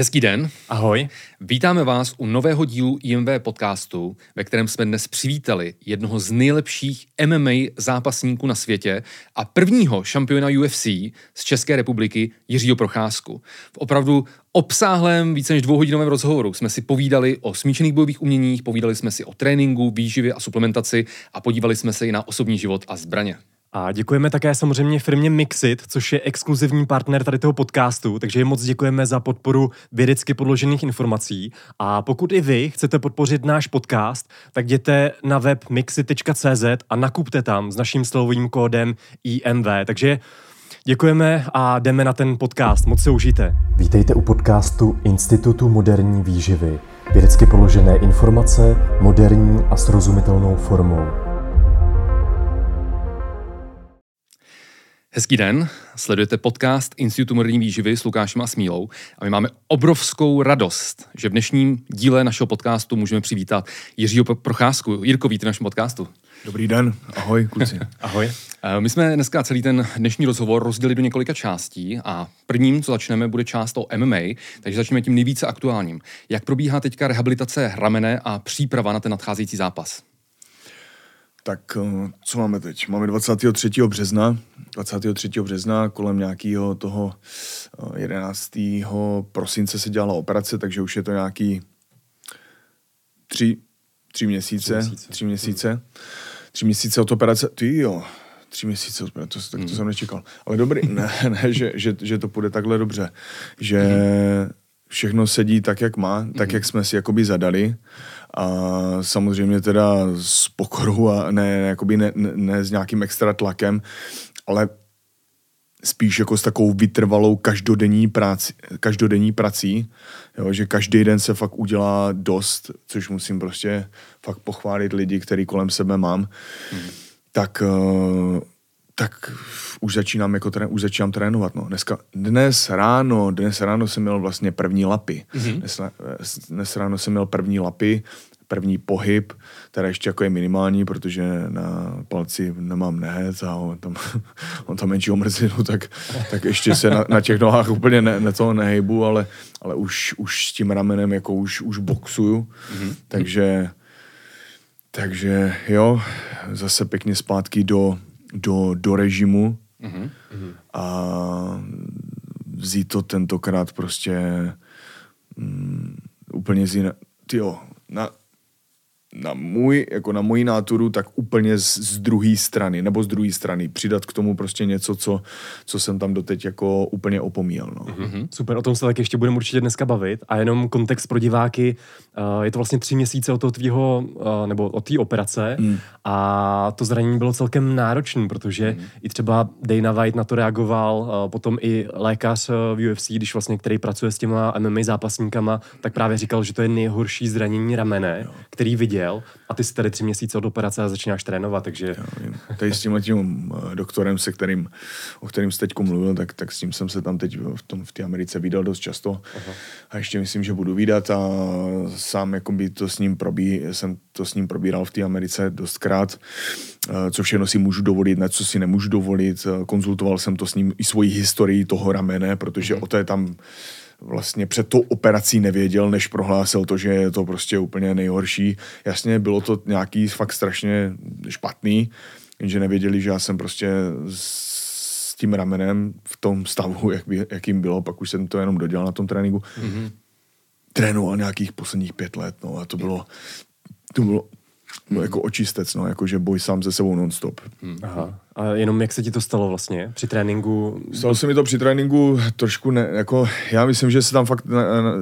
Hezký den. Ahoj. Vítáme vás u nového dílu IMV podcastu, ve kterém jsme dnes přivítali jednoho z nejlepších MMA zápasníků na světě a prvního šampiona UFC z České republiky Jiřího Procházku. V opravdu obsáhlém více než dvouhodinovém rozhovoru jsme si povídali o smíšených bojových uměních, povídali jsme si o tréninku, výživě a suplementaci a podívali jsme se i na osobní život a zbraně. A děkujeme také samozřejmě firmě Mixit, což je exkluzivní partner tady toho podcastu, takže moc děkujeme za podporu vědecky podložených informací. A pokud i vy chcete podpořit náš podcast, tak jděte na web mixit.cz a nakupte tam s naším slovovým kódem IMV. Takže děkujeme a jdeme na ten podcast. Moc se užijte. Vítejte u podcastu Institutu moderní výživy. Vědecky položené informace moderní a srozumitelnou formou. Hezký den, sledujete podcast Institutu moderní výživy s Lukášem a Smílou a my máme obrovskou radost, že v dnešním díle našeho podcastu můžeme přivítat Jiřího Procházku. Jirko, víte v našem podcastu. Dobrý den, ahoj kluci. ahoj. Eh, my jsme dneska celý ten dnešní rozhovor rozdělili do několika částí a prvním, co začneme, bude část o MMA, takže začneme tím nejvíce aktuálním. Jak probíhá teďka rehabilitace ramene a příprava na ten nadcházející zápas? Tak eh, co máme teď? Máme 23. března. 23. března kolem nějakého toho 11. Eh, prosince se dělala operace, takže už je to nějaký tři, tři měsíce. Tři měsíce. Tři měsíce, tři měsíce od operace. Ty jo, tři měsíce od operace, tak to hmm. jsem nečekal. Ale dobrý, ne, ne že, že, že to půjde takhle dobře. Že hmm. všechno sedí tak, jak má, tak, hmm. jak jsme si jakoby zadali. A samozřejmě teda s pokorou a ne, jakoby ne, ne, ne s nějakým extra tlakem, ale spíš jako s takovou vytrvalou každodenní, práci, každodenní prací, jo, že každý den se fakt udělá dost, což musím prostě fakt pochválit lidi, který kolem sebe mám, mm. tak, eh, tak už začínám, jako trén, už začínám trénovat. No. Dneska, dnes ráno, dnes ráno jsem měl vlastně první lapy. Mm-hmm. Dnes, dnes ráno jsem měl první lapy, první pohyb, teda ještě jako je minimální, protože na palci nemám nehet a on tam, on tam menší omrzinu, tak, tak ještě se na, na těch nohách úplně ne, ne to nehybu, ale, ale už, už s tím ramenem jako už, už boxuju, mm-hmm. takže takže jo, zase pěkně zpátky do, do, do režimu mm-hmm. a vzít to tentokrát prostě mm, úplně z jiné, tyjo, na, na můj, jako na moji náturu, tak úplně z, z druhé strany, nebo z druhé strany. Přidat k tomu prostě něco, co, co jsem tam doteď jako úplně opomíjel. No. Mm-hmm. Super, o tom se tak ještě budeme určitě dneska bavit. A jenom kontext pro diváky, uh, je to vlastně tři měsíce od toho tvýho, uh, nebo od té operace mm. a to zranění bylo celkem náročné, protože mm. i třeba Dana White na to reagoval, uh, potom i lékař v UFC, když vlastně, který pracuje s těma MMA zápasníkama, tak právě říkal, že to je nejhorší zranění ramene, jo. který viděl viděl a ty jsi tady tři měsíce od operace a začínáš trénovat, takže... Jo, tady s tím, tím eh, doktorem, se kterým, o kterým jsi teď mluvil, tak, tak s tím jsem se tam teď v, tom, v té Americe vydal dost často Aha. a ještě myslím, že budu výdat a sám by to s ním probí, jsem to s ním probíral v té Americe dostkrát, eh, co všechno si můžu dovolit, na co si nemůžu dovolit. Eh, konzultoval jsem to s ním i svoji historii toho ramene, protože mm. o to je tam vlastně před tou operací nevěděl, než prohlásil to, že je to prostě úplně nejhorší. Jasně, bylo to nějaký fakt strašně špatný, jenže nevěděli, že já jsem prostě s tím ramenem v tom stavu, jak by, jakým bylo, pak už jsem to jenom dodělal na tom tréninku. Mm-hmm. Trénoval nějakých posledních pět let, no a to bylo, to bylo no, jako očistec, no, jakože boj sám se sebou nonstop. Hmm. Aha. A jenom jak se ti to stalo vlastně při tréninku? Stalo se mi to při tréninku trošku ne, jako, já myslím, že se tam fakt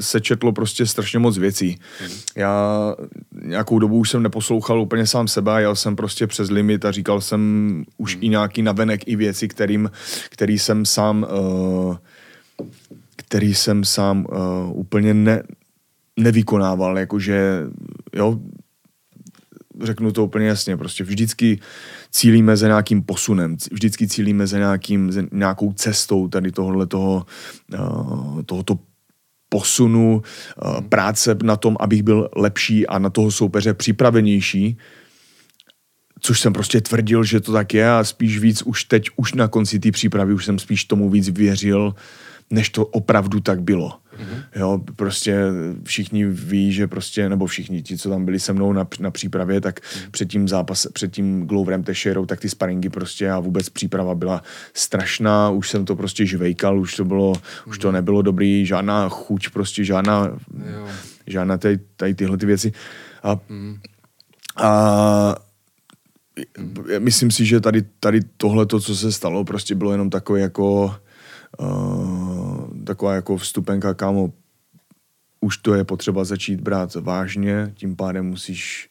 sečetlo prostě strašně moc věcí. Hmm. Já nějakou dobu už jsem neposlouchal úplně sám sebe, jel jsem prostě přes limit a říkal jsem už hmm. i nějaký navenek i věci, kterým, který jsem sám uh, který jsem sám uh, úplně ne, nevykonával, jakože jo, řeknu to úplně jasně, prostě vždycky cílíme za nějakým posunem, vždycky cílíme za, nějakým, za nějakou cestou tady tohohle toho, uh, tohoto posunu, uh, práce na tom, abych byl lepší a na toho soupeře připravenější, což jsem prostě tvrdil, že to tak je a spíš víc už teď, už na konci té přípravy, už jsem spíš tomu víc věřil, než to opravdu tak bylo. Mm-hmm. Jo, prostě všichni ví, že prostě, nebo všichni ti, co tam byli se mnou na, na přípravě, tak mm. před tím zápas, před tím Gloverem Teixeirou, tak ty sparingy prostě a vůbec příprava byla strašná, už jsem to prostě žvejkal, už to bylo, mm. už to nebylo dobrý, žádná chuť, prostě žádná, jo. žádná tady, tady tyhle ty věci. A, mm. a myslím si, že tady, tady tohle, to, co se stalo, prostě bylo jenom takové jako uh, taková jako vstupenka, kámo, už to je potřeba začít brát vážně, tím pádem musíš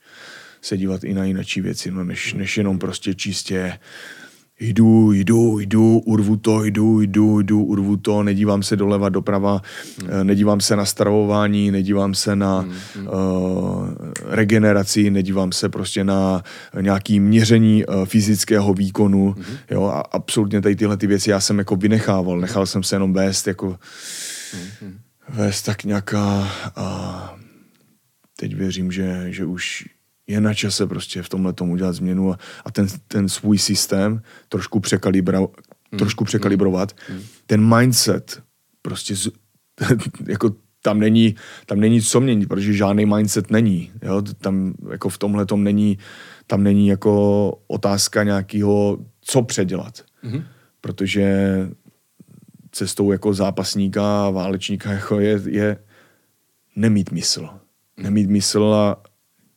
se dívat i na jináčí věci, no, než, než jenom prostě čistě jdu, jdu, jdu, urvu to, jdu, jdu, jdu, urvu to, nedívám se doleva, doprava, hmm. nedívám se na stravování, nedívám se na hmm. uh, regeneraci, nedívám se prostě na nějaký měření uh, fyzického výkonu, hmm. jo, a absolutně tady tyhle ty věci já jsem jako vynechával, nechal jsem se jenom vést jako hmm. vést tak nějaká a teď věřím, že, že už je na čase prostě v tomhle tomu udělat změnu a, a ten, ten svůj systém trošku, překalibra, hmm. trošku překalibrovat. Hmm. Ten mindset prostě z, jako tam není, tam není co měnit, protože žádný mindset není. Jo? Tam jako v tomhle tom není, tam není jako otázka nějakého, co předělat. Hmm. Protože cestou jako zápasníka a válečníka jako je, je nemít mysl. Nemít mysl a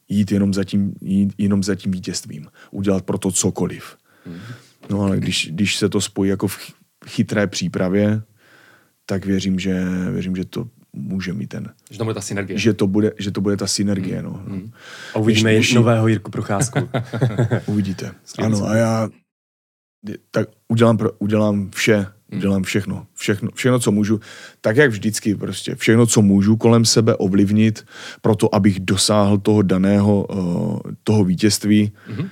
jít jenom za tím, jít jenom za tím vítězstvím. Udělat pro to cokoliv. No ale když, když se to spojí jako v chytré přípravě, tak věřím, že, věřím, že to může mít ten... Že to bude ta synergie. Že to bude, že to bude ta synergie, mm. no. Mm. A uvidíme když, nového Jirku Procházku. Uvidíte. Ano, a já tak udělám, udělám vše, Hmm. Dělám všechno, všechno, všechno, co můžu, tak jak vždycky prostě, všechno, co můžu kolem sebe ovlivnit, proto abych dosáhl toho daného, uh, toho vítězství. Mm-hmm.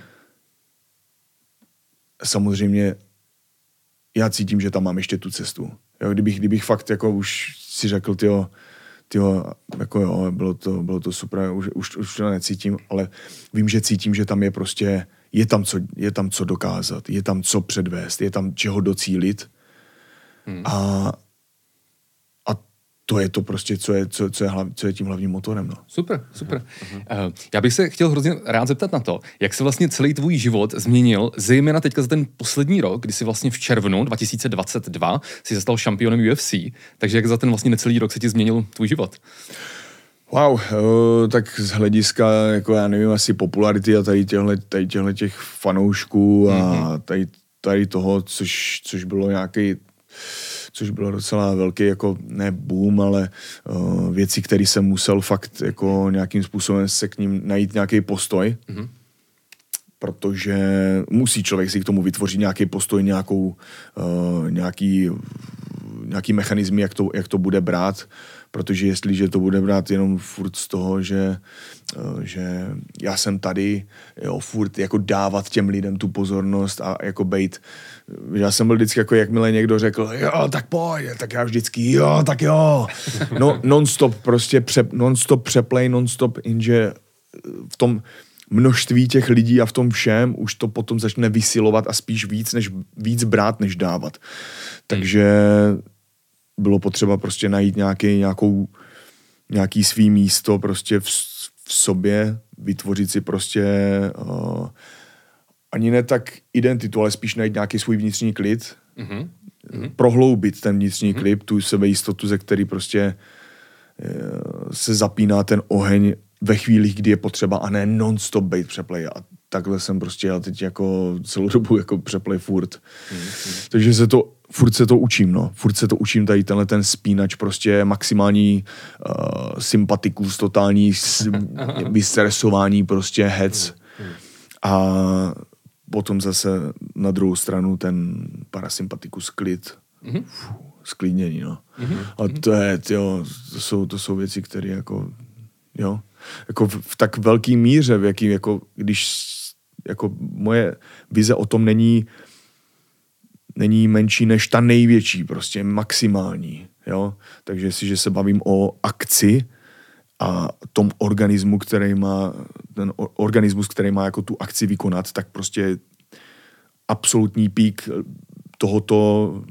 Samozřejmě já cítím, že tam mám ještě tu cestu. Jo, kdybych, kdybych fakt jako už si řekl, tyjo, tyjo, jako jo, bylo to, bylo to super, už, už, už to necítím, ale vím, že cítím, že tam je prostě, je tam, co, je tam co dokázat, je tam co předvést, je tam čeho docílit Hmm. A, a to je to prostě, co je, co, co je, hlav, co je tím hlavním motorem. No. Super, super. Uh-huh. Uh, já bych se chtěl hrozně rád zeptat na to, jak se vlastně celý tvůj život změnil, zejména teďka za ten poslední rok, kdy jsi vlastně v červnu 2022 si se šampionem UFC, takže jak za ten vlastně necelý rok se ti změnil tvůj život? Wow, uh, tak z hlediska, jako já nevím, asi popularity a tady těchto, tady těchto těch fanoušků a mm-hmm. tady, tady toho, což, což bylo nějaký což bylo docela velký jako ne boom, ale uh, věci, které jsem musel fakt jako nějakým způsobem se k ním najít nějaký postoj. Mm-hmm protože musí člověk si k tomu vytvořit nějaký postoj, nějakou, uh, nějaký, nějaký mechanizmy, jak to, jak to bude brát, protože jestliže to bude brát jenom furt z toho, že, uh, že já jsem tady, jo, furt jako dávat těm lidem tu pozornost a jako bejt já jsem byl vždycky jako, jakmile někdo řekl, jo, tak pojď, tak já vždycky, jo, tak jo. No, non-stop prostě, pře, non-stop přeplay, non-stop, inže v tom množství těch lidí a v tom všem už to potom začne vysilovat a spíš víc, než víc brát, než dávat. Takže bylo potřeba prostě najít nějaký, nějakou, nějaký svý místo prostě v, v sobě, vytvořit si prostě uh, ani ne tak identitu, ale spíš najít nějaký svůj vnitřní klid, mm-hmm. prohloubit ten vnitřní mm-hmm. klid, tu sebejistotu, ze který prostě eh, se zapíná ten oheň ve chvílích, kdy je potřeba a ne non-stop být přeplay. A takhle jsem prostě já teď jako celou dobu jako přeplay furt. Mm-hmm. Takže se to, furt se to učím, no. Furt se to učím tady tenhle ten spínač, prostě maximální uh, sympatikus, totální vystresování, prostě hec. Mm-hmm. A potom zase na druhou stranu ten parasympatikus klid. Mm-hmm. sklidnění, no. Mm-hmm. A to je, jo, to jsou, to jsou věci, které jako, jo, jako v, v tak velký míře, v jaký, jako, když, jako moje vize o tom není, není menší než ta největší, prostě maximální, jo. Takže jestliže se bavím o akci, a tom organismu, který má, ten organismus, který má jako tu akci vykonat, tak prostě absolutní pík tohoto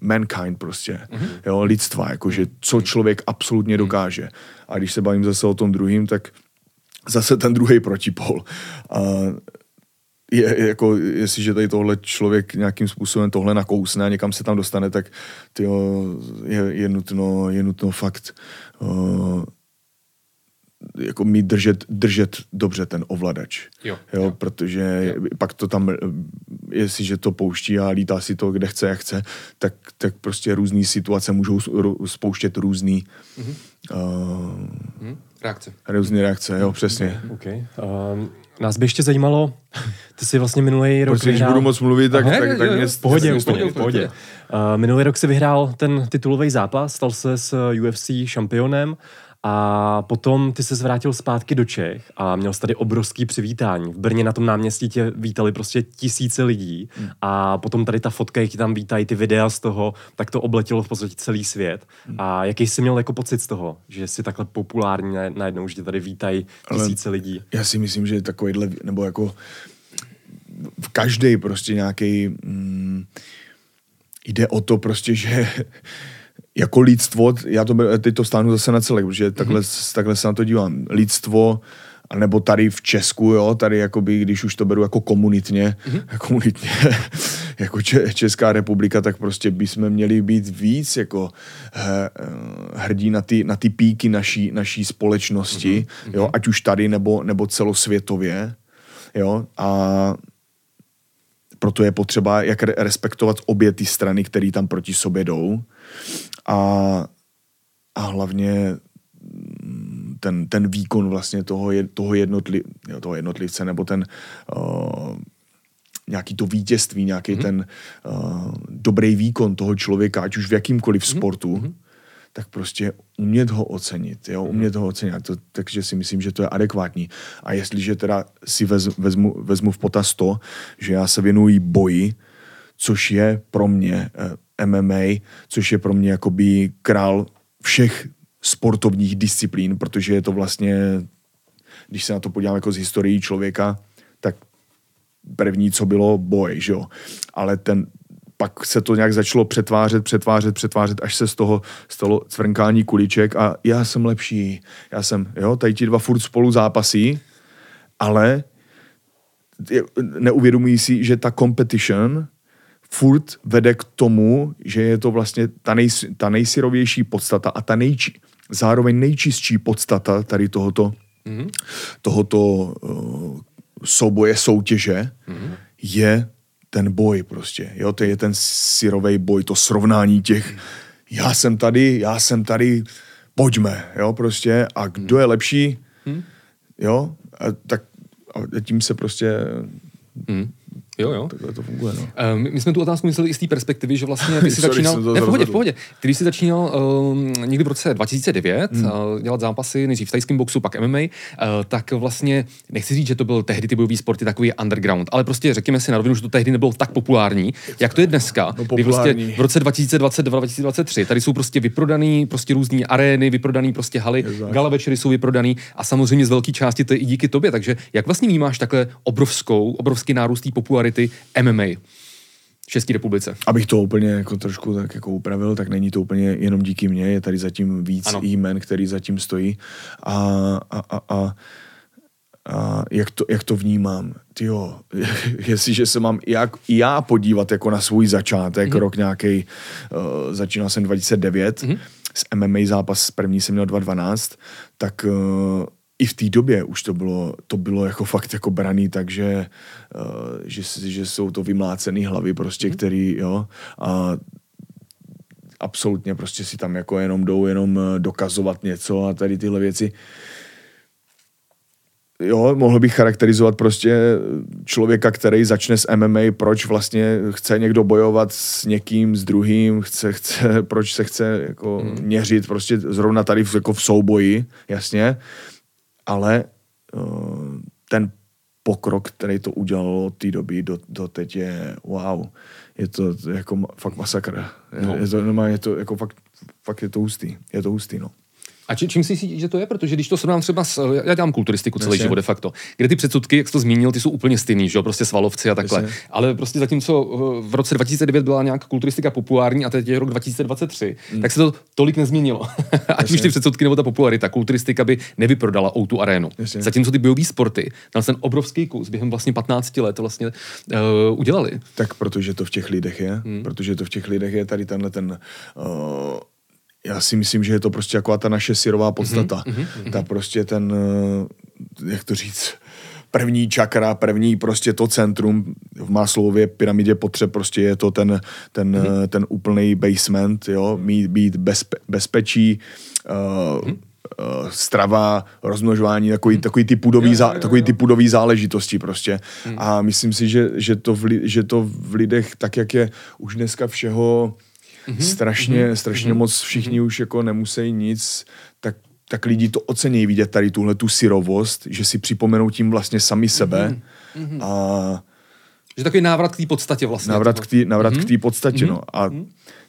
mankind prostě, mm-hmm. jo, lidstva, jakože co člověk absolutně dokáže. A když se bavím zase o tom druhým, tak zase ten druhý protipol. A je, jako, jestliže tady tohle člověk nějakým způsobem tohle nakousne a někam se tam dostane, tak tyjo, je, je, nutno, je nutno fakt uh, jako mít držet, držet dobře ten ovladač. Jo, jo, jo. protože jo. pak to tam, jestliže to pouští a lítá si to, kde chce, jak chce, tak, tak prostě různé situace můžou spouštět různý mm-hmm. uh, reakce. Různé reakce, jo, přesně. Okay. Um, nás by ještě zajímalo, ty jsi vlastně minulý rok Protože vyhrál... když budu moc mluvit, tak, Aha, tak, tak jo, mě... v Pohodě, úplně, v pohodě. Uh, minulý rok si vyhrál ten titulový zápas, stal se s UFC šampionem a potom ty se zvrátil zpátky do Čech a měl jsi tady obrovský přivítání. V Brně na tom náměstí tě vítali prostě tisíce lidí Hmm. a potom tady ta fotka, jak ti tam vítají, ty videa z toho, tak to obletilo v podstatě celý svět. Hmm. A jaký jsi měl jako pocit z toho, že jsi takhle populární na- najednou, že tě tady vítají Ale- tisíce lidí? Já si myslím, že takovýhle, nebo jako v každý prostě nějaký mm, jde o to prostě, že jako lidstvo, já to, teď to stáhnu zase na celé, protože takhle, mm-hmm. takhle se na to dívám. Lidstvo, nebo tady v Česku, jo, tady jakoby, když už to beru jako komunitně, mm-hmm. komunitně, jako Če- Česká republika, tak prostě bychom měli být víc jako he, eh, hrdí na ty, na ty píky naší, naší společnosti, mm-hmm. jo, ať už tady nebo, nebo celosvětově, jo, a proto je potřeba jak re- respektovat obě ty strany, které tam proti sobě jdou a, a hlavně mm, ten, ten výkon vlastně toho, je, toho, jednotli, jo, toho jednotlivce nebo ten uh, nějaký to vítězství, nějaký mm-hmm. ten uh, dobrý výkon toho člověka, ať už v jakýmkoliv mm-hmm. sportu, tak prostě umět ho ocenit, jo, umět ho ocenit. To, takže si myslím, že to je adekvátní. A jestliže teda si vez, vezmu, vezmu v potaz to, že já se věnuji boji, což je pro mě eh, MMA, což je pro mě jakoby král všech sportovních disciplín, protože je to vlastně, když se na to podívám jako z historií člověka, tak první, co bylo, boj, že jo. Ale ten, pak se to nějak začalo přetvářet, přetvářet, přetvářet, až se z toho stalo cvrnkání kuliček a já jsem lepší, já jsem, jo, tady ti dva furt spolu zápasí, ale neuvědomují si, že ta competition furt vede k tomu, že je to vlastně ta, nej, ta nejsyrovější podstata a ta nejči, zároveň nejčistší podstata tady tohoto, mm-hmm. tohoto uh, souboje, soutěže mm-hmm. je ten boj prostě. Jo, to je ten syrový boj, to srovnání těch já jsem tady, já jsem tady, pojďme, jo, prostě. A kdo je lepší, jo, a tak a tím se prostě Hmm. Jo, jo. takhle to funguje, no. Uh, my jsme tu otázku mysleli i z té perspektivy, že vlastně ty jsi Sorry, začínal... Ne, v pohodě, v pohodě. Ty jsi začínal um, někdy v roce 2009 hmm. uh, dělat zápasy, nejdřív v tajském boxu, pak MMA, uh, tak vlastně, nechci říct, že to byl tehdy ty bojové sporty takový underground, ale prostě řekněme si na rovinu, že to tehdy nebylo tak populární, jak to je dneska, No, kdy prostě v roce 2022-2023 tady jsou prostě vyprodaný prostě různé arény, vyprodaný prostě haly, tak. gala večery jsou vyprodaný a samozřejmě z velké části to je i díky tobě, takže jak vlastně vnímáš takhle obrovskou, obrovský nárůst té popularity MMA v České republice? Abych to úplně jako trošku tak jako upravil, tak není to úplně jenom díky mně, je tady zatím víc Ano. jmen, který zatím stojí. A, a, a, a, a jak, to, jak to vnímám? Tyjo, jestliže se mám jak, já podívat jako na svůj začátek, mm-hmm. rok nějaký, uh, začínal jsem 2009, mm-hmm. s MMA zápas první jsem měl 2012, tak uh, i v té době už to bylo, to bylo jako fakt jako braný, takže uh, že, že jsou to vymlácený hlavy prostě, mm-hmm. který, jo, a absolutně prostě si tam jako jenom jdou jenom eh, dokazovat něco a tady tyhle věci. Jo, mohl bych charakterizovat prostě člověka, který začne s MMA, proč vlastně chce někdo bojovat s někým, s druhým, chce, chce, proč se chce jako hmm. měřit prostě zrovna tady v, jako v souboji, jasně, ale uh, ten pokrok, který to udělalo od té doby do, do teď je wow. Je to jako fakt masakr. Je, No. je to, normálně je to jako fakt, fakt je to hustý. Je to hustý, no. A či, čím si myslíš, že to je? Protože když to srovnám třeba s, já dělám kulturistiku celý Jasně. život de facto, kde ty předsudky, jak jsi to zmínil, ty jsou úplně stejný, že jo, prostě svalovci a takhle. Jasně. Ale prostě zatímco uh, v roce 2009 byla nějaká kulturistika populární a teď je rok 2023, mm. tak se to tolik nezměnilo. Ať už ty předsudky nebo ta popularita, kulturistika by nevyprodala O2 arénu. Jasně. Zatímco ty bojové sporty, tam ten obrovský kus během vlastně 15 let vlastně uh, udělali. Tak protože to v těch lidech je, hmm. protože to v těch lidech je tady tenhle ten... Uh, já si myslím, že je to prostě jako ta naše syrová podstata. Mm-hmm, ta prostě ten, uh, jak to říct, první čakra, první prostě to centrum v Maslově pyramidě potřeb prostě je to ten, ten, mm-hmm. ten úplný basement, jo, mít, být bezpe, bezpečí, uh, mm-hmm uh, strava, rozmnožování, takový, takový, ty pudový, zá, takový ty pudový záležitosti prostě. A myslím si, že, že, to v, že to v lidech, tak jak je už dneska všeho strašně, strašně moc všichni už jako nemusí nic, tak tak lidi to ocení vidět tady tuhle tu syrovost, že si připomenou tím vlastně sami sebe. A Že takový návrat k té podstatě vlastně. návrat k té návrat Mhm. k té podstatě, no. A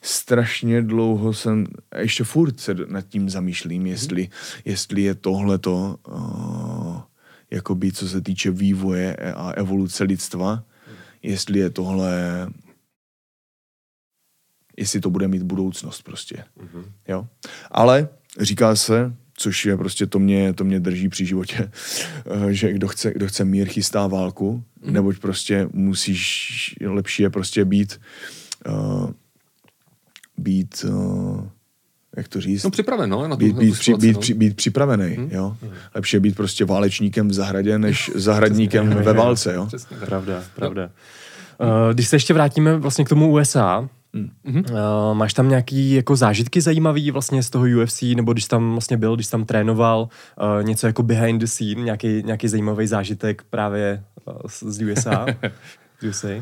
strašně dlouho jsem, a ještě furt se nad tím zamýšlím, Mhm. jestli, jestli je tohle to, uh, jakoby co se týče vývoje a evoluce lidstva, jestli je tohle, jestli to bude mít budoucnost prostě. Jo. Ale říká se, což je prostě to mě, to mě drží při životě, eh, že kdo chce, kdo chce mír, chystá válku, Mhm. neboť prostě musíš, lepší je prostě být, uh, být, uh, jak to říct, No připraven, no, na být, být, při, situaci, být, no. při, být připravený, jo. Lepší je být prostě válečníkem v zahradě, než zahradníkem ve válce, jo. Přesně. Pravda, pravda. Uh, když se ještě vrátíme vlastně k tomu USA, Hmm. Uh, máš tam nějaký jako zážitky zajímavý vlastně z toho UFC, nebo když tam vlastně byl, když tam trénoval, uh, něco jako behind the scene, nějaký, nějaký zajímavý zážitek právě uh, z, USA? z USA? Uh,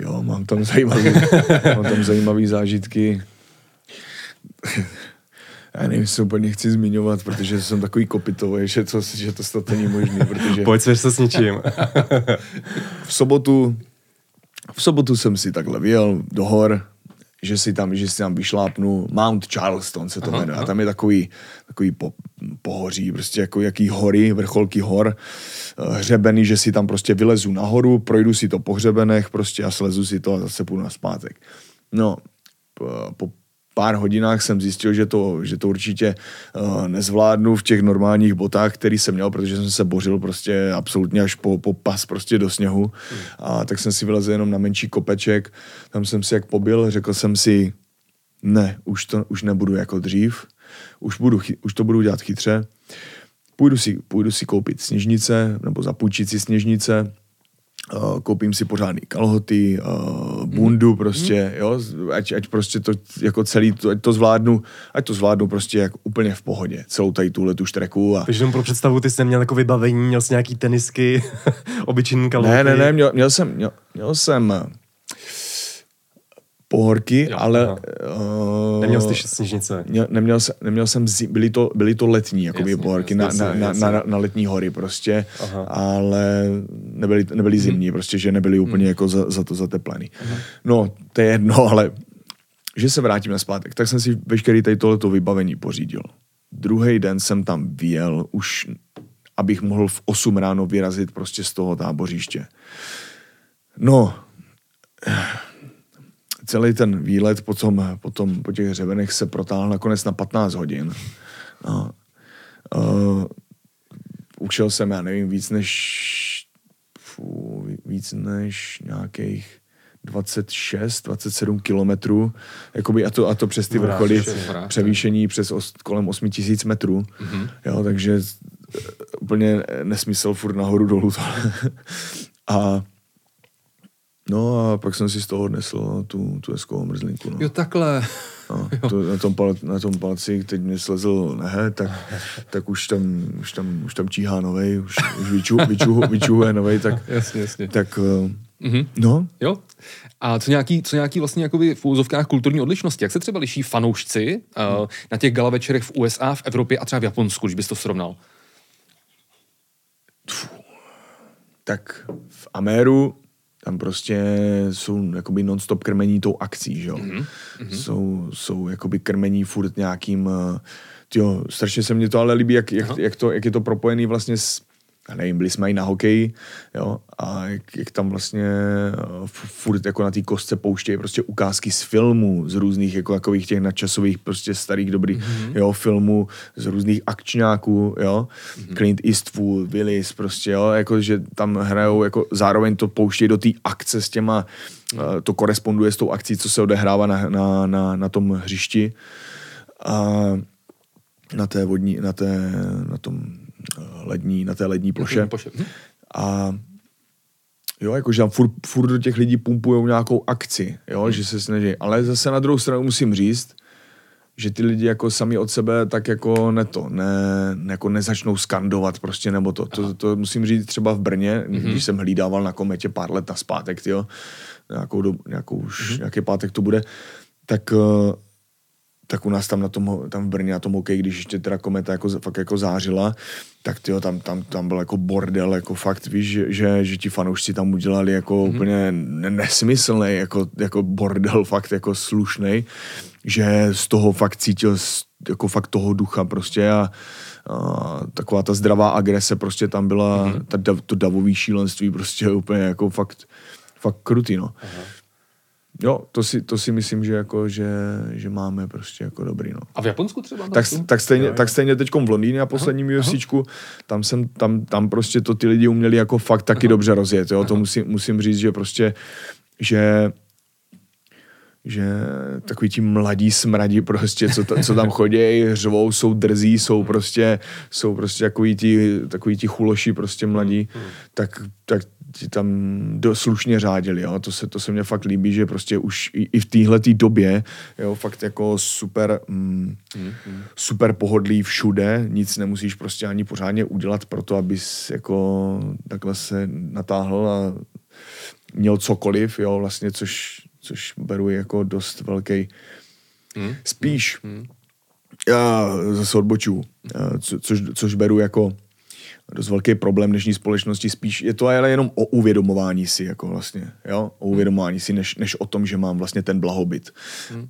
jo, mám tam zajímavý, mám tam zajímavý zážitky. Já nevím, jestli úplně chci zmiňovat, protože jsem takový kopitový, že to, že to snad není možné, protože Pojď se s něčím. v sobotu, v sobotu jsem si takhle vyjel do hor, že si tam, že si tam vyšlápnu Mount Charleston se to Aha, jmenuje. A aha. tam je takový, takový po, pohoří, prostě jako jaký hory, vrcholky hor, eh, hřebeny, že si tam prostě vylezu nahoru, projdu si to po hřebenech prostě a slezu si to a zase půjdu na zpátek. No, po pár hodinách jsem zjistil, že to, že to určitě uh, nezvládnu v těch normálních botách, který jsem měl, protože jsem se bořil prostě absolutně až po, po pas prostě do sněhu. A tak jsem si vylezl jenom na menší kopeček, tam jsem si jak pobil, řekl jsem si, ne, už to už nebudu jako dřív, už, budu, už to budu dělat chytře, půjdu si, půjdu si koupit sněžnice, nebo zapůjčit si sněžnice, Uh, koupím si pořádný kalhoty, uh, bundu prostě, jo, ať, ať prostě to jako celý, to, ať to zvládnu, ať to zvládnu prostě jak úplně v pohodě, celou tady tuhle tu štreku a Takže jenom pro představu, ty jsi neměl jako vybavení, měl jsi nějaký tenisky, obyčejný kalhoty. ne, ne, ne, měl, měl jsem, měl, měl jsem eh, pohorky, Jo, ale aha. uh, Neměl jsi ty sněžnice. Měl, neměl, jsem, neměl jsem, zi, byly, to, byly to letní jakoby Jasně, pohorky jasně, na, na, jasně, na, na, na letní hory prostě, Aha. ale nebyly, nebyly zimní, prostě, že nebyly úplně jako za, za to zateplený. No, to je jedno, ale že se vrátím na zpátek, tak jsem si veškerý tady tohleto vybavení pořídil. Druhý den jsem tam vyjel už, abych mohl v 8 ráno vyrazit prostě z toho tábořiště. No, celý ten výlet potom, potom po těch hřebenech se protáhl nakonec na 15 hodin. No. Uh, učil jsem, já nevím, víc než fů, víc než nějakých 26, 27 kilometrů, jakoby a to, a to přes ty vrcholy, převýšení přes os, kolem 8 tisíc metrů, mm-hmm. jo, takže eh, úplně nesmysl furt nahoru dolů to. a No a pak jsem si z toho odnesl tu, tu hezkou mrzlinku. No. Jo, takhle. No, to, na, tom pal, na tom palci, teď mě slezl nehe, tak, tak už, tam, už, tam, už tam číhá novej, už, už vyču, vyču, vyčuhuje novej, tak, Jasně, jasně. tak Mhm. no, Jo. A co nějaký, co nějaký vlastně jakoby v úzovkách kulturní odlišnosti? Jak se třeba liší fanoušci uh, na těch gala večerech v USA, v Evropě a třeba v Japonsku, když bys to srovnal? tak v Améru tam prostě jsou jakoby non-stop krmení tou akcí, že jo. Mm-hmm. Jsou, jsou jakoby krmení furt nějakým uh, jo, strašně se mně to ale líbí, jak, jak, jak, to, jak je to propojený vlastně s, já nevím, byli jsme i na hokeji, jo, a jak, jak tam vlastně uh, furt jako na té kostce pouštějí prostě ukázky z filmů, z různých jako takových těch nadčasových prostě starých dobrých, mm-hmm. jo, filmů, z různých akčňáků, jo, mm-hmm. Clint Eastwood, Willis, prostě, jo, jako, že tam hrajou, jako zároveň to pouštějí do té akce s těma, mm-hmm. to koresponduje s tou akcí, co se odehrává na, na, na, na tom hřišti a na té vodní, na té, na tom lední, na té lední ploše. ploše. Hm. A jo, jakože tam furt, furt do těch lidí pumpují nějakou akci, jo, hmm. že se snaží. Ale zase na druhou stranu musím říct, že ty lidi jako sami od sebe tak jako ne to, ne, jako nezačnou skandovat prostě nebo to. To, to musím říct třeba v Brně, mm-hmm. když jsem hlídával na kometě pár let na zpátek, jo, nějakou, nějakou už, mm-hmm. nějaký pátek to bude, tak uh, tak u nás tam na tom, tam v Brně na tom hokej, když ještě teda kometa jako, fakt jako zářila, tak tyjo, tam, tam, tam byl jako bordel, jako fakt, víš, že, že, že ti fanoušci tam udělali jako mm-hmm. úplně nesmyslný, jako, jako bordel fakt jako slušný, že z toho fakt cítil jako fakt toho ducha prostě a, a taková ta zdravá agrese prostě tam byla, mm-hmm. ta, to davový šílenství prostě úplně jako fakt, fakt krutý, no. Aha. Jo, to si, to si myslím, že, jako, že, že máme prostě jako dobrý. No. A v Japonsku třeba? Tak, tak stejně, tak stejně teď v Londýně a posledním UFCčku, tam, jsem, tam, tam prostě to ty lidi uměli jako fakt taky aha. dobře rozjet. Jo? To musím, musím říct, že prostě, že že takový ti mladí smradí prostě, co, ta, co tam chodí, hřvou, jsou drzí, jsou prostě, jsou prostě takový ti, takový ti chuloši prostě mladí, hmm. tak, tak ti tam do, slušně řádili, jo. To se, to se mně fakt líbí, že prostě už i, i v téhle době, jo, fakt jako super, mm, mm-hmm. super pohodlí všude, nic nemusíš prostě ani pořádně udělat pro to, abys jako takhle se natáhl a měl cokoliv, jo, vlastně, což, což beru jako dost velký, mm, spíš, mm, já zase odboču, co, což, což beru jako dost velký problém dnešní společnosti. Spíš je to ale jenom o uvědomování si, jako vlastně, jo? O uvědomování si, než, než o tom, že mám vlastně ten blahobyt. Hmm.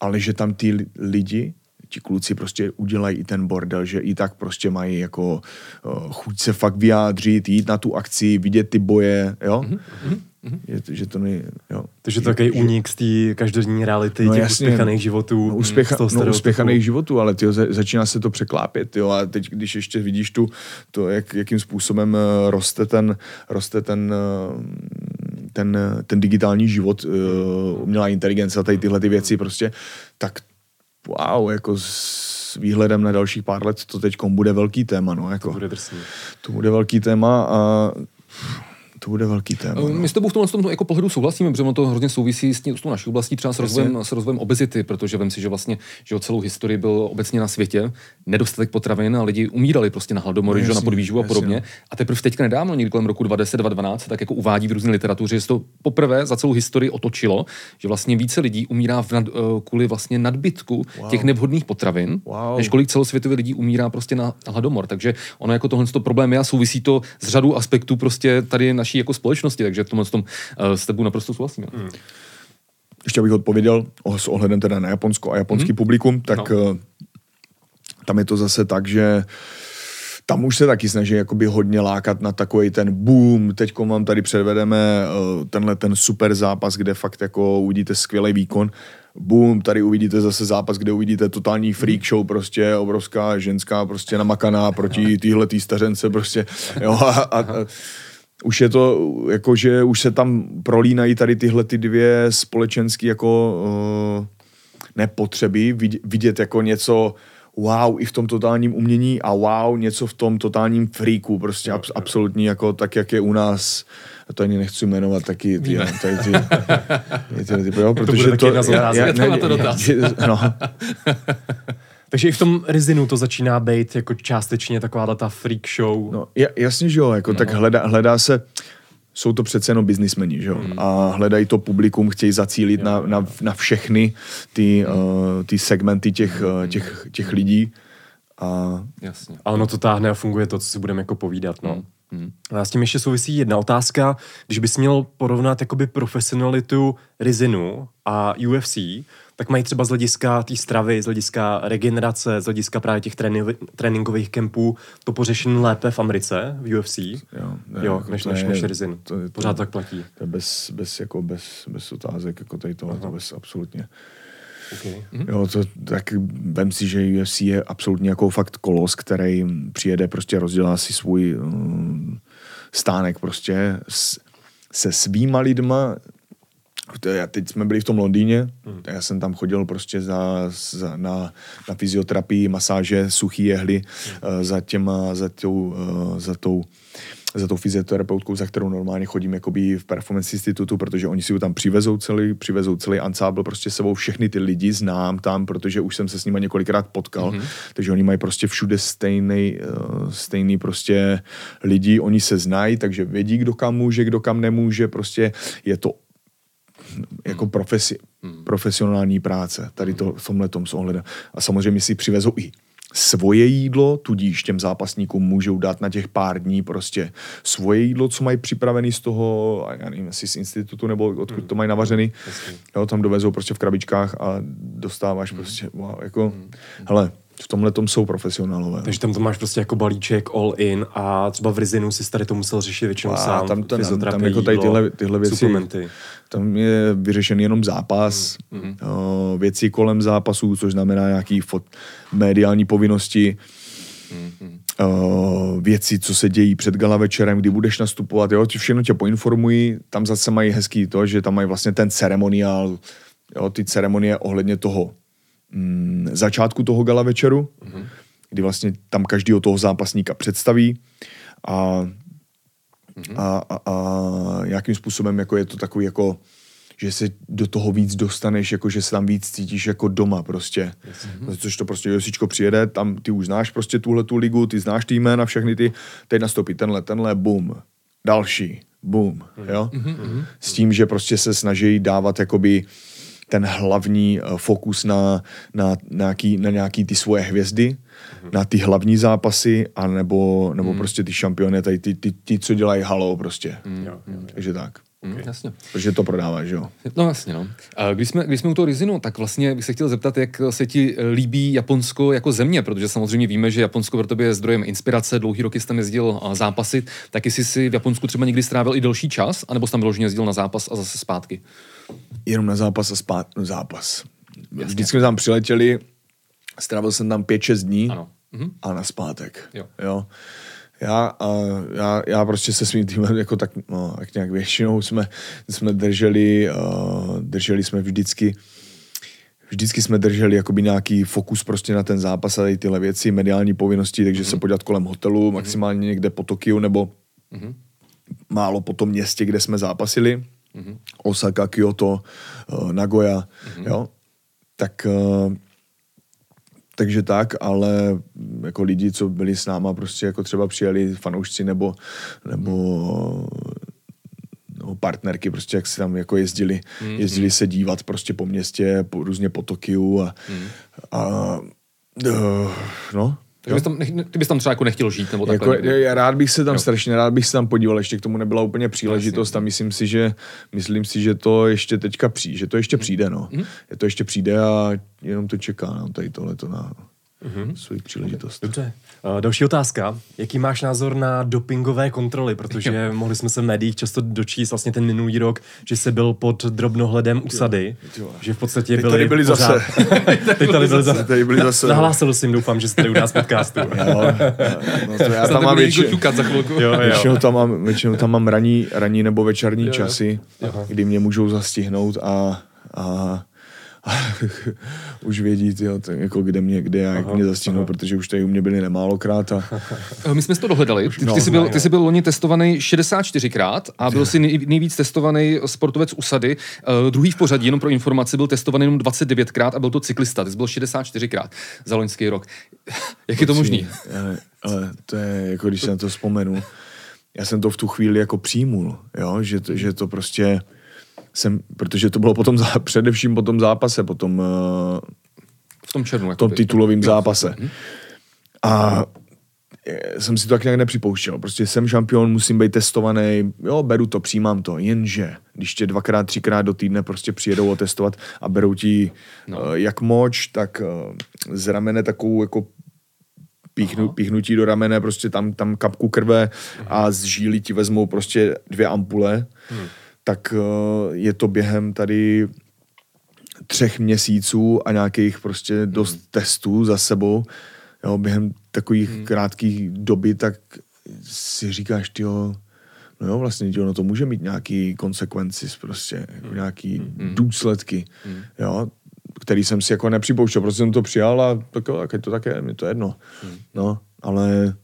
Ale že tam ty lidi, ti kluci prostě udělají i ten bordel, že i tak prostě mají jako uh, chuť se fakt vyjádřit, jít na tu akci, vidět ty boje, jo? Mm-hmm. Mm-hmm. Je, že to nej, jo. Takže to takový únik z té každodenní reality, no, těch jasně, uspěchaných životů. No, uspěcha, no, uspěchaných životů, ale tyjo, začíná se to překlápět. Jo, a teď, když ještě vidíš tu, to, jak, jakým způsobem uh, roste ten, roste ten uh, ten, ten digitální život, uh, umělá inteligence a tady tyhle ty věci prostě, tak wow, jako s výhledem na dalších pár let to teď bude velký téma. No, jako, to bude drsný. To bude velký téma a to bude velký téma. No. My s tebou v tomhle tom jako pohledu souhlasíme, protože to hrozně souvisí s, tím, s tou naší oblastí, třeba s rozvojem, s rozvojem obezity, protože vím si, že vlastně že celou historii byl obecně na světě nedostatek potravin a lidi umírali prostě na hladomory, no, na podvýživu a podobně. No. A teprve teďka nedávno, někdy kolem roku 2010, 2012, tak jako uvádí v různé literatuře, že se to poprvé za celou historii otočilo, že vlastně více lidí umírá v nad, uh, kvůli vlastně nadbytku wow. těch nevhodných potravin, wow. než kolik celosvětově lidí umírá prostě na hladomor. Takže ono jako tohle problém je a souvisí to s řadou aspektů prostě tady naší naší jako společnosti, takže v tomhle tom uh, s tebou naprosto souhlasím. Hmm. Ještě abych odpověděl s ohledem teda na Japonsko a japonský hmm. publikum, tak no. uh, tam je to zase tak, že tam už se taky snaží jakoby hodně lákat na takový ten boom, teď vám tady předvedeme uh, tenhle ten super zápas, kde fakt jako uvidíte skvělý výkon, boom, tady uvidíte zase zápas, kde uvidíte totální freak show, prostě obrovská ženská prostě namakaná proti týhle tý stařence prostě, jo, a, a, a už je to, jako že už se tam prolínají tady tyhle ty dvě společenské jako uh, nepotřeby, vidět jako něco wow i v tom totálním umění a wow něco v tom totálním freaku, prostě ab, absolutní jako tak, jak je u nás to ani nechci jmenovat taky ty, tady ty, ty, ty, ty, ty jo, protože to, to, já, já, ne, na to dotaz. No. Takže i v tom Rizinu to začíná být jako částečně taková ta freak show. No, jasně, že jo, jako no. tak hledá, hledá se, jsou to přece jenom biznismeni, že jo, hmm. a hledají to publikum, chtějí zacílit jo, na, na, na všechny ty, hmm. uh, ty segmenty těch, uh, těch, těch lidí. A... Jasně. A ono to táhne a funguje to, co si budeme jako povídat, no. Hmm. A s tím ještě souvisí jedna otázka. Když bys měl porovnat jakoby profesionalitu Rizinu a UFC, tak mají třeba z hlediska té stravy, z hlediska regenerace, z hlediska právě těch tréni- tréninkových kempů to pořešení lépe v Americe, v UFC, jo, ne, jo jako než, to než, je- než Rizin. to je- to- Pořád tak platí. To je bez, bez, jako bez, bez otázek, jako tady tohle, to bez absolutně. Okay. Jo, to, tak vem si, že UFC je absolutně jako fakt kolos, který přijede, prostě rozdělá si svůj um, stánek prostě s, se svýma lidma. Je- Teď jsme byli v tom Londýně, já jsem tam chodil prostě za, za, na, na fyzioterapii, masáže, suchý jehly eh, za těma, za tou, eh, za tou za tou fyzioterapeutkou, za kterou normálně chodím jakoby v Performance Institutu, protože oni si ho tam přivezou celý, přivezou celý ansábl prostě sebou, všechny ty lidi znám tam, protože už jsem se s nimi několikrát potkal, mm-hmm. takže oni mají prostě všude stejný, uh, stejný prostě lidi, oni se znají, takže vědí, kdo kam může, kdo kam nemůže, prostě je to jako profesi, profesionální práce, tady to v tomhle tom s ohledem. A samozřejmě si přivezou i svoje jídlo, tudíž těm zápasníkům můžou dát na těch pár dní prostě svoje jídlo, co mají připravený z toho, já nevím, jestli z institutu nebo odkud to mají navařený. Jo, tam dovezou prostě v krabičkách a dostáváš prostě, wow, jako, hele, v tomhle tom jsou profesionálové. Takže tam to máš prostě jako balíček all in a třeba v Rizinu si tady to musel řešit většinou A sám. tam, tam, fyzioterapie, tam jako tady tyhle, tyhle věci, Suplementy. tam je vyřešen jenom zápas, mm, o, věci kolem zápasů, což znamená nějaký fot, mediální povinnosti, o, věci, co se dějí před gala večerem, kdy budeš nastupovat, jo, ti všechno tě poinformují, tam zase mají hezký to, že tam mají vlastně ten ceremoniál, jo, ty ceremonie ohledně toho mm, začátku toho gala večeru, kdy vlastně tam každýho toho zápasníka představí a a, a, a jakým způsobem jako je to takový jako že se do toho víc dostaneš, jako že se tam víc cítíš jako doma prostě. Mm-hmm. Což to prostě Josičko přijede, tam ty už znáš prostě tuhle tu ligu, ty znáš ty jména, všechny ty, teď nastoupí tenhle, tenhle, bum, další, bum, jo. Mm-hmm. S tím, že prostě se snaží dávat jakoby ten hlavní eh, fokus na, na, na, nějaký, na nějaký ty svoje hvězdy, na ty hlavní zápasy, a nebo, nebo prostě ty šampiony, tady ty, ty, ty, co dělají halo prostě. Takže tak. Mm, jasně. Protože to prodává, že jo. No jasně, no. A Když jsme, když jsme u toho Rizinu, tak vlastně bych se chtěl zeptat, jak se ti líbí Japonsko jako země, protože samozřejmě víme, že Japonsko pro tebe je zdrojem inspirace, dlouhý roky jsi tam jezdil a, zápasit, tak jestli jsi v Japonsku třeba někdy strávil i delší čas, anebo jsi tam vyloženě jezdil na zápas a zase zpátky. Jenom na zápas a spát, no, zápas. Vždycky jsme tam přiletěli, strávil jsem tam 5-6 dní Ano. Mhm. a na zpátek. Jo. jo. Já, a já, já prostě se svým týmem jako tak, no, jak nějak většinou jsme, jsme drželi, uh, drželi jsme vždycky vždycky jsme drželi jakoby nějaký fokus prostě na ten zápas a tady tyhle věci, mediální povinnosti, takže mm-hmm. se podívat kolem hotelu, maximálně někde po Tokiu nebo mm-hmm. málo po tom městě, kde jsme zápasili. Mm-hmm. Osaka, Kyoto, uh, Nagoya, mm-hmm. jo. Tak uh, takže tak, ale jako lidi, co byli s náma, prostě jako třeba přijeli fanoušci nebo, nebo no, partnerky, prostě jak se tam jako jezdili, mm, jezdili se dívat prostě po městě, po, různě po Tokiu a, mm. a uh, no, Takže bys tam, ty bys tam třeba jako nechtěl žít, nebo jako, takhle. já rád bych se tam, Jo. strašně rád bych se tam podíval, ještě k tomu nebyla úplně příležitost a myslím si, že myslím si, že to ještě teďka přijde, že to ještě přijde, no. Je to ještě přijde a jenom to čeká nám tady tohleto na svůj příležitost. Dobře. Uh, další otázka. Jaký máš názor na dopingové kontroly? Protože mohli jsme se v médiích často dočíst vlastně ten minulý rok, že se byl pod drobnohledem usady. jo. Že v podstatě Teď byli tady byli pořád... zase. Teď tady byli zase. Tady byli zase. Nahlásil jsem, doufám, že se tady u nás podcastu. Jo, no to já Tam mám větši... většinou, ťukat za chvilku. Jo, jo. většinou, tam mám, většinou tam mám ranní, ranní nebo večerní Jo, jo. časy, kdy mě můžou zastihnout a a už vědí, tyjo, to, jako kde mě, kde já, jak mě zastihnou, protože už tady u mě byli nemálokrát a My jsme si to dohledali. Ty, no, ty, jsi byl, no, ty jsi byl loni testovaný 64krát a byl jsi nej, nejvíc testovaný sportovec usady. Uh, druhý v pořadí, jenom pro informaci, byl testovaný jenom 29krát a byl to cyklista. Ty jsi byl 64krát za loňský rok. Jak je to možný? Ale, ale to je, jako když se na to vzpomenu, já jsem to v tu chvíli jako přijmul, jo? Že, to, že to prostě jsem, protože to bylo potom, zá, především po tom zápase, po tom, uh, V tom černu. v tom jakoby. titulovém zápase. A eh, jsem si to tak nějak nepřipouštěl. Prostě jsem šampion, musím být testovaný, jo, beru to, přijímám to, jenže když tě dvakrát, třikrát do týdne prostě přijedou otestovat a berou ti no. uh, jak moč, tak uh, z ramene takovou jako píchnu, píchnutí do ramene, prostě tam, tam kapku krve a z žíly ti vezmou prostě dvě ampule, hmm. Tak uh, je to během tady třech měsíců a nějakých prostě dost hmm. testů za sebou, jo, během takových hmm. krátkých doby, tak si říkáš, ty no jo, vlastně, tyjo, no to může mít nějaký konsekvenci, prostě, jako nějaký hmm. důsledky, hmm. jo, který jsem si jako nepřipouštěl, prostě jsem to přijal a tak jo, tak to tak je, mi to jedno. Hmm. No, ale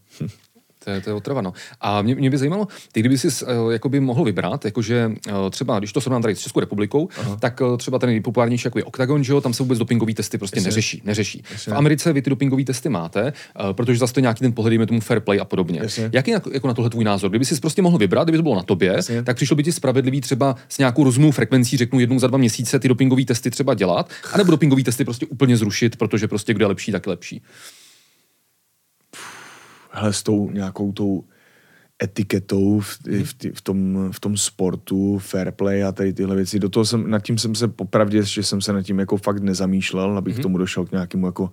to je, to je otrava, no. A mě, mě by zajímalo, ty kdyby si uh, jakoby mohl vybrat, jakože uh, třeba, když to srovnám tady s Českou republikou, Aha. tak uh, třeba ten nejpopulárnější jako je Octagon, že jo, tam se vůbec dopingové testy prostě Jasně. neřeší. neřeší. Jasně. V Americe vy ty dopingové testy máte, uh, protože zase to nějaký ten pohled, dejme tomu fair play a podobně. Jasně. Jaký je jako na tohle tvůj názor? Kdyby si prostě mohl vybrat, kdyby to bylo na tobě, Jasně. tak přišlo by ti spravedlivý třeba s nějakou rozumnou frekvencí, řeknu jednou za dva měsíce ty dopingové testy třeba dělat, anebo dopingové testy prostě úplně zrušit, protože prostě kdo je lepší, tak je lepší. Hele, s tou nějakou tou etiketou v, hmm. v, v, tom, v tom sportu, fair play a tady tyhle věci. Do toho jsem, nad tím jsem se popravdě, že jsem se nad tím jako fakt nezamýšlel, abych hmm. tomu došel k nějakému jako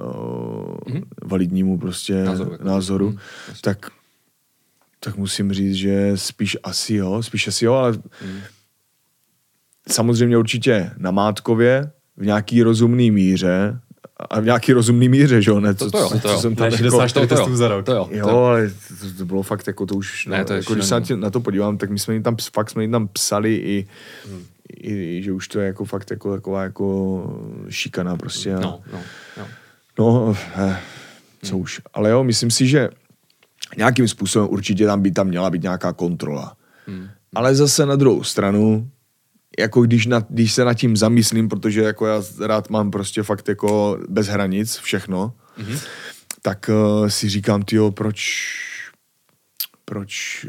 uh, hmm. validnímu prostě názoru. Jako názoru. Hmm. Tak, tak musím říct, že spíš asi jo, spíš asi jo, ale hmm. samozřejmě určitě na Mátkově v nějaký rozumný míře a v nějaký rozumný míře, že jo? Ne, to, to jo, to jo. jsem tam ne, 64 jako, testů za rok. To jo, jo to. ale to, to, bylo fakt jako to už, no, ne, to jako, když se na to podívám, tak my jsme jim tam, fakt jsme jim tam psali i, hmm. i, že už to je jako fakt jako taková jako šikana prostě. No, no, no. No, eh, co hmm. už. Ale jo, myslím si, že nějakým způsobem určitě tam by tam měla být nějaká kontrola. Hmm. Ale zase na druhou stranu, jako když, na, když se nad tím zamyslím, protože jako já rád mám prostě fakt jako bez hranic všechno, mm-hmm. tak uh, si říkám, tyjo, proč proč,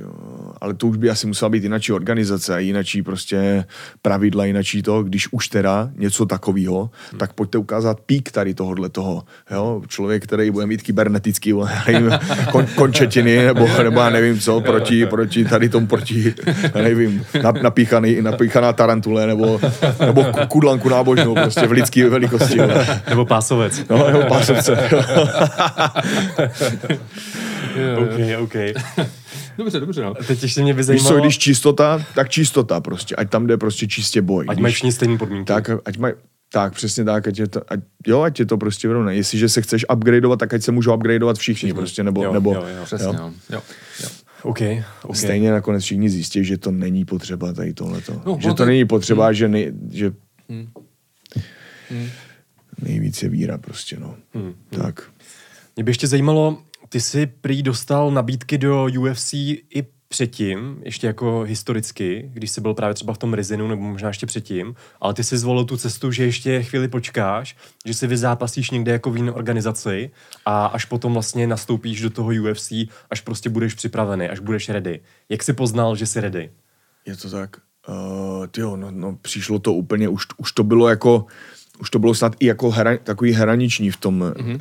ale to už by asi musela být jinačí organizace a jinačí prostě pravidla, jinačí to, když už teda něco takového, hmm. tak pojďte ukázat pík tady tohohle toho, jo, člověk, který bude mít kybernetický nevím, kon, končetiny, nebo, nebo já nevím co, proti, proti tady tomu, proti, nevím, napíchaný, napíchaná tarantule, nebo, nebo kudlanku nábožnou, prostě v lidské velikosti. Nebo pásovec. No, nebo pásovce. OK, OK. Dobře, dobře, no. Teď ještě mě by zajímalo... Víš co, když čistota, tak čistota prostě. Ať tam jde prostě čistě boj. Ať mají všichni stejné podmínky. Tak, ať mají, tak, přesně tak, ať je to, ať, jo, ať je to prostě vyrovnané. Jestliže se chceš upgradeovat, tak ať se můžou upgradeovat všichni, všichni. prostě, nebo, jo, nebo, jo, jo, přesně, jo. jo. jo. Okay, okay. Stejně nakonec všichni zjistí, že to není potřeba tady tohleto. No, že to není potřeba, hmm. že, nej, že hmm. Hmm. nejvíc je víra prostě, no. Hmm. Tak. Mě by ještě zajímalo, ty jsi prý dostal nabídky do UFC i předtím, ještě jako historicky, když jsi byl právě třeba v tom Rizinu, nebo možná ještě předtím, ale ty jsi zvolil tu cestu, že ještě chvíli počkáš, že si vyzápasíš někde jako v jiné organizaci a až potom vlastně nastoupíš do toho UFC, až prostě budeš připravený, až budeš ready. Jak jsi poznal, že jsi ready? Je to tak. Uh, tyjo, no, no, přišlo to úplně, už, už to bylo jako, už to bylo snad i jako hra, takový hraniční v tom, mm-hmm.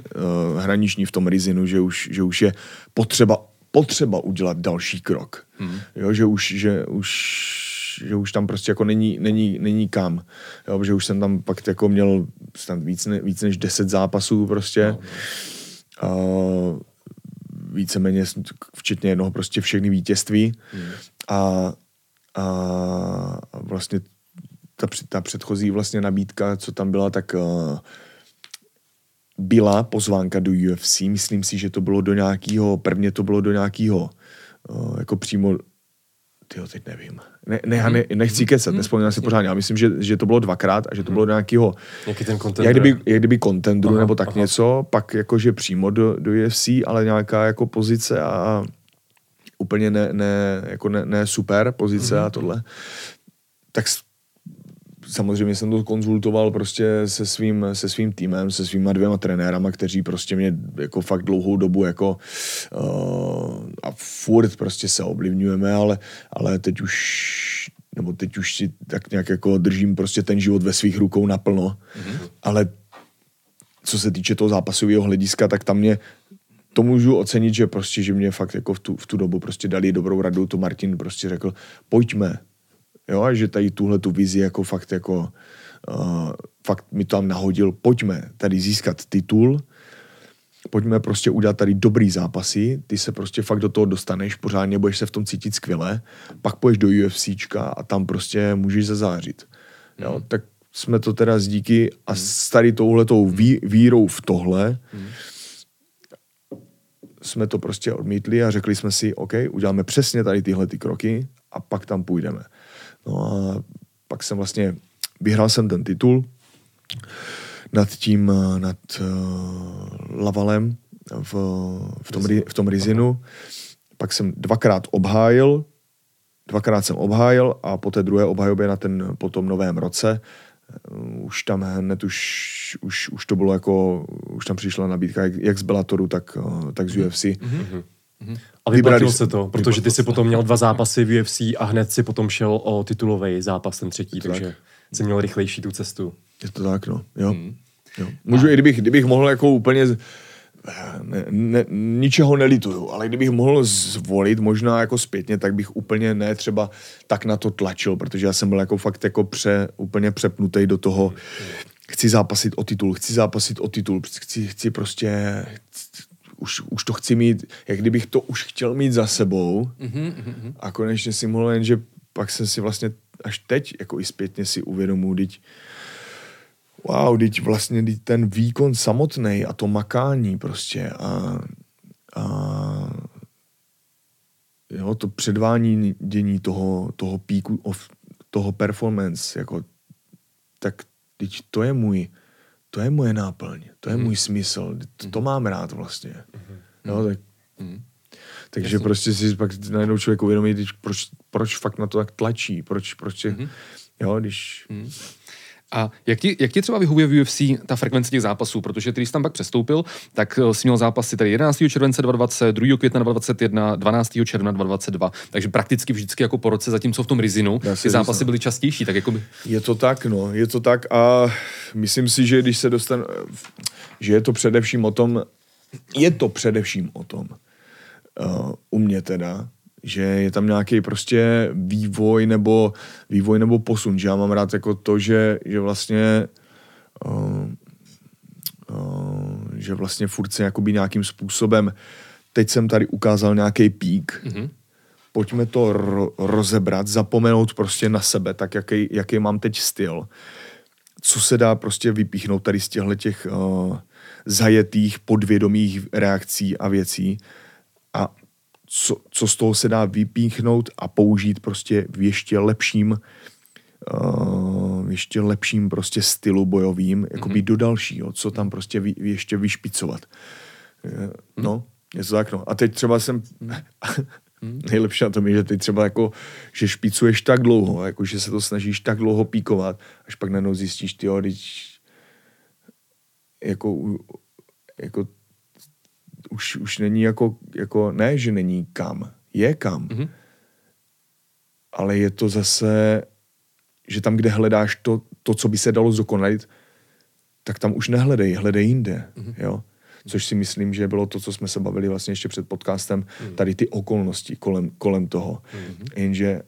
uh, hraniční v tom rizinu, že už, že už je potřeba, potřeba udělat další krok. Mm-hmm. Jo, že už, že už že už tam prostě jako není, není, není kam. Jo, že už jsem tam pak jako měl snad víc, ne, víc než 10 zápasů prostě. No. Uh, víceméně včetně jednoho prostě všechny vítězství. Mm. A, a vlastně ta, ta předchozí vlastně nabídka, co tam byla, tak uh, byla pozvánka do UFC. Myslím si, že to bylo do nějakého, prvně to bylo do nějakého, uh, jako přímo, tyjo, teď nevím. Ne, ne, ne, nechci kecat, mm. nespomínám si pořádně, ale myslím, že, že to bylo dvakrát a že to bylo do nějakého, Jaký ten jak kdyby, jak kdyby contendru aha, nebo tak aha. něco, pak jakože přímo do, do UFC, ale nějaká jako pozice a úplně ne, ne, jako ne, ne super pozice mm. a tohle. Tak samozřejmě jsem to konzultoval prostě se svým, se svým týmem, se svýma dvěma trenérama, kteří prostě mě jako fakt dlouhou dobu jako uh, a furt prostě se oblivňujeme, ale, ale teď už nebo teď už si tak nějak jako držím prostě ten život ve svých rukou naplno, mm-hmm. ale co se týče toho zápasového hlediska, tak tam mě to můžu ocenit, že prostě, že mě fakt jako v tu, v tu dobu prostě dali dobrou radu, to Martin prostě řekl, pojďme, jo, a že tady tuhle tu vizi jako fakt jako, uh, fakt mi to tam nahodil, pojďme tady získat titul, pojďme prostě udělat tady dobrý zápasy, ty se prostě fakt do toho dostaneš, pořádně budeš se v tom cítit skvěle, pak půjdeš do UFCčka a tam prostě můžeš zazářit. Jo, mm. tak jsme to teda z díky a s tady touhletou ví, vírou v tohle mm. jsme to prostě odmítli a řekli jsme si, OK, uděláme přesně tady tyhle ty kroky a pak tam půjdeme. No a pak jsem vlastně, vyhrál jsem ten titul nad tím, nad uh, Lavalem v, v, tom, v tom Rizinu. Pak jsem dvakrát obhájil, dvakrát jsem obhájil a po té druhé obhajobě na ten potom novém roce uh, už tam hned už, už, už to bylo jako, už tam přišla nabídka jak, jak z Bellatoru, tak, tak z UFC. Mm-hmm. Mm-hmm. A vyplatilo se to, protože ty si potom měl dva zápasy v UFC a hned si potom šel o titulový zápas, ten třetí, takže tak. jsi měl rychlejší tu cestu. Je to tak, no. Jo. Mm. jo. Můžu, a... i kdybych, kdybych mohl jako úplně ne, ne, ničeho nelituju, ale kdybych mohl zvolit možná jako zpětně, tak bych úplně ne třeba tak na to tlačil, protože já jsem byl jako fakt jako pře, úplně přepnutý do toho, chci zápasit o titul, chci zápasit o titul, chci, chci prostě, už, už to chci mít, jak kdybych to už chtěl mít za sebou mm-hmm. a konečně si mohl jen, že pak jsem si vlastně až teď jako i zpětně si uvědomuji, teď wow, teď vlastně teď ten výkon samotný a to makání prostě a, a jo, to předvání dění toho, toho píku, of, toho performance, jako, tak teď to je můj, to je moje náplň, to je mm. můj smysl, to, to mám rád vlastně. Mm. Jo, tak, mm. Takže Jasně. prostě si pak najednou člověk uvědomí, proč, proč fakt na to tak tlačí, proč, proč mm. jo, když... Mm. A jak ti, jak ti třeba vyhovuje v UFC ta frekvence těch zápasů? Protože když jsi tam pak přestoupil, tak eh, jsi měl zápasy tady 11. července 2020, 2. května 2021, 12. června 2022. Takže prakticky vždycky jako po roce, zatímco v tom Rizinu ty zápasy byly častější. Tak jako by... Je to tak, no, je to tak a myslím si, že když se dostanu, že je to především o tom, je to především o tom, uh, u mě teda, že je tam nějaký prostě vývoj nebo vývoj nebo posun, že já mám rád jako to, že, že vlastně uh, uh, že vlastně furt se jakoby nějakým způsobem teď jsem tady ukázal nějaký pík, mm-hmm. pojďme to ro- rozebrat, zapomenout prostě na sebe, tak jaký, jaký mám teď styl. Co se dá prostě vypíchnout tady z těchto těch uh, zajetých podvědomých reakcí a věcí a co, co z toho se dá vypíchnout a použít prostě v ještě lepším uh, ještě lepším prostě stylu bojovým, jako mm-hmm. do dalšího, co tam prostě vy, ještě vyšpicovat. Mm-hmm. No, je to tak, no. A teď třeba jsem, mm-hmm. nejlepší na tom je, že ty třeba jako, že špicuješ tak dlouho, jako že se to snažíš tak dlouho píkovat, až pak najednou zjistíš, ty když jako, jako už, už není jako, jako, ne, že není kam, je kam. Mm-hmm. Ale je to zase, že tam, kde hledáš to, to co by se dalo zdokonalit, tak tam už nehledej, hledej jinde, mm-hmm. jo. Což si myslím, že bylo to, co jsme se bavili vlastně ještě před podcastem, mm-hmm. tady ty okolnosti kolem, kolem toho. Mm-hmm. Jenže,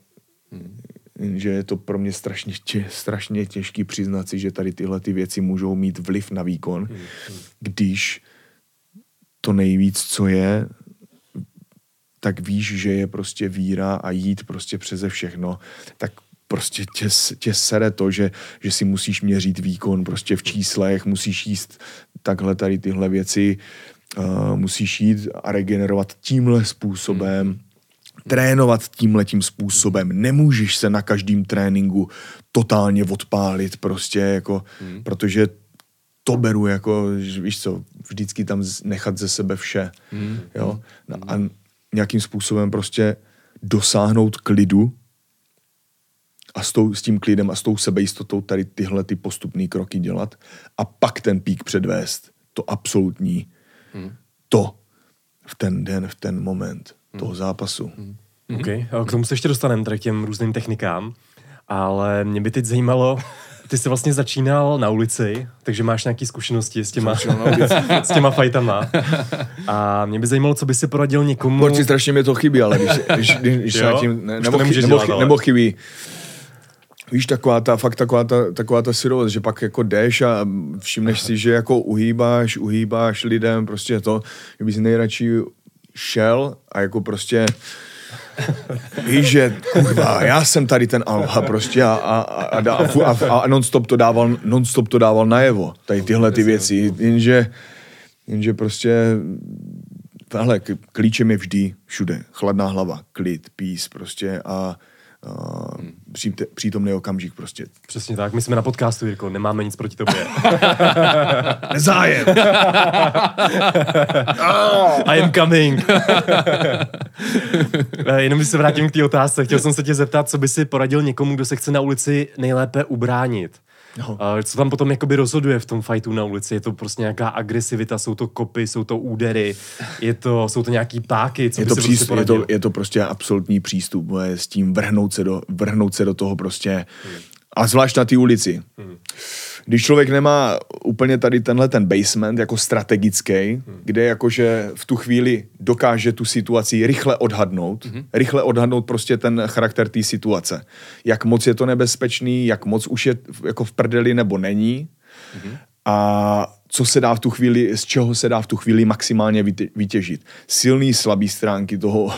mm-hmm. jenže je to pro mě strašně, tě, strašně těžký přiznat si, že tady tyhle ty věci můžou mít vliv na výkon, mm-hmm. když to nejvíc, co je, tak víš, že je prostě víra a jít prostě přeze všechno, tak prostě tě, tě sere to, že, že si musíš měřit výkon prostě v číslech, musíš jíst takhle tady tyhle věci, uh, musíš jít a regenerovat tímhle způsobem, hmm. trénovat tímhletím způsobem. Nemůžeš se na každém tréninku totálně odpálit prostě, jako, hmm. protože to beru jako, víš co, vždycky tam nechat ze sebe vše, mm. jo, no a nějakým způsobem prostě dosáhnout klidu a s, tou, s tím klidem a s tou sebejistotou tady tyhle ty postupné kroky dělat a pak ten pík předvést, to absolutní, mm. to v ten den, v ten moment mm. toho zápasu. Mm. OK, k tomu se ještě dostaneme, k těm různým technikám, ale mě by teď zajímalo, Ty jsi vlastně začínal na ulici, takže máš nějaké zkušenosti s těma, s těma fightama. A mě by zajímalo, co by si poradil někomu... Porci, strašně mi to chybí, ale když, když, když, Jo? na tím, ne, Už to nebo, nebo, dělat, nebo chybí. Víš, taková ta, fakt taková ta, taková ta syrovost, že pak jako jdeš a všimneš si, že jako uhýbáš, uhýbáš lidem, prostě to, že bys nejradši šel a jako prostě Víš, že kurva, já jsem tady ten alfa prostě a, a, a, a, a, a, non-stop to dával, non-stop to dával najevo, tady tyhle ty věci, jenže, jenže prostě k- klíčem je vždy všude. Chladná hlava, klid, pís prostě a, a přijte- přítomný okamžik prostě. Přesně tak, my jsme na podcastu, Jirko, nemáme nic proti tobě. Nezájem! I am coming. Eh, Jenom když se vrátím k té otázce, chtěl jsem se tě zeptat, co by si poradil někomu, kdo se chce na ulici nejlépe ubránit. No. Uh, co tam potom jakoby rozhoduje v tom fightu na ulici? Je to prostě nějaká agresivita, jsou to kopy, jsou to údery, je to, jsou to nějaký páky, co je to, si přístup, prostě je, to, je to prostě absolutní přístup je s tím vrhnout se do, vrhnout se do toho prostě. A zvlášť na té ulici. Když člověk nemá úplně tady tenhle ten basement jako strategický, kde jakože v tu chvíli dokáže tu situaci rychle odhadnout, rychle odhadnout prostě ten charakter té situace. Jak moc je to nebezpečný, jak moc už je jako v prdeli nebo není. A co se dá v tu chvíli, z čeho se dá v tu chvíli maximálně vytě- vytěžit. Silný, slabý stránky toho,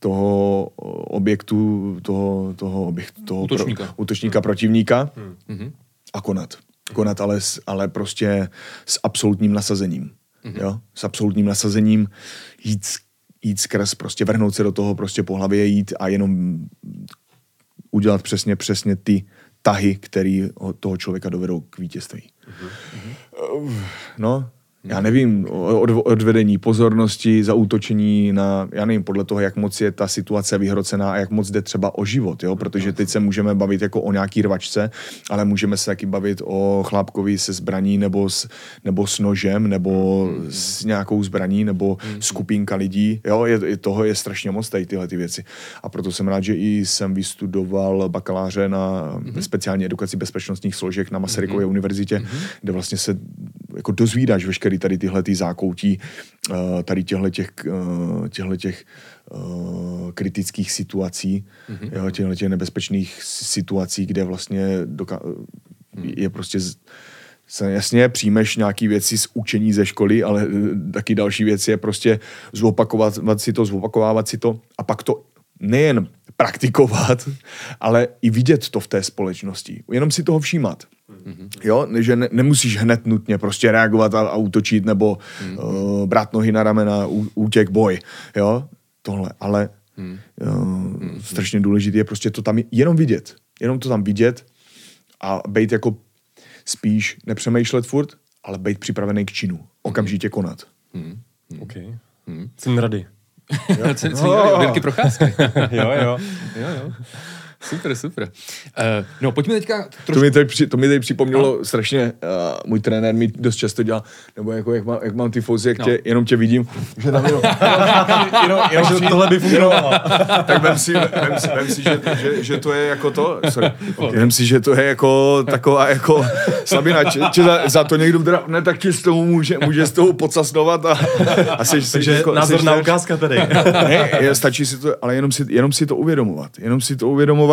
toho objektu, toho, toho, objektu, toho Útočníka. Pro, útočníka protivníka a konat. Konat, ale, s- ale prostě s absolutním nasazením. Jo? S absolutním nasazením jít, jít skrz, prostě vrhnout se do toho prostě po hlavě, jít a jenom udělat přesně, přesně ty tahy, který ho- toho člověka dovedou k vítězství. No, já nevím, od, odvedení pozornosti, zaútočení na, já nevím, podle toho, jak moc je ta situace vyhrocená a jak moc jde třeba o život, jo? protože teď se můžeme bavit jako o nějaký rvačce, ale můžeme se taky bavit o chlápkovi se zbraní nebo s, nebo s nožem, nebo s nějakou zbraní, nebo skupinka lidí, jo, je, je, toho je strašně moc tady tyhle ty věci. A proto jsem rád, že i jsem vystudoval bakaláře na speciální edukaci bezpečnostních složek na Masarykově univerzitě, kde vlastně se jako dozvídáš veškerý tady tyhle ty zákoutí, eh, tady těchto těch, eh, těchto těch eh, kritických situací, jo, těchto těch nebezpečných si- situací, kde vlastně doka- je prostě z- se jasně přijmeš nějaký věci z učení ze školy, ale taky další věc je prostě zopakovat si to, zopakovávat si to a pak to nejen praktikovat, ale i vidět to v té společnosti. Jenom si toho všímat. Jo, že ne, nemusíš hned nutně prostě reagovat a, a útočit nebo uh, brát nohy na ramena, ú, útěk, boj. Jo, tohle. Ale uh, strašně důležité je prostě to tam jenom vidět. Jenom to tam vidět a být jako spíš nepřemýšlet furt, ale být připravený k činu. Okamžitě konat. OK. Jsem rady. Co co Jirky Procházky? jo, jo. jo, jo. Super, super. Uh, no, pojďme teďka To trošku... mi, tady, při- to mi tady připomnělo no. strašně, uh, můj trenér mi dost často dělá, nebo jako jak, má, jak mám ty fouzy, jak No. tě, jenom tě vidím, že tam jenom, jenom, jenom, Takže tohle by fungovalo. tak vem si, vem si, vem si že, že, že, to je jako to, sorry, vem si, že to je jako taková jako slabina, či, či za, za, to někdo teda, ne, tak ti z toho může, může z toho podsasnovat a, a seš, seš, Takže jako, názorná seš, ukázka tady. ne, je, stačí si to, ale jenom si, jenom si to uvědomovat. Jenom si to uvědomovat,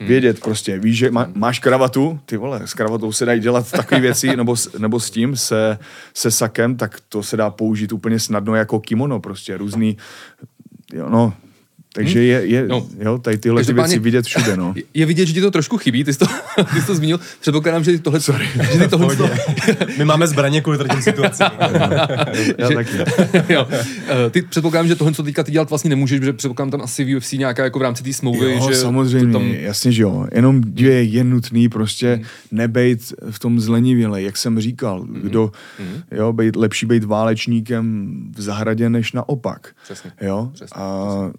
vědět prostě. Víš, že má, máš kravatu, ty vole, s kravatou se dají dělat takové věci, nebo, s- nebo s tím, se, se sakem, tak to se dá použít úplně snadno jako kimono, prostě různý, jo, no, takže je, je No. jo, tady tyhle ty věci vidět všude, no. Je vidět, že ti to trošku chybí, ty jsi to, ty jsi to zmínil. Předpokládám, že ty tohle, Sorry. že ty tohle, to, My máme zbraně kvůli těm situacím. Já že- taky. jo. Eh, Ty předpokládám, že tohle, co teďka ty dělat vlastně nemůžeš, protože předpokládám tam asi v UFC nějaká jako v rámci té smlouvy, Jo, že samozřejmě, to tam... jasně, že jo. Jenom je, je nutný prostě nebejt v tom zlenivěle, jak jsem říkal. Kdo, jo, bejt, lepší být válečníkem v zahradě, než naopak. Přesně. Jo, Přesně, a Jo.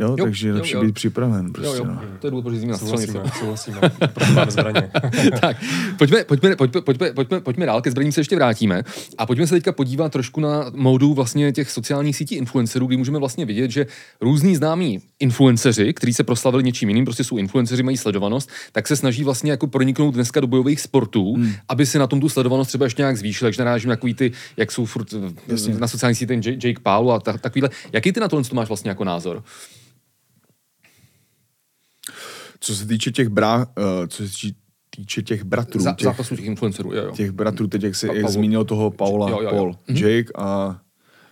Jo, Jo, takže je jo, lepší jo. být připraven. Jo, Prostě, jo, no. to je důležité zmínit na střelnici. Souhlasíme, souhlasíme. Zbraně. tak, pojďme, pojďme, pojďme, pojďme, pojďme, pojďme dál, ke zbraním se ještě vrátíme. A pojďme se teďka podívat trošku na módu vlastně těch sociálních sítí influencerů, kdy můžeme vlastně vidět, že různí známí influenceři, kteří se proslavili něčím jiným, prostě jsou influenceři, mají sledovanost, tak se snaží vlastně jako proniknout dneska do bojových sportů, hmm. aby si na tom tu sledovanost třeba ještě nějak zvýšili. Takže narážím na takový ty, jak jsou furt Jasně. na sociálních sítích ten Jake Paul a ta, takovýhle. Jaký ty na tohle to máš vlastně jako názor? Co se týče těch brá, uh, co se týče těch bratrů, Za, těch, zápasů těch influencerů, jo, jo. těch bratrů, teď jak, si, Pa- jak zmínil toho Paula, Jo, jo, jo. Paul, Mhm. Jake a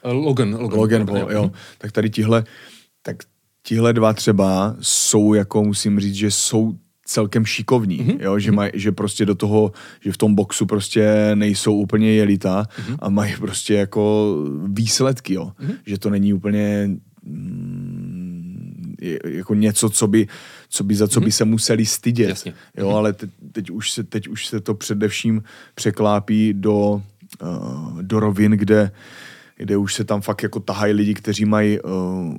Eh, Logan, Logan, Logan Paul, jo. Tak tady tihle, tak tihle dva třeba jsou, jako musím říct, že jsou celkem šikovní, mm-hmm. jo, že, maj, že prostě do toho, že v tom boxu prostě nejsou úplně jelita mm-hmm. a mají prostě jako výsledky, jo. Mm-hmm. Že to není úplně mm, jako něco, co by, co by za co by se museli stydět. Jasně. Jo, ale te, teď, už se, teď už se to především překlápí do, uh, do rovin, kde, kde už se tam fakt jako tahají lidi, kteří mají uh,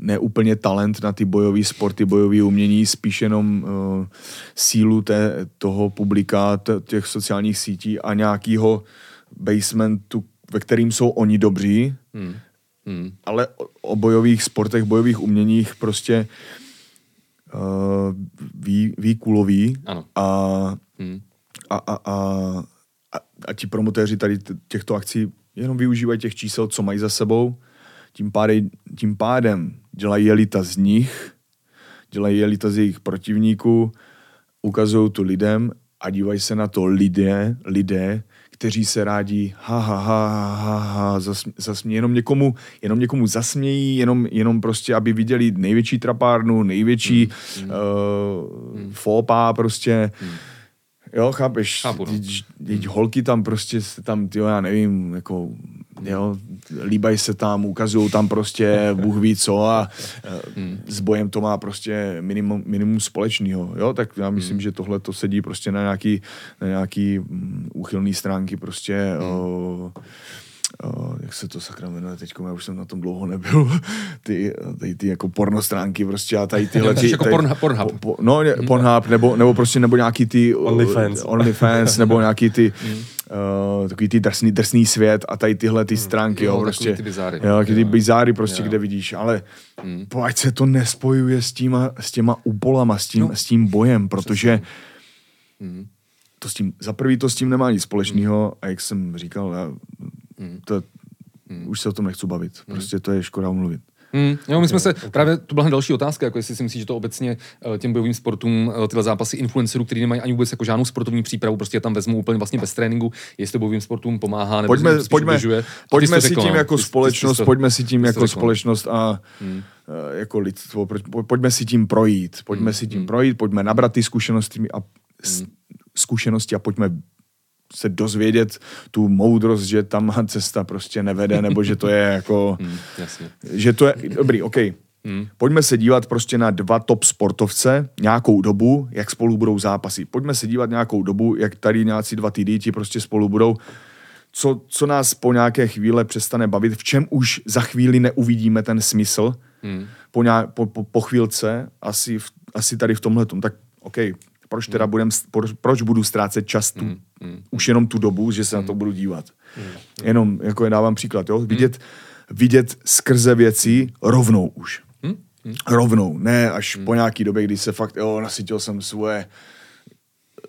neúplně talent na ty bojové sporty, bojové umění, spíš jenom uh, sílu té, toho publika, t- těch sociálních sítí a nějakého basementu, ve kterým jsou oni dobří, Hmm. Hmm. ale o, o bojových sportech, bojových uměních prostě uh, ví, ví kulový Ano. a, Hmm. a, a, a, a, a ti promotéři tady těchto akcí jenom využívají těch čísel, co mají za sebou, tím pádem, tím pádem dělají jelita z nich, dělají jelita z jejich protivníků, ukazují to lidem a dívají se na to lidé, lidé, kteří se rádi ha, ha, ha, ha, ha, ha zasmě, zasmě, jenom někomu, jenom někomu zasmějí, jenom, jenom prostě, aby viděli největší trapárnu, největší mm, mm. Uh, fópa prostě. Mm. Jo, chápeš? Chápu, no. Teď, holky tam prostě se tam, tyjo, já nevím, jako, jo, líbají se tam, ukazují tam prostě Bůh ví co a hmm. s bojem to má prostě minimum, minimum společného, jo, tak já myslím, hmm. že tohle to sedí prostě na nějaký, na nějaký mm, úchylný stránky prostě hmm. o, jak se to sakra jmenuje teďko, já už jsem na tom dlouho nebyl, ty, ty, ty jako porno stránky prostě a tady tyhle. ty, jako tady, Pornhub- Pornhub? Po, po, no, ne, Pornhub, nebo, nebo prostě, nebo nějaký ty... uh, OnlyFans. OnlyFans, nebo nějaký ty, uh, takový ty drsný, drsný svět a tady tyhle ty stránky, Jo, jo, takový prostě. ty bizáry. Jo, ty Jo. bizáry prostě, Jo. kde vidíš, ale hmm. ať se to nespojuje s, těma, s těma úpolama, s tím, no. s tím bojem, protože Hmm. to s tím, za prvý to s tím nemá nic společného a jak jsem říkal, já, to, už se o tom nechci bavit. Prostě to je škoda mluvit. Hmm, jo, my jsme se, právě to byla další otázka, jako jestli si myslíš, že to obecně eh, těm bojovým sportům, eh, tyhle zápasy influencerů, kteří nemají ani vůbec jako žádnou sportovní přípravu, prostě je tam vezmou úplně vlastně bez tréninku, jestli to bojovým sportům pomáhá, nebo Pojďme, pojďme, ubližuje. Ty jsi pojďme si tím no. jako Ty jsi- ty společnost, to- pojďme si tím ty jako společnost a Hmm. eh, jako lidstvo, pojď- pojďme si tím projít, pojďme si tím projít, pojďme nabrat ty zkušenosti a zkušenosti a pojďme se dozvědět tu moudrost, že tam cesta prostě nevede, nebo že to je jako, Hmm, jasně. že to je, dobrý, OK. Hmm. Pojďme se dívat prostě na dva top sportovce nějakou dobu, jak spolu budou zápasy. Pojďme se dívat nějakou dobu, jak tady nějací dva ty děti prostě spolu budou. Co, co nás po nějaké chvíle přestane bavit, v čem už za chvíli neuvidíme ten smysl, Hmm. po, nějak, po, po, po chvílce, asi, v, asi tady v tomhle tak OK, proč teda budem, proč, proč budu ztrácet čas tu, hmm. už jenom tu dobu, že se na to budu dívat. Jenom, jako je dávám příklad, jo, vidět, vidět skrze věci rovnou už. Rovnou, ne až po nějaký době, kdy se fakt, jo, nasytil jsem svoje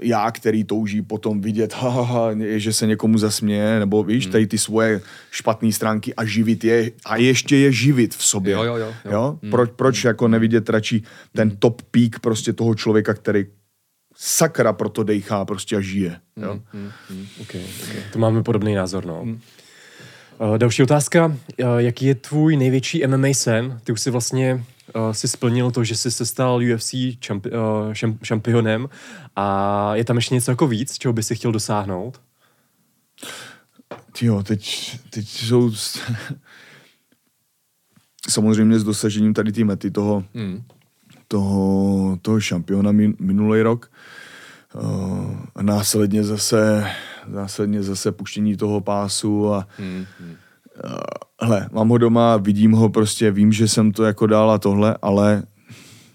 já, který touží potom vidět, ha, ha, ha, že se někomu zasměje, nebo víš, tady ty svoje špatné stránky a živit je, a ještě je živit v sobě. Jo, jo, jo, jo. jo? Proč, proč jako nevidět radši ten top peak prostě toho člověka, který sakra proto dejchá prostě a žije. Jo? Okay, okay. To máme podobný názor, no. Uh, další otázka. Uh, jaký je tvůj největší MMA sen? Ty už si vlastně uh, si splnil to, že jsi se stal UFC čampi- uh, šam- šampionem a je tam ještě něco jako víc, čeho by si chtěl dosáhnout? Jo, teď, teď jsou samozřejmě s dosažením tady té mety toho, Hmm. Toho, toho šampiona min, minulý rok. Uh, a následně zase, následně zase puštění toho pásu a Hmm. uh, Hele, mám ho doma, vidím ho prostě, vím, že jsem to jako dal a tohle, ale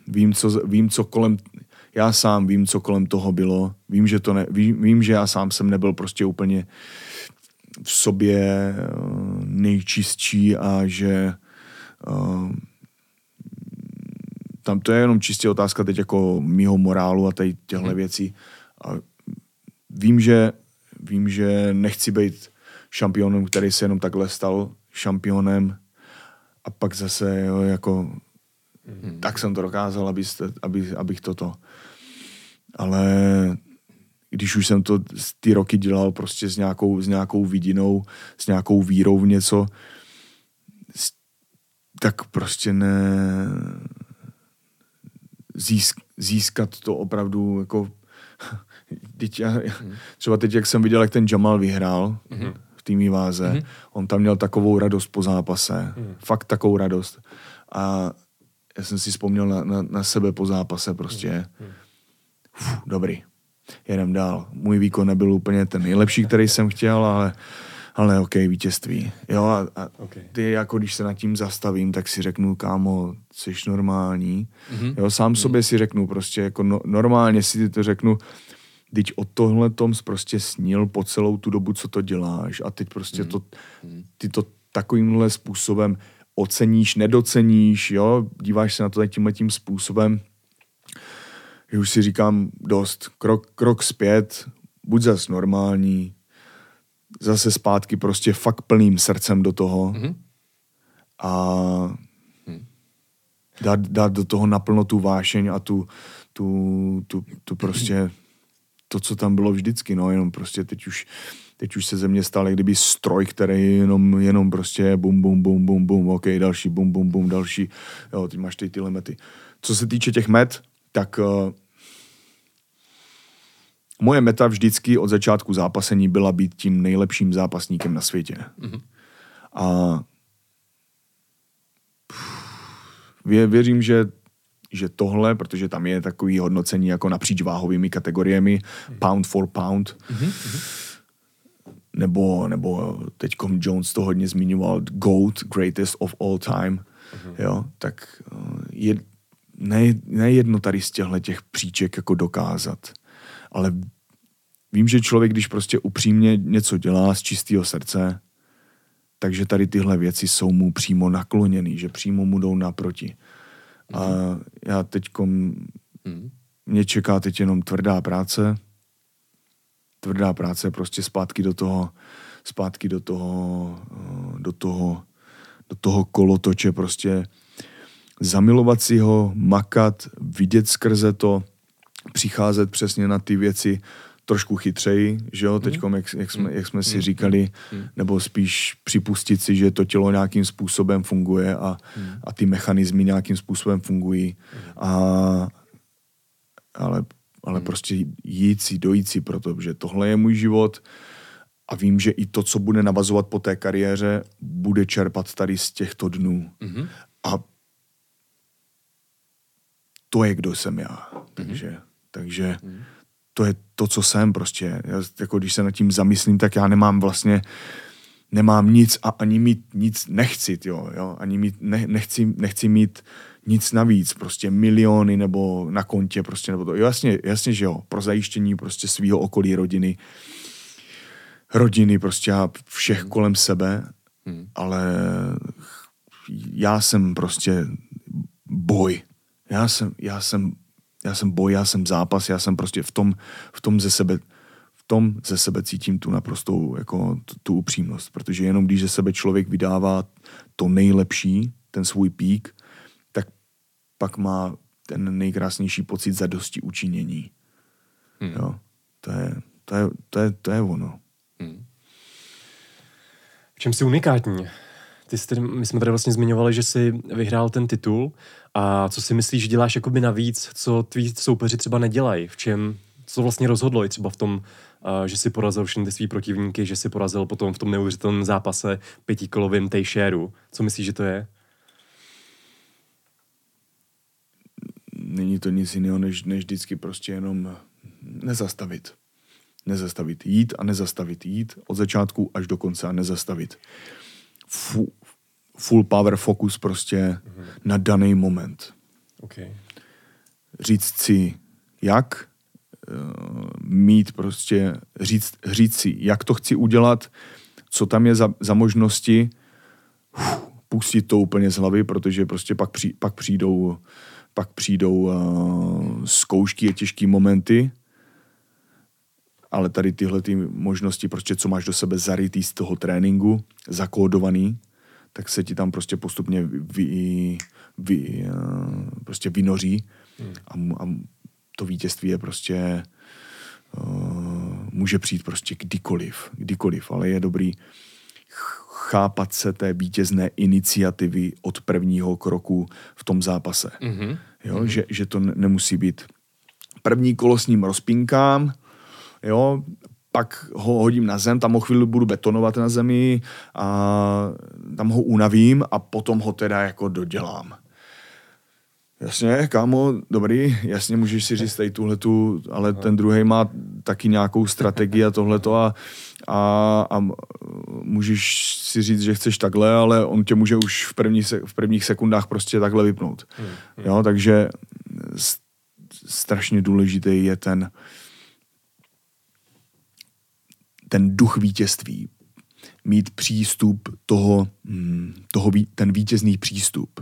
vím, co, vím, co kolem, já sám vím, co kolem toho bylo. Vím, že to ne, vím, vím, že já sám jsem nebyl prostě úplně v sobě eh, nejčistší a že uh, tam to je jenom čistě otázka teď jako mýho morálu a tady těchto hmm. věcí. A vím, že, vím, že nechci být šampionem, který se jenom takhle stal šampionem a pak zase jo, jako hmm. tak jsem to dokázal, aby, aby, abych toto. Ale když už jsem to ty roky dělal prostě s nějakou, s nějakou vidinou, s nějakou vírou v něco, tak prostě ne, získ, získat to opravdu jako teď já, třeba teď, jak jsem viděl, jak ten Jamal vyhrál mm-hmm. v týmí váze, mm-hmm. on tam měl takovou radost po zápase. Mm. Fakt takovou radost. A já jsem si vzpomněl na, na, na sebe po zápase prostě. Mm. Uf, dobrý. Jedem dál. Můj výkon nebyl úplně ten nejlepší, který jsem chtěl, ale ale ok, vítězství. Jo, a, a okay. ty jako když se nad tím zastavím, tak si řeknu, kámo, jsi normální. Mm-hmm. Jo, sám mm-hmm. sobě si řeknu prostě, jako no, normálně si to řeknu, teď o tohle tom prostě snil po celou tu dobu, co to děláš a teď prostě mm-hmm. to, ty to takovýmhle způsobem oceníš, nedoceníš, jo, díváš se na to tímhle tím způsobem, že už si říkám dost, krok, krok zpět, buď zas normální, zase zpátky prostě fakt plným srdcem do toho mm-hmm. a mhm. dát, dát do toho naplno tu vášeň a tu, tu, tu, tu prostě to, co tam bylo vždycky, no, jenom prostě teď už, teď už se ze mě stal kdyby stroj, který jenom, jenom prostě bum, bum, bum, bum, bum, ok, další, bum, bum, bum, další, jo, ty máš ty tyhle mety. Co se týče těch met, tak uh, moje meta vždycky od začátku zápasení byla být tím nejlepším zápasníkem na světě. Mm-hmm. A vě, věřím, že, že tohle, protože tam je takový hodnocení jako napříč váhovými kategoriemi, mm-hmm. pound for pound, mm-hmm. nebo, nebo teď Jones to hodně zmiňoval, GOAT, greatest of all time, mm-hmm. jo, tak eh, je, ne, nejedno tady z těchto těch příček jako dokázat ale vím, že člověk, když prostě upřímně něco dělá z čistého srdce, takže tady tyhle věci jsou mu přímo nakloněny, že přímo mu jdou naproti. A mhm. já teď mm. mě čeká teď jenom tvrdá práce, tvrdá práce prostě zpátky do toho, zpátky do toho, do toho, do toho kolotoče prostě zamilovat si ho, makat, vidět skrze to, přicházet přesně na ty věci trošku chytřeji, že jo, teď, mm. jak, jak, jsme, jak jsme si mm. říkali, mm. nebo spíš připustit si, že to tělo nějakým způsobem funguje a, mm. a ty mechanismy nějakým způsobem fungují. A, ale ale prostě jít si, dojít si, protože tohle je můj život a vím, že i to, co bude navazovat po té kariéře, bude čerpat tady z těchto dnů. A to je, kdo jsem já. Takže, takže mm to je to, co jsem prostě. Já, jako když se nad tím zamyslím, tak já nemám vlastně nemám nic a ani mít nic nechci, jo, jo? ani mít, ne, nechci, nechci mít nic navíc, prostě miliony nebo na kontě, prostě, nebo to, jasně, jasně, že jo, pro zajištění prostě svého okolí, rodiny, rodiny prostě a všech hmm. kolem sebe, hmm. ale já jsem prostě boj. Já jsem, já jsem já jsem boj, já jsem zápas, já jsem prostě v tom, v tom ze sebe, v tom ze sebe cítím tu naprostou jako tu, upřímnost, protože jenom když ze sebe člověk vydává to nejlepší, ten svůj pík, tak pak má ten nejkrásnější pocit zadosti učinění. Hmm. Jo, to je, to je, to je, to je ono. Hmm. V čem jsi unikátní? Ty jsi, my jsme tady vlastně zmiňovali, že jsi vyhrál ten titul a co si myslíš, že děláš jakoby navíc, co tví soupeři třeba nedělají? V čem, co vlastně rozhodlo i třeba v tom, že si porazil všechny svý protivníky, že si porazil potom v tom neuvěřitelném zápase pětikolovým Tejšéru. Co myslíš, že to je? Není to nic jiného, než, než vždycky prostě jenom nezastavit. Nezastavit. Jít a nezastavit. Jít od začátku až do konce a nezastavit. Fu, full power fokus prostě mm-hmm. na daný moment. Okay. Říct si, jak, uh, mít prostě, říct, říct si, jak to chci udělat, co tam je za, za možnosti, uf, pustit to úplně z hlavy, protože prostě pak, při, pak přijdou, pak přijdou uh, zkoušky a těžké momenty, ale tady tyhle ty možnosti, prostě co máš do sebe zarytý z toho tréninku, zakódovaný, tak se ti tam prostě postupně vy, vy, uh, prostě vynoří hmm. a, a to vítězství je prostě uh, může přijít prostě kdykoliv, kdykoliv, ale je dobrý chápat se té vítězné iniciativy od prvního kroku v tom zápase. Mm-hmm. Jo, mm-hmm. Že, že to nemusí být první kolo s ním rozpinkám, jo, pak ho hodím na zem, tam ho chvíli budu betonovat na zemi a tam ho unavím a potom ho teda jako dodělám. Jasně, kámo, dobrý, jasně můžeš si říct tady tuhletu, ale ten druhý má taky nějakou strategii a tohleto a, a, a můžeš si říct, že chceš takhle, ale on tě může už v, první, v prvních sekundách prostě takhle vypnout. Hmm, hmm. Jo, takže strašně důležitý je ten ten duch vítězství, mít přístup toho, hm, toho ten vítězný přístup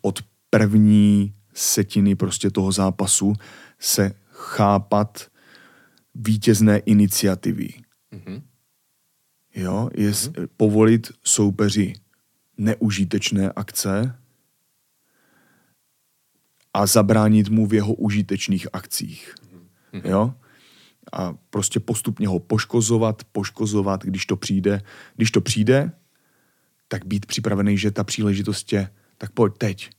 od první setiny prostě toho zápasu se chápat vítězné iniciativy. Mm-hmm. Jo, je mm-hmm. povolit soupeři neužitečné akce a zabránit mu v jeho užitečných akcích. Mm-hmm. Jo? A prostě postupně ho poškozovat, poškozovat, když to přijde. Když to přijde, tak být připravený, že ta příležitost je, tak pojď teď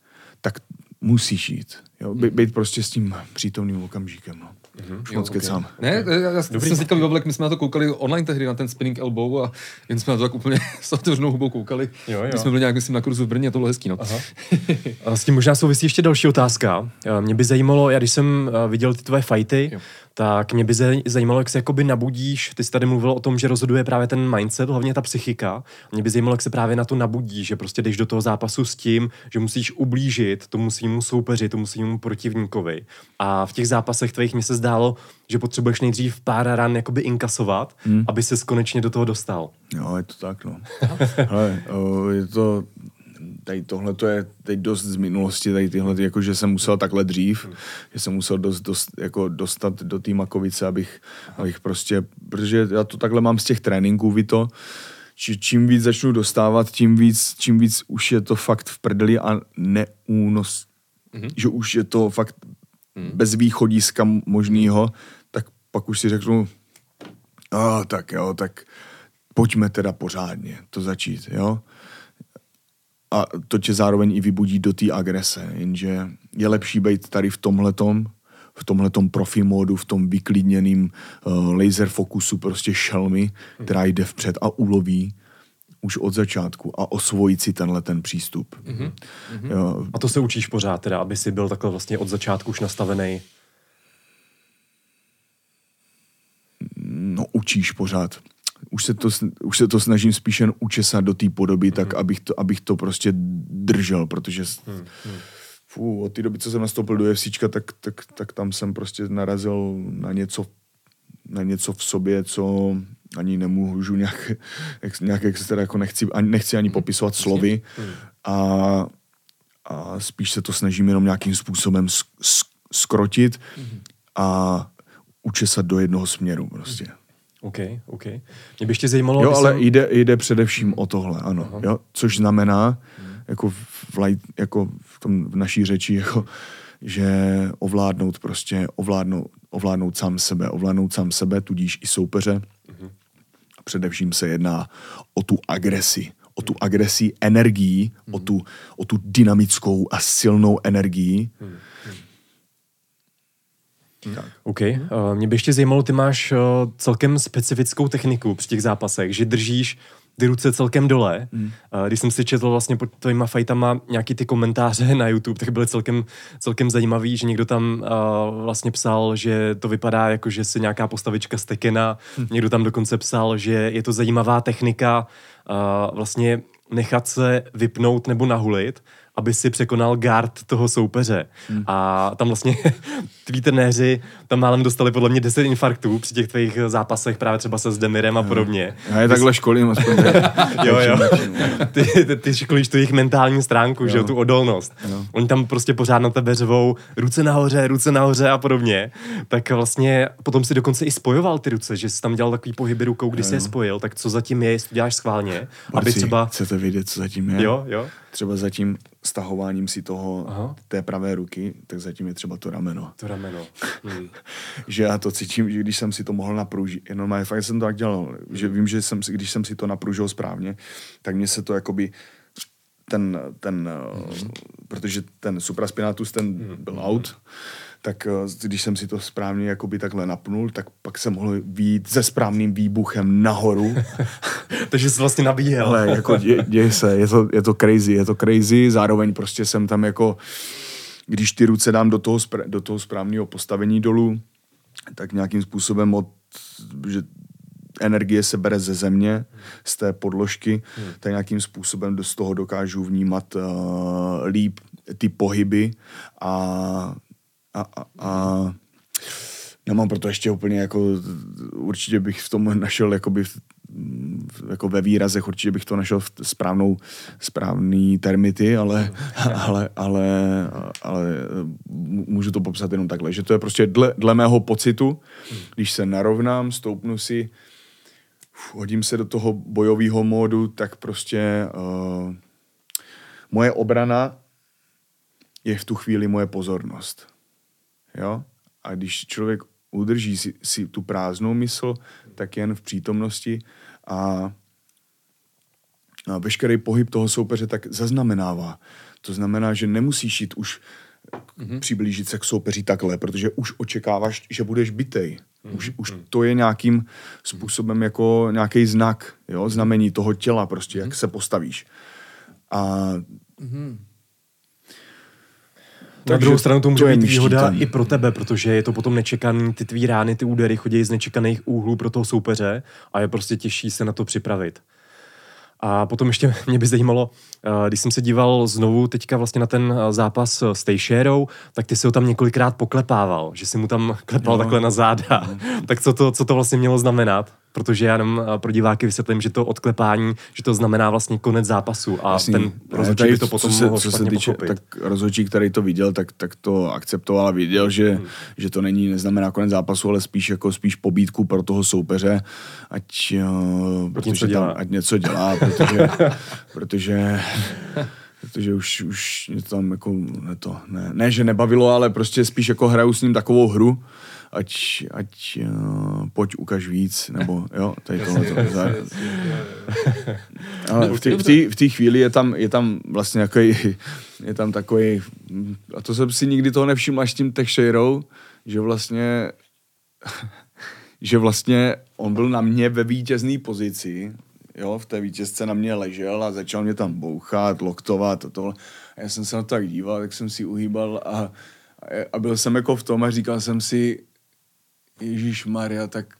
tak musíš jít. Jo? By, být prostě s tím přítomným okamžikem. No. Mm-hmm. Už moc okay. Ne, já, já jsem si teďka vybavil, my jsme na to koukali online tehdy, na ten spinning elbow a jen jsme na to tak úplně s otevřenou hubou koukali. Jo, jo. My jsme byli nějak, myslím, na kurzu v Brně a to bylo hezký. No. Aha. a s tím možná souvisí ještě další otázka. Mě by zajímalo, já když jsem eh, viděl ty tvoje fighty, jo tak mě by zajímalo, jak se jakoby nabudíš. Ty jsi tady mluvil o tom, že rozhoduje právě ten mindset, hlavně ta psychika. Mě by zajímalo, jak se právě na to nabudí, že prostě jdeš do toho zápasu s tím, že musíš ublížit tomu svýmu soupeři, tomu svýmu protivníkovi. A v těch zápasech tvých mi se zdálo, že potřebuješ nejdřív pár ran jakoby inkasovat, hmm. aby se konečně do toho dostal. Jo, je to tak, no. Hele, je to tady tohle to je teď dost z minulosti, tady tyhle, jako že jsem musel takhle dřív, hmm. že jsem musel dost, dost jako dostat do té makovice, abych, abych prostě, protože já to takhle mám z těch tréninků, vy to, či, čím víc začnu dostávat, tím víc, čím víc už je to fakt v prdeli a neúnos, hmm. že už je to fakt hmm. bez východiska možného, tak pak už si řeknu, a tak jo, tak pojďme teda pořádně to začít, jo a to tě zároveň i vybudí do té agrese, jenže je lepší být tady v tomhletom, v tomhletom profi módu, v tom vyklidněným uh, laser fokusu prostě šelmy, která jde vpřed a uloví už od začátku a osvojit si tenhle ten přístup. Mm-hmm. Jo. A to se učíš pořád teda, aby si byl takhle vlastně od začátku už nastavený? No učíš pořád už se to, už se to snažím spíš jen učesat do té podoby, mm. tak mhm. abych to, abych to prostě držel, protože mm. fů, od té doby, co jsem nastoupil do UFC, tak, tak, tak tam jsem prostě narazil na něco, na něco v sobě, co ani nemůžu nějak, nějak jak se teda jako nechci, ani, nechci ani mhm. popisovat slovy mm. a, a spíš se to snažím jenom nějakým způsobem sk, sk, skrotit mm. a učesat do jednoho směru prostě. Mm. OK, OK. Mě by ještě zajímalo... Jo, ale jsem... jde, jde především o tohle, ano. Jo? Což znamená, hmm. jako, v, light, jako v, tom, v naší řeči, jako, že ovládnout prostě, ovládnout, ovládnout sám sebe, ovládnout sám sebe, tudíž i soupeře. Hmm. A především se jedná o tu agresi, o tu agresi energií, hmm. o, tu, o tu dynamickou a silnou energii, hmm tak. OK. Uh, mě by ještě zajímalo, ty máš uh, celkem specifickou techniku při těch zápasech, že držíš ty ruce celkem dole. Mm. Uh, když jsem si četl vlastně pod tvojima fajtama nějaký ty komentáře na YouTube, tak byly celkem, celkem zajímavý, že někdo tam uh, vlastně psal, že to vypadá jako, že si nějaká postavička z Tekena. Mm. Někdo tam dokonce psal, že je to zajímavá technika uh, vlastně nechat se vypnout nebo nahulit, aby si překonal guard toho soupeře. Hmm. A tam vlastně tví trenéři tam málem dostali podle mě 10 infarktů při těch tvých zápasech právě třeba se s Demirem a podobně. Já je takhle školím aspoň. jo, jo. Ty, ty, ty školíš tu jejich mentální stránku, jo. že jo, tu odolnost. Jo. Oni tam prostě pořád na tebe řvou ruce nahoře, ruce nahoře a podobně. Tak vlastně potom si dokonce i spojoval ty ruce, že jsi tam dělal takový pohyby rukou, kdy jsi je spojil. Tak co zatím je, jestli děláš schválně, Marci, aby třeba... Chcete vědět, co zatím je? Jo, jo. Třeba zatím stahováním si toho, Aha. té pravé ruky, tak zatím je třeba to rameno. To rameno. Hmm. že já to cítím, že když jsem si to mohl napružit, jenom já fakt jsem to tak dělal, hmm. že vím, že jsem, když jsem si to napružil správně, tak mě se to jakoby ten, ten hmm. protože ten supraspinatus, ten hmm. byl out, tak eh, když jsem si to správně jakoby takhle napnul, tak pak jsem mohl výjít se správným výbuchem nahoru. Takže jsi vlastně nabíjel. Ale jako dě, děje se, je to, je to crazy, je to crazy, zároveň prostě jsem tam jako, když ty ruce dám do toho, do toho správného postavení dolů, tak nějakým způsobem od, že energie se bere ze země, z té podložky, hmm. tak nějakým způsobem z toho dokážu vnímat uh, líp ty pohyby a a, a, a nemám proto ještě úplně jako, určitě bych v tom našel jakoby jako ve výrazech určitě bych to našel v správnou, správný termity, ale, ale, ale, ale můžu to popsat jenom takhle, že to je prostě dle, dle mého pocitu, když se narovnám, stoupnu si, hodím se do toho bojového módu, tak prostě uh, moje obrana je v tu chvíli moje pozornost. Jo? A když člověk udrží si, si tu prázdnou mysl, tak jen v přítomnosti a, a veškerý pohyb toho soupeře tak zaznamenává. To znamená, že nemusíš jít už mm-hmm. přiblížit se k soupeři takhle, protože už očekáváš, že budeš bitej. Mm-hmm. Už, už to je nějakým způsobem jako nějaký znak, jo, znamení toho těla prostě, mm-hmm. jak se postavíš. A mm-hmm. Na druhou stranu to může být výhoda i pro tebe, protože je to potom nečekaný, ty tvý rány, ty údery chodí z nečekaných úhlů pro toho soupeře a je prostě těžší se na to připravit. A potom ještě mě by zajímalo, eh, když jsem se díval znovu teďka vlastně na ten eh, zápas s Tejšérou, tak ty si ho tam několikrát poklepával, že si mu tam klepal no. takhle na záda. No. tak co to, co to vlastně mělo znamenat? Protože já jenom eh, pro diváky vysvětlím, že to odklepání, že to znamená vlastně konec zápasu a Jasný. ten rozhodčí by to potom co se, mohl co se týče, pochopit. Tak rozhodčí, který to viděl, tak, tak to akceptoval a viděl, že, hmm. že to není, neznamená konec zápasu, ale spíš jako spíš pobídku pro toho soupeře, ať, uh, protože něco dělá. Tam, ať něco dělá, protože, protože protože už, už mě tam jako, ne, to, ne, ne, že nebavilo, ale prostě spíš jako hraju s ním takovou hru, ať, ať uh, pojď ukaž víc, nebo jo, tady tohle to. Ale v té v té chvíli je tam, je tam vlastně takový, je tam takový, a to jsem si nikdy toho nevšiml až tím Teixeirou, že vlastně že vlastně on byl na mě ve vítězné pozici, jo, v té vítězce na mě ležel a začal mě tam bouchat, loktovat a tohle. A já jsem se na to tak díval, tak jsem si uhýbal a, a byl jsem jako v tom a říkal jsem si, Ježíš Maria, tak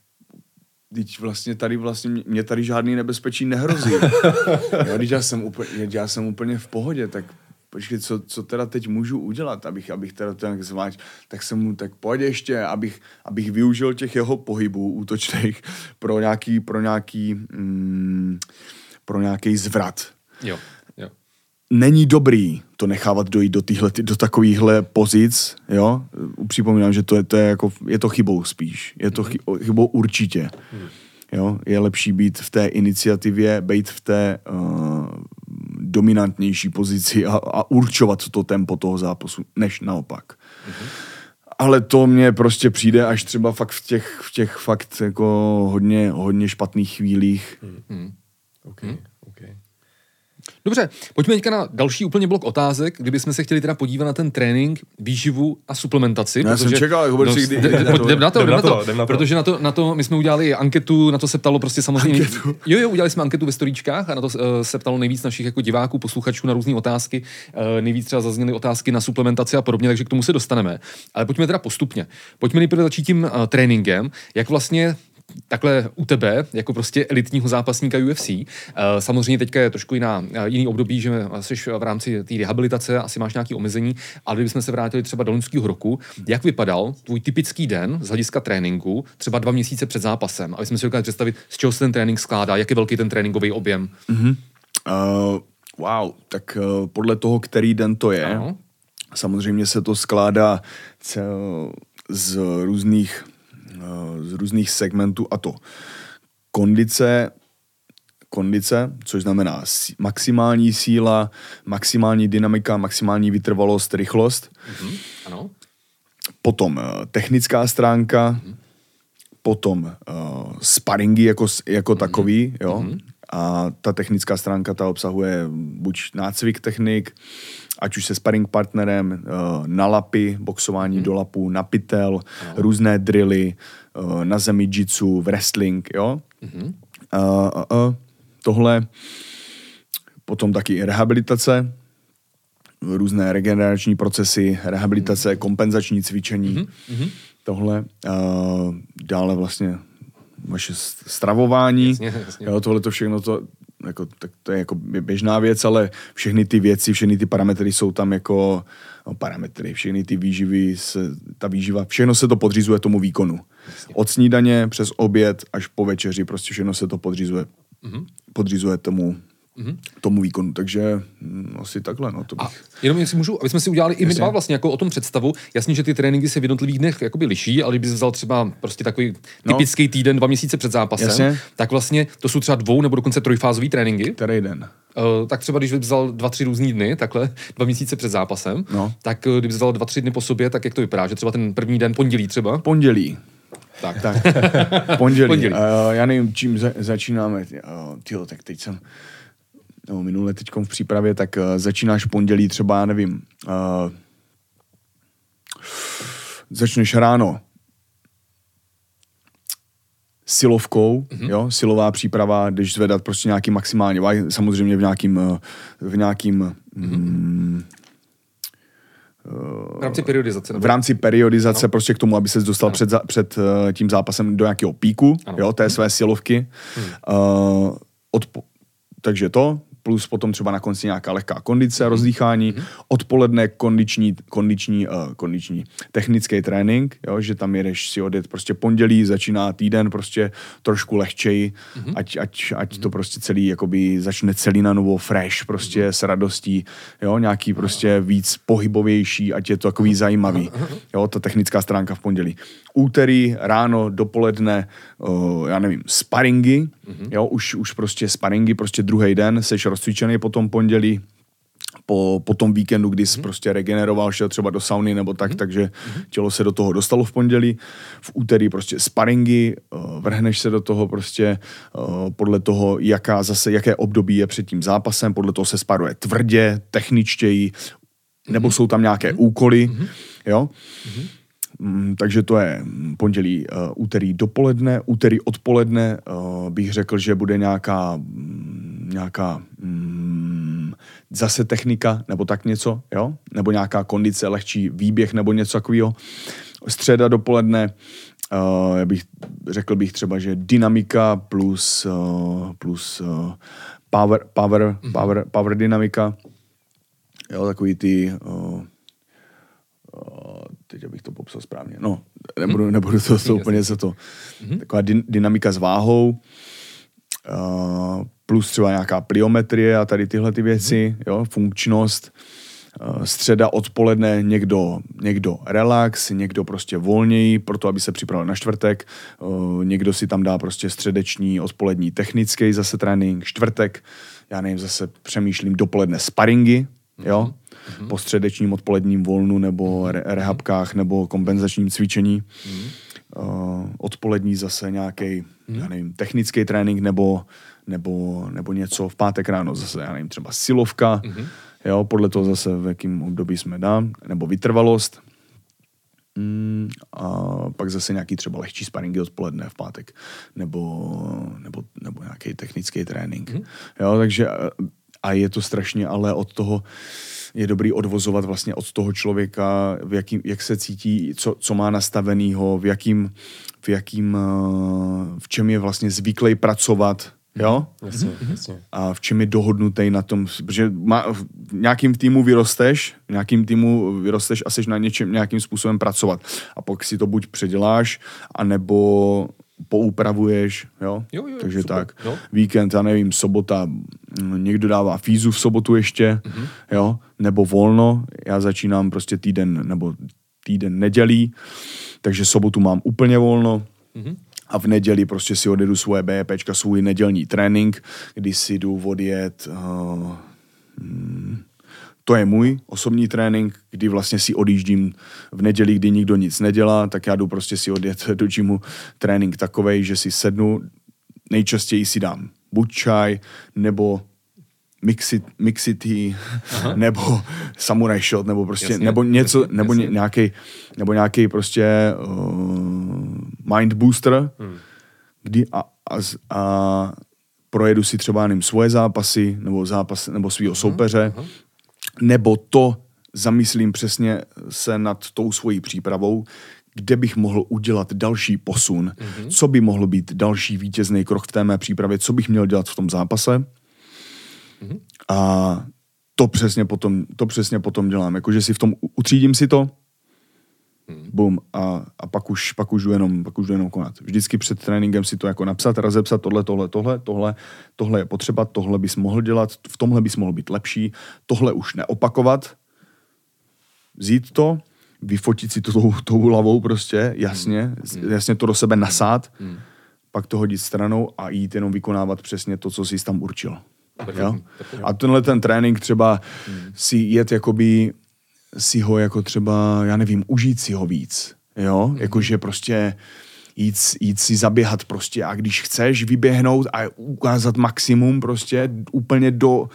teď vlastně tady vlastně, mě tady žádný nebezpečí nehrozí. jo, já jsem, úplně, já jsem úplně v pohodě, tak počkej, co, co teda teď můžu udělat, abych, abych teda to nějak zvlášť, tak jsem mu, tak pojď ještě, abych, abych využil těch jeho pohybů útočných pro nějaký, pro nějaký, mm, pro nějaký zvrat. Jo není dobrý to nechávat dojít do, týhle, do takovýchhle pozic, jo. Připomínám, že to je, to je, jako, je to chybou spíš. Je to chybou určitě. Jo? Je lepší být v té iniciativě, být v té uh, dominantnější pozici a, a určovat to tempo toho zápasu, než naopak. Mm-hmm. Ale to mně prostě přijde až třeba fakt v těch, v těch fakt jako hodně, hodně špatných chvílích. Mm-hmm. Okay. Dobře, pojďme teďka na další úplně blok otázek, kdybychom se chtěli teda podívat na ten trénink, výživu a suplementaci. No, já protože, jsem čekal, no, kdy... Jdem na to, jdem na to, jdem na to, protože na to, na to my jsme udělali anketu, na to se ptalo prostě samozřejmě... Anketu. Jo, jo, udělali jsme anketu ve storíčkách a na to uh, se ptalo nejvíc našich jako diváků, posluchačů na různé otázky. Uh, nejvíc třeba zazněly otázky na suplementaci a podobně, takže k tomu se dostaneme. Ale pojďme teda postupně. Pojďme nejprve začít tím uh, tréninkem, jak vlastně takhle u tebe, jako prostě elitního zápasníka UFC. Uh, samozřejmě teďka je trošku jiná, uh, jiný období, že jsi v rámci té rehabilitace, asi máš nějaké omezení, ale kdybychom se vrátili třeba do loňského roku, jak vypadal tvůj typický den z hlediska tréninku, třeba dva měsíce před zápasem, aby jsme si dokázali představit, z čeho se ten trénink skládá, jak je velký ten tréninkový objem. Mm-hmm. Uh, wow, tak uh, podle toho, který den to je, ano. samozřejmě se to skládá cel, z různých, z různých segmentů a to kondice, kondice, což znamená maximální síla, maximální dynamika, maximální vytrvalost, rychlost. Mm-hmm. Ano. Potom uh, technická stránka, mm-hmm. potom uh, sparingy jako, jako mm-hmm. takový, jo. Mm-hmm. A ta technická stránka ta obsahuje buď nácvik technik, ať už se sparring partnerem, uh, na lapy, boxování mm-hmm. do lapů, na pytel, no. různé drily, uh, na zemi jitsu, wrestling, jo. Mm-hmm. Uh, uh, uh, tohle, potom taky rehabilitace, různé regenerační procesy, rehabilitace, mm-hmm. kompenzační cvičení, mm-hmm. tohle. Uh, dále vlastně vaše stravování, jasně, jasně. Jo, tohle to všechno, to, jako, tak to je jako běžná věc, ale všechny ty věci, všechny ty parametry jsou tam jako no, parametry, všechny ty výživy, se, ta výživa, všechno se to podřizuje tomu výkonu. Jasně. Od snídaně přes oběd až po večeři, prostě všechno se to podřizuje, mm-hmm. podřizuje tomu mm-hmm. tomu výkonu. Takže no, asi takhle. No, to bych... A jenom jestli můžu, aby jsme si udělali i my dva vlastně jako o tom představu. Jasně, že ty tréninky se v jednotlivých dnech jakoby liší, ale kdyby vzal třeba prostě takový no. typický týden, dva měsíce před zápasem, Jasně. tak vlastně to jsou třeba dvou nebo dokonce trojfázový tréninky. Který den? Uh, tak třeba když bys vzal dva, tři různý dny, takhle dva měsíce před zápasem, no. tak uh, kdyby vzal dva, tři dny po sobě, tak jak to vypadá? Že třeba ten první den pondělí třeba? Pondělí. Tak. tak. pondělí. pondělí. Uh, já nevím, čím za, začínáme. Uh, tyjo, tak teď jsem nebo minule teď v přípravě, tak uh, začínáš pondělí třeba, já nevím, uh, začneš ráno silovkou, mm-hmm. jo, silová příprava, když zvedat prostě nějaký maximálně, samozřejmě v nějakým, eh, v nějakým mm-hmm. v rámci periodizace. Nebo? V rámci periodizace, no. prostě k tomu, aby se dostal před, před tím zápasem do nějakého píku, ano. jo, té své silovky. Hmm. Uh, odpo- takže to, plus potom třeba na konci nějaká lehká kondice, mm-hmm. rozdýchání, mm-hmm. odpoledne kondiční, kondiční, uh, kondiční technický trénink, jo, že tam jedeš si odjet prostě pondělí, začíná týden prostě trošku lehčej, mm-hmm. ať, ať, ať mm-hmm. to prostě celý jakoby začne celý na novo fresh, prostě mm-hmm. s radostí, jo, nějaký prostě víc pohybovější, ať je to takový zajímavý, jo, ta technická stránka v pondělí. Úterý, ráno, dopoledne, uh, já nevím, sparingy, mm-hmm. jo, už, už prostě sparingy, prostě druhý den, seš rozcvičený po tom pondělí, po, po tom víkendu, kdy jsi mm. prostě regeneroval, šel třeba do sauny nebo tak, mm. takže mm. tělo se do toho dostalo v pondělí. V úterý prostě sparingy, vrhneš se do toho prostě podle toho, jaká zase, jaké období je před tím zápasem, podle toho se sparuje tvrdě, techničtěji, nebo jsou tam nějaké mm. úkoly, jo. Mm. Mm, takže to je pondělí, uh, úterý dopoledne, úterý odpoledne uh, bych řekl, že bude nějaká, mm, nějaká zase technika nebo tak něco, jo? nebo nějaká kondice, lehčí výběh nebo něco takového. Středa dopoledne, uh, já bych, řekl bych třeba, že dynamika plus, uh, plus uh, power, power, mm-hmm. power, power dynamika, jo, takový ty uh, teď abych to popsal správně, no, nebudu, hmm. nebudu to, to úplně za to, hmm. taková dynamika s váhou, uh, plus třeba nějaká pliometrie a tady tyhle ty věci, hmm. jo, funkčnost, uh, středa odpoledne někdo, někdo relax, někdo prostě volněji, proto aby se připravil na čtvrtek, uh, někdo si tam dá prostě středeční, odpolední technický zase trénink, čtvrtek, já nevím, zase přemýšlím dopoledne sparingy, jo, mm-hmm. Po středečním odpoledním volnu nebo re- rehabkách nebo kompenzačním cvičení. Mm-hmm. Uh, odpolední zase nějaký, mm-hmm. já nevím, technický trénink nebo, nebo, nebo něco v pátek ráno zase, já nevím, třeba silovka, mm-hmm. jo, podle toho zase v jakém období jsme dám, nebo vytrvalost. Mm, a pak zase nějaký třeba lehčí sparingy odpoledne v pátek, nebo, nebo, nebo nějaký technický trénink. Mm. Jo, takže a je to strašně ale od toho, je dobrý odvozovat vlastně od toho člověka, v jakým, jak se cítí, co, co má nastavenýho, v jakým, v jakým, eh, v čem je vlastně zvyklý pracovat, jo? Jasně, jasně. A v čem je dohodnutý na tom, protože má, v nějakým týmu vyrosteš, v nějakým týmu vyrosteš a seš na něčem nějakým způsobem pracovat. A pak si to buď předěláš, anebo poupravuješ, jo? Jo, jo, Takže super, tak. jo. Víkend, já nevím, sobota, mm, někdo dává fízu v sobotu ještě, Mhm. jo? Nebo volno, já začínám prostě týden, nebo týden nedělí, takže sobotu mám úplně volno, Mhm. a v neděli prostě si odjedu svoje BEPčka, svůj nedělní trénink, kdy si jdu odjet, uh, to je můj osobní trénink, kdy vlastně si odjíždím v neděli, kdy nikdo nic nedělá, tak já jdu prostě si odjet do gymu trénink takovej, že si sednu, nejčastěji si dám buď čaj, nebo mixit, mixity, nebo samurai shot, nebo prostě, Jasně, nebo něco, jasně, nebo jasně. nějaký, nebo nějaký prostě uh, mind booster, hmm. kdy a, a, a projedu si třeba jenom svoje zápasy, nebo zápas, nebo svého soupeře, nebo to zamyslím přesně se nad tou svojí přípravou, kde bych mohl udělat další posun, mm-hmm. co by mohlo být další vítězný krok v té mé přípravě, co bych měl dělat v tom zápase. Mm-hmm. A to přesně potom, to přesně potom dělám. Jakože si v tom utřídím si to. Bum, a, a pak, už, pak, už jdu jenom, pak už jdu jenom konat. Vždycky před tréninkem si to jako napsat, rozepsat tohle, tohle, tohle, tohle, tohle je potřeba, tohle bys mohl dělat, v tomhle bys mohl být lepší, tohle už neopakovat, vzít to, vyfotit si to tou, tou hlavou prostě, jasně, Hmm. jasně to do sebe nasát, pak to hodit stranou a jít jenom vykonávat přesně to, co jsi tam určil. Jo? A tenhle ten trénink třeba si jet jakoby si ho jako třeba, já nevím, užít si ho víc. Jo? Jakože prostě jít, jít si zaběhat prostě a když chceš vyběhnout a ukázat maximum prostě úplně do,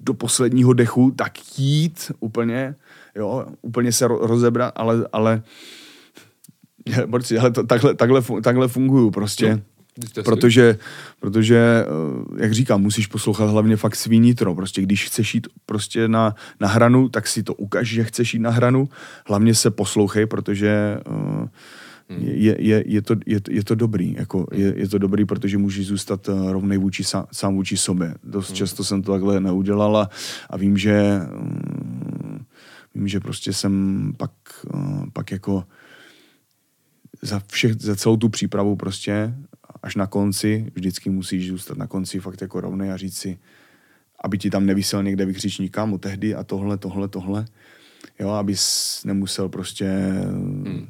do posledního dechu, tak jít úplně, jo, úplně se ro- rozebrat, ale, ale Borci, ale to, takhle, takhle, takhle funguju prostě. Si- Protože, protože, eh, jak říkám, musíš poslouchat hlavně fakt svý nitro. Prostě když chceš jít prostě na, na hranu, tak si to ukaž, že chceš jít na hranu. Hlavně se poslouchej, protože uh, je, je, je, to, je, to- je to dobrý. Jako, je, je to dobrý, protože můžeš zůstat uh, rovnej vůči sám, sám vůči sobě. Dost často jsem to takhle neudělal a, a vím, že um, vím, že prostě jsem pak, uh, pak jako za, všech, za celou tu přípravu prostě až na konci, vždycky musíš zůstat na konci fakt jako rovnej a říct si, aby ti tam nevysel někde vykřičník kámo tehdy a tohle, tohle, tohle. Jo, abys nemusel prostě, Hmm,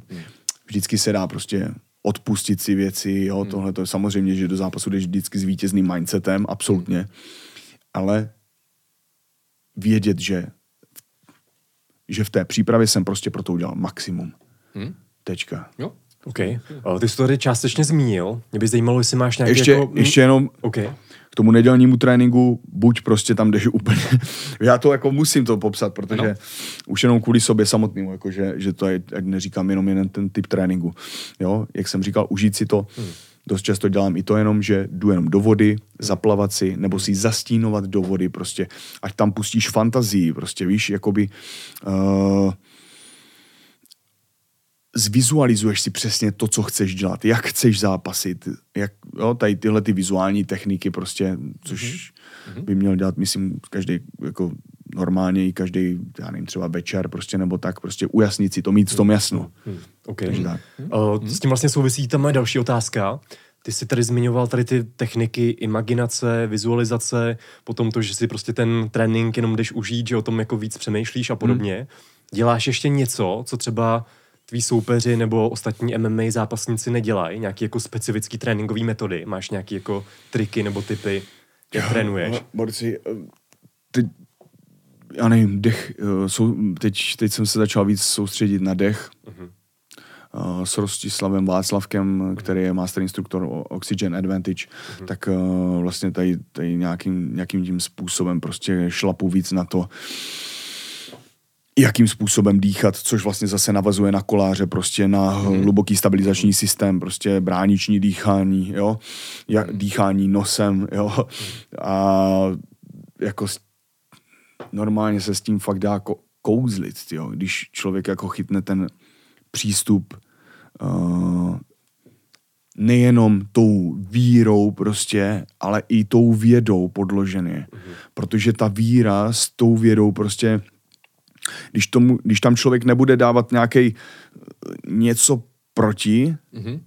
vždycky se dá prostě odpustit si věci, jo, tohle to samozřejmě, že do zápasu jdeš vždycky s vítězným mindsetem, absolutně, ale vědět, že že v té přípravě jsem prostě pro to udělal maximum. Hmm? Tečka. Jo. OK. O, Ty jsi to tady částečně zmínil. Mě by zajímalo, jestli máš nějaký Ještě, jako... ještě jenom OK. k tomu nedělnímu tréninku, buď prostě tam jdeš úplně, já to jako musím to popsat, protože no. už jenom kvůli sobě samotnému, jako že, že to je, ať neříkám jenom jeden ten typ tréninku, jo, jak jsem říkal, užít si to, hmm. dost často dělám i to jenom, že jdu jenom do vody, zaplavat si, nebo si zastínovat do vody, prostě, ať tam pustíš fantazii, prostě víš, jakoby, uh, zvizualizuješ si přesně to, co chceš dělat, jak chceš zápasit, jak, jo, tady tyhle ty vizuální techniky prostě, což mm-hmm. by měl dělat, myslím, každý jako normálně i každý, já nevím, třeba večer prostě nebo tak, prostě ujasnit si to, mít v tom jasno. OK. Takže tak. O, S tím vlastně souvisí ta moje další otázka. Ty jsi tady zmiňoval tady ty techniky imaginace, vizualizace, potom to, že si prostě ten trénink jenom jdeš užít, že o tom jako víc přemýšlíš a podobně. Děláš ještě něco, co třeba tví soupeři nebo ostatní MMA zápasníci nedělají? Nějaký jako specifický tréninkový metody? Máš nějaký jako triky nebo typy, jak trénuješ? No, borci, eh, teď, já nevím, dech, eh, sou, teď, teď jsem se začal víc soustředit na dech, Mhm. uh, s Rostislavem Václavkem, který je master instruktor Oxygen Advantage, Mhm. tak uh, vlastně tady, tady nějakým, nějakým tím způsobem prostě šlapu víc na to, jakým způsobem dýchat, což vlastně zase navazuje na koláře, prostě na hluboký stabilizační systém, prostě brániční dýchání, jo, Jak, dýchání nosem, jo, a jako normálně se s tím fakt dá ko- kouzlit, jo? když člověk jako chytne ten přístup uh, nejenom tou vírou prostě, ale i tou vědou podložený. Mm-hmm. Protože ta víra s tou vědou prostě, když, tomu, když tam člověk nebude dávat nějaký něco proti, mm-hmm.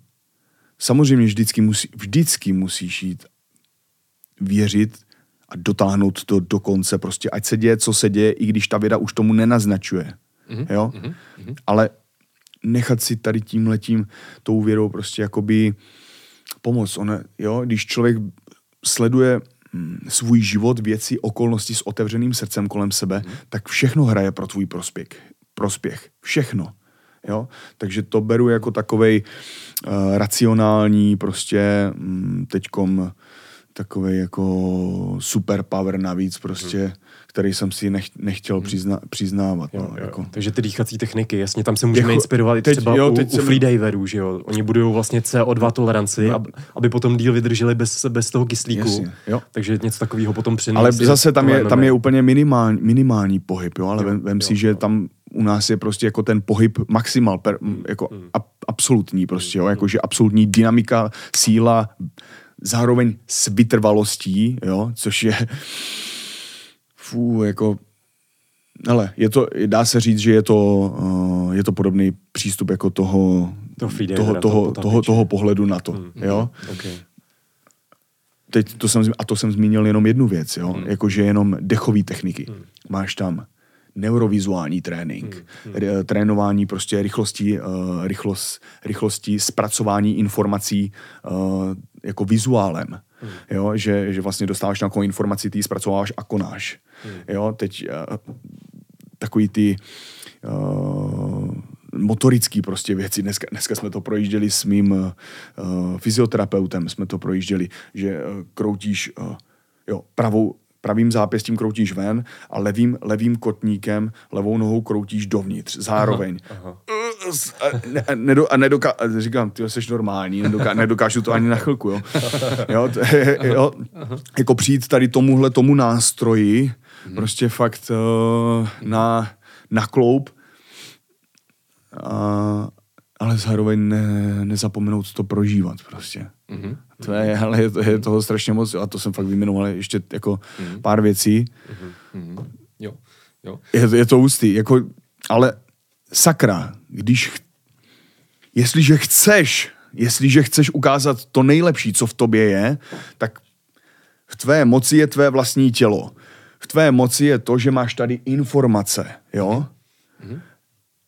samozřejmě vždycky, musí, vždycky musíš jít věřit a dotáhnout to do konce, prostě ať se děje, co se děje, i když ta věda už tomu nenaznačuje. Mm-hmm. Jo? Mm-hmm. Ale nechat si tady tím letím tou věrou prostě jakoby pomoct. Ona, jo? Když člověk sleduje svůj život, věci, okolnosti s otevřeným srdcem kolem sebe, mm. tak všechno hraje pro tvůj prospěch. Prospěch. Všechno. Jo? Takže to beru jako takovej uh, racionální prostě um, teďkom takový jako superpower navíc prostě, hmm. Který jsem si nech, nechtěl hmm. přizna, přiznávat. Jo, no, jo. Jako. Takže ty dýchací techniky, jasně, tam se můžeme jako, inspirovat i třeba jo, teď u, jsem... u freediverů, že jo? Oni budují vlastně CO2 toleranci, no. aby potom díl vydrželi bez, bez toho kyslíku. Jasně, jo. Takže něco takového potom přinést. Ale zase tam je, tam je úplně minimální, minimální pohyb, jo? ale jo, vem, vem jo, si, že jo. tam u nás je prostě jako ten pohyb maximal, per, hmm. jako hmm. ab, absolutní prostě, jo? Jako, že absolutní dynamika, síla, zároveň s vytrvalostí, jo, což je fů, jako ale je to, dá se říct, že je to, uh, je to podobný přístup jako toho, to toho, toho, toho, toho pohledu na to. Hmm, jo? Okay. Teď to jsem, a to jsem zmínil jenom jednu věc, jo? Hmm. jakože jenom dechové techniky. Hmm. Máš tam neurovizuální trénink, hmm. hmm. trénování prostě rychlosti, uh, rychlost, rychlosti zpracování informací uh, jako vizuálem. Hmm. Jo, že, že vlastně dostáváš nějakou informaci, ty ji zpracováváš a konáš. Hmm. Jo, teď uh, takový ty uh, motorický prostě věci. Dneska, dneska jsme to projížděli s mým uh, fyzioterapeutem, jsme to projížděli, že uh, kroutíš uh, jo, pravou, pravým zápěstím kroutíš ven a levým, levým kotníkem, levou nohou kroutíš dovnitř. Zároveň. Aha, aha. A, ne, nedo, a nedoká, a říkám, ty jsi normální, nedoká, nedokážu to ani na chvilku, jo. jo, t, jo jako přijít tady tomuhle tomu nástroji, hmm. prostě fakt uh, na, na kloup, a, ale zároveň ne, nezapomenout to prožívat prostě. Mm-hmm. To je, ale je, to, je toho strašně moc a to jsem fakt vyjmenoval ještě jako mm-hmm. pár věcí. Mm-hmm. Jo. Jo. Je, je to ústý, jako, ale sakra, když, jestliže chceš, jestliže chceš ukázat to nejlepší, co v tobě je, tak v tvé moci je tvé vlastní tělo. V tvé moci je to, že máš tady informace, jo? Mm-hmm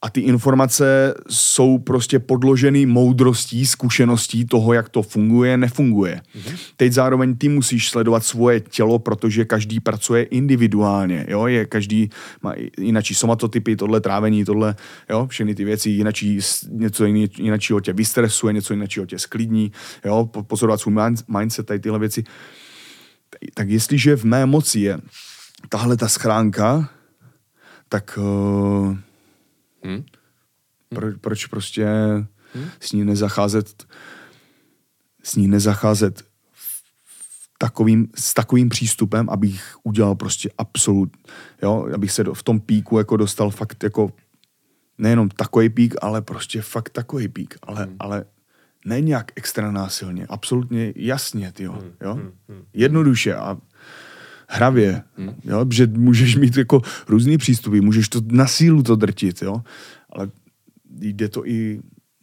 a ty informace jsou prostě podloženy moudrostí, zkušeností toho, jak to funguje, nefunguje. Mm-hmm. Teď zároveň ty musíš sledovat svoje tělo, protože každý pracuje individuálně, jo, je každý má jinačí somatotypy, tohle trávení, tohle, jo, všechny ty věci, jinačí, něco jináčího tě vystresuje, něco jináčího tě sklidní, jo, pozorovat svůj mindset, tady tyhle věci. Tak jestliže v mé moci je tahle ta schránka, tak uh, Hmm? Pro, proč prostě hmm? s ní nezacházet s ní nezacházet takovým, s takovým přístupem, abych udělal prostě absolut, jo, abych se do, v tom píku jako dostal fakt jako nejenom takový pík, ale prostě fakt takový pík, ale, hmm. ale ne nějak extra násilně, absolutně jasně, tyjo, hmm. jo, hmm. hmm. jednoduše a hravě, hmm. jo, že můžeš mít jako různý přístupy, můžeš to na sílu to drtit, jo, ale jde to i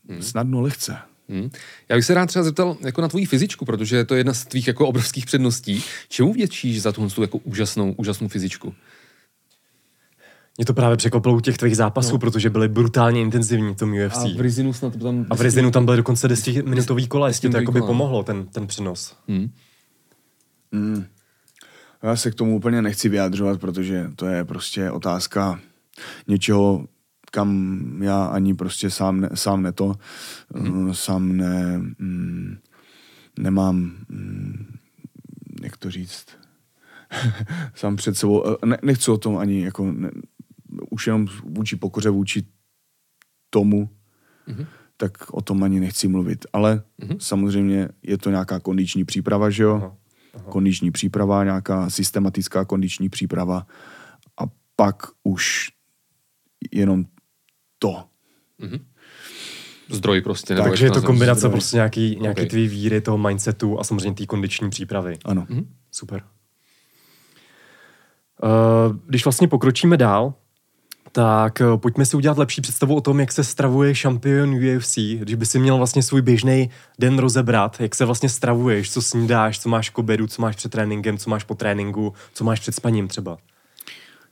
hmm. snadno lehce. Hmm. Já bych se rád třeba zeptal jako na tvoji fyzičku, protože to je jedna z tvých jako obrovských předností. Čemu vděčíš za tuhle jako úžasnou, úžasnou fyzičku? Mě to právě překvapilo u těch tvých zápasů, no. protože byly brutálně intenzivní v tom UFC. A v Rizinu snad tam... A v Rizinu tam byly dokonce 10 minutový kola, jestli to jako by pomohlo, ten, ten přenos. Hmm. Hmm. Já se k tomu úplně nechci vyjadřovat, protože to je prostě otázka něčeho, kam já ani prostě sám, ne, sám ne to, mm. sám ne, mm, nemám, mm, jak to říct, sám před sebou, eh, ne, nechci o tom ani jako, ne, už jenom vůči pokoře, vůči tomu, mm-hmm. tak o tom ani nechci mluvit. Ale mm-hmm. samozřejmě je to nějaká kondiční příprava, že jo? Aha. Aha. Kondiční příprava, nějaká systematická kondiční příprava a pak už jenom to. Zdroj prostě. Nebo Takže je to kombinace zdroj. prostě nějaký, nějaký Ok. tvý víry, toho mindsetu a samozřejmě té kondiční přípravy. Ano. Super. Uh, když vlastně pokročíme dál, tak uh, pojďme si udělat lepší představu o tom, jak se stravuje šampion UFC. Když by si měl vlastně svůj běžný den rozebrat, jak se vlastně stravuješ, co snídáš, co máš k obědu, co máš před tréninkem, co máš po tréninku, co máš před spaním třeba.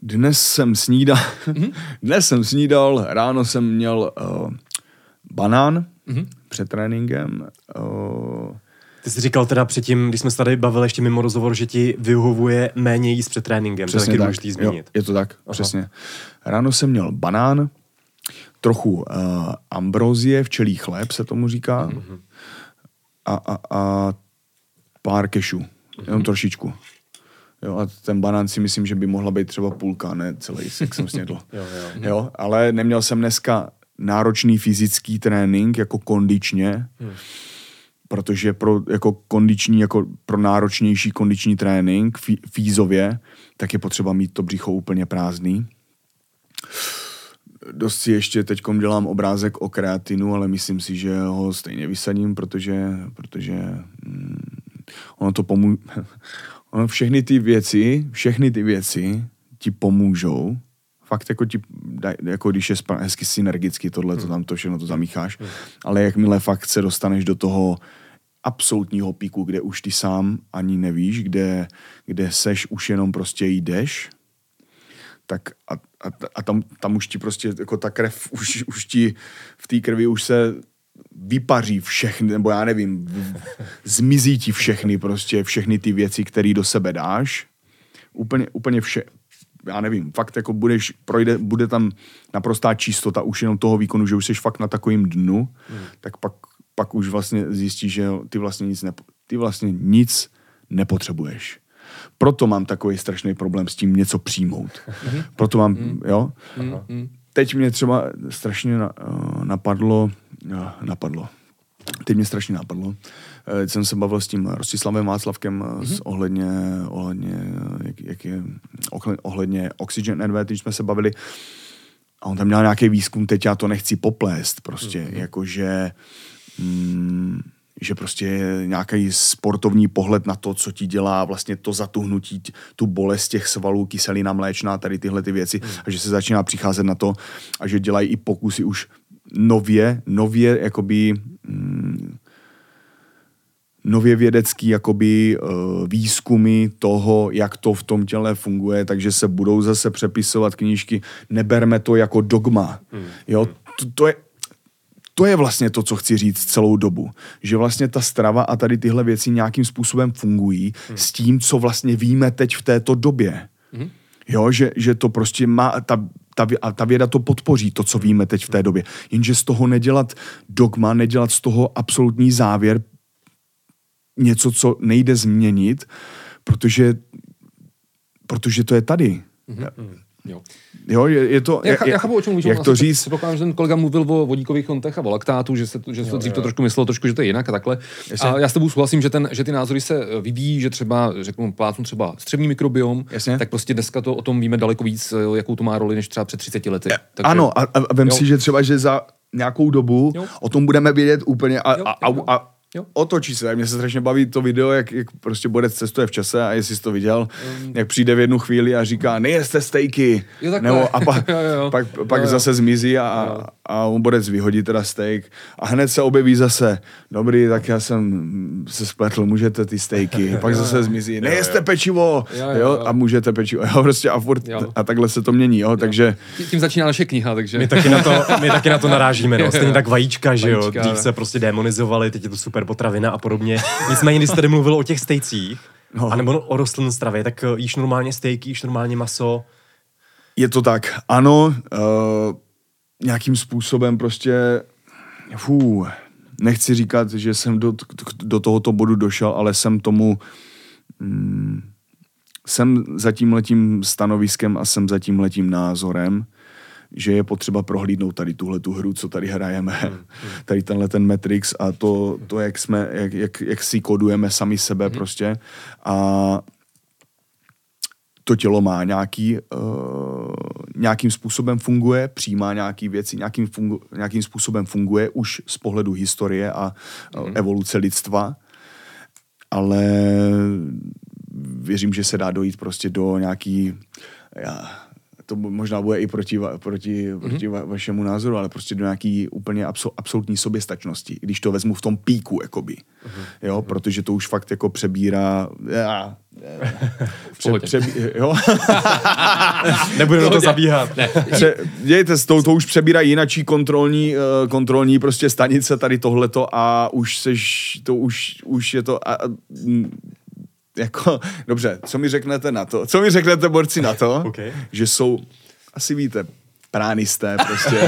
Dnes jsem snídal, dnes jsem snídal, ráno jsem měl uh, banán před tréninkem. Uh, Ty jsi říkal teda předtím, když jsme se tady bavili ještě mimo rozhovor, že ti vyhovuje méně jíst před tréninkem. to je taky důležitý zmínit. Jo, je to tak, Aha. přesně. Ráno jsem měl banán, trochu uh, ambrozie, včelí chléb se tomu říká, mm-hmm. a, a, a pár kešů, jenom trošičku. Jo, a ten banán si myslím, že by mohla být třeba půlka, ne celý, jak jsem snědl. Jo, jo. jo, ale neměl jsem dneska náročný fyzický trénink jako kondičně, hmm. Protože pro jako kondiční, jako pro náročnější kondiční trénink fí, fízově, tak je potřeba mít to břicho úplně prázdný. Dost si ještě teď dělám obrázek o kreatinu, ale myslím si, že ho stejně vysadím, protože, protože mm, ono to pomůže. Ono všechny ty věci, všechny ty věci ti pomůžou. Fakt jako ti, jako když je hezky synergicky tohle, to tam to všechno to zamícháš, ale jakmile fakt se dostaneš do toho absolutního píku, kde už ty sám ani nevíš, kde, kde seš už jenom prostě jdeš, tak a, a, a tam, tam už ti prostě jako ta krev, už, už ti v té krvi už se vypaří všechny, nebo já nevím, v- zmizí ti všechny prostě, všechny ty věci, které do sebe dáš. Úplně, úplně vše, já nevím, fakt jako budeš, projde, bude tam naprostá čistota už jenom toho výkonu, že už jsi fakt na takovým dnu, hmm. tak pak, pak už vlastně zjistíš, že ty vlastně nic, nepo, ty vlastně nic nepotřebuješ. Proto mám takový strašný problém s tím něco přijmout. Proto mám, jo. Teď mě třeba strašně eh, napadlo, eh, napadlo, teď mě strašně napadlo, eh, teď jsem se bavil s tím Rostislavem Václavkem mm-hmm. s ohledně, ohledně, jak, jak je, ohle- ohledně Oxygen NV, když jsme se bavili, a on tam měl nějaký výzkum, teď já to nechci poplést, prostě, mm-hmm. jakože, mm, že prostě nějaký sportovní pohled na to, co ti dělá vlastně to zatuhnutí, tu bolest těch svalů, kyselina mléčná, tady tyhle ty věci, mm. a že se začíná přicházet na to a že dělají i pokusy už nově, nově jakoby mm, nově vědecký jakoby uh, výzkumy toho, jak to v tom těle funguje, takže se budou zase přepisovat knížky. Neberme to jako dogma. Jo, to, to je to je vlastně to, co chci říct celou dobu. Že vlastně ta strava a tady tyhle věci nějakým způsobem fungují hmm. s tím, co vlastně víme teď v této době. Hmm. Jo, že, že to prostě má, ta, ta, a ta věda to podpoří, to, co víme teď v té době. Jenže z toho nedělat dogma, nedělat z toho absolutní závěr, něco, co nejde změnit, protože, protože to je tady. Jo. Jo, je, je to... Já, cha- já chápu, o čem mluvíš. Jak to říct? Předpokládám, že ten kolega mluvil o vodíkových kontech a o laktátu, že se že se to dřív to trošku myslelo, trošku, že to je jinak a takhle. Jasně. A já s tebou souhlasím, že, ten, že ty názory se eh, vyvíjí, že třeba, řeknu, plátnu třeba střevní mikrobiom, Jasně. tak prostě dneska to o tom víme daleko víc, eh, jakou to má roli, než třeba před 30 lety. Takže, Ano, a, a vem Jo. si, že třeba, že za nějakou dobu Jo. o tom budeme vědět úplně a, Jo, a, a, jo, a jo. otočí se. Mně se strašně baví to video, jak, jak prostě Borec cestuje v čase a jestli jsi to viděl, jak přijde v jednu chvíli a říká, nejeste stejky. Jo, takhle. Nebo a pak, Jo, jo, jo. pak, pak Jo, jo. zase zmizí a, a, a on Borec vyhodí teda steak a hned se objeví zase, dobrý, tak já jsem se spletl, můžete ty stejky. Pak zase zmizí, nejeste pečivo. Jo, jo, Jo, jo. a můžete pečivo. Jo, prostě a furt, Jo. a takhle se to mění, jo, takže Tím začíná naše kniha, takže... My taky na to, my taky na to narážíme, no. Stejně tak vajíčka, že jo. Dřív se prostě demonizovali, teď je to super potravina a podobně. Nicméně, když jsi tady mluvil o těch stejcích, No. anebo o rostlinné stravě, tak eh, jíš normálně stejky, jíš normálně maso. Je to tak, ano, uh, nějakým způsobem prostě, fů, nechci říkat, že jsem do, do tohoto bodu došel, ale jsem tomu, mm, jsem za tímhletím stanoviskem a jsem za tímhletím názorem, že je potřeba prohlídnout tady tuhle tu hru, co tady hrajeme, tady tenhle ten Matrix a to, to jak, jsme, jak, jak, jak si kodujeme sami sebe prostě. A to tělo má nějaký uh, nějakým způsobem funguje, přijímá nějaký věci, nějakým, fungu, nějakým způsobem funguje už z pohledu historie a mm. evoluce lidstva, ale věřím, že se dá dojít prostě do nějaký, já, to možná bude i proti, proti, mm-hmm. proti va, vašemu názoru, ale prostě do nějaký úplně absol, absolutní soběstačnosti, když to vezmu v tom píku, jakoby. Mm-hmm. Jo, protože to už fakt jako přebírá, já, Pře, přebí, jo? Nebudeme to zabíhat. Ne. Pře, dějte, to, to už přebírají jinačí kontrolní, uh, kontrolní prostě stanice tady tohleto a už seš, to už, už je to, a, jako, dobře, co mi řeknete na to? Co mi řeknete, borci, na to, okay. že jsou, asi víte, pránisté prostě.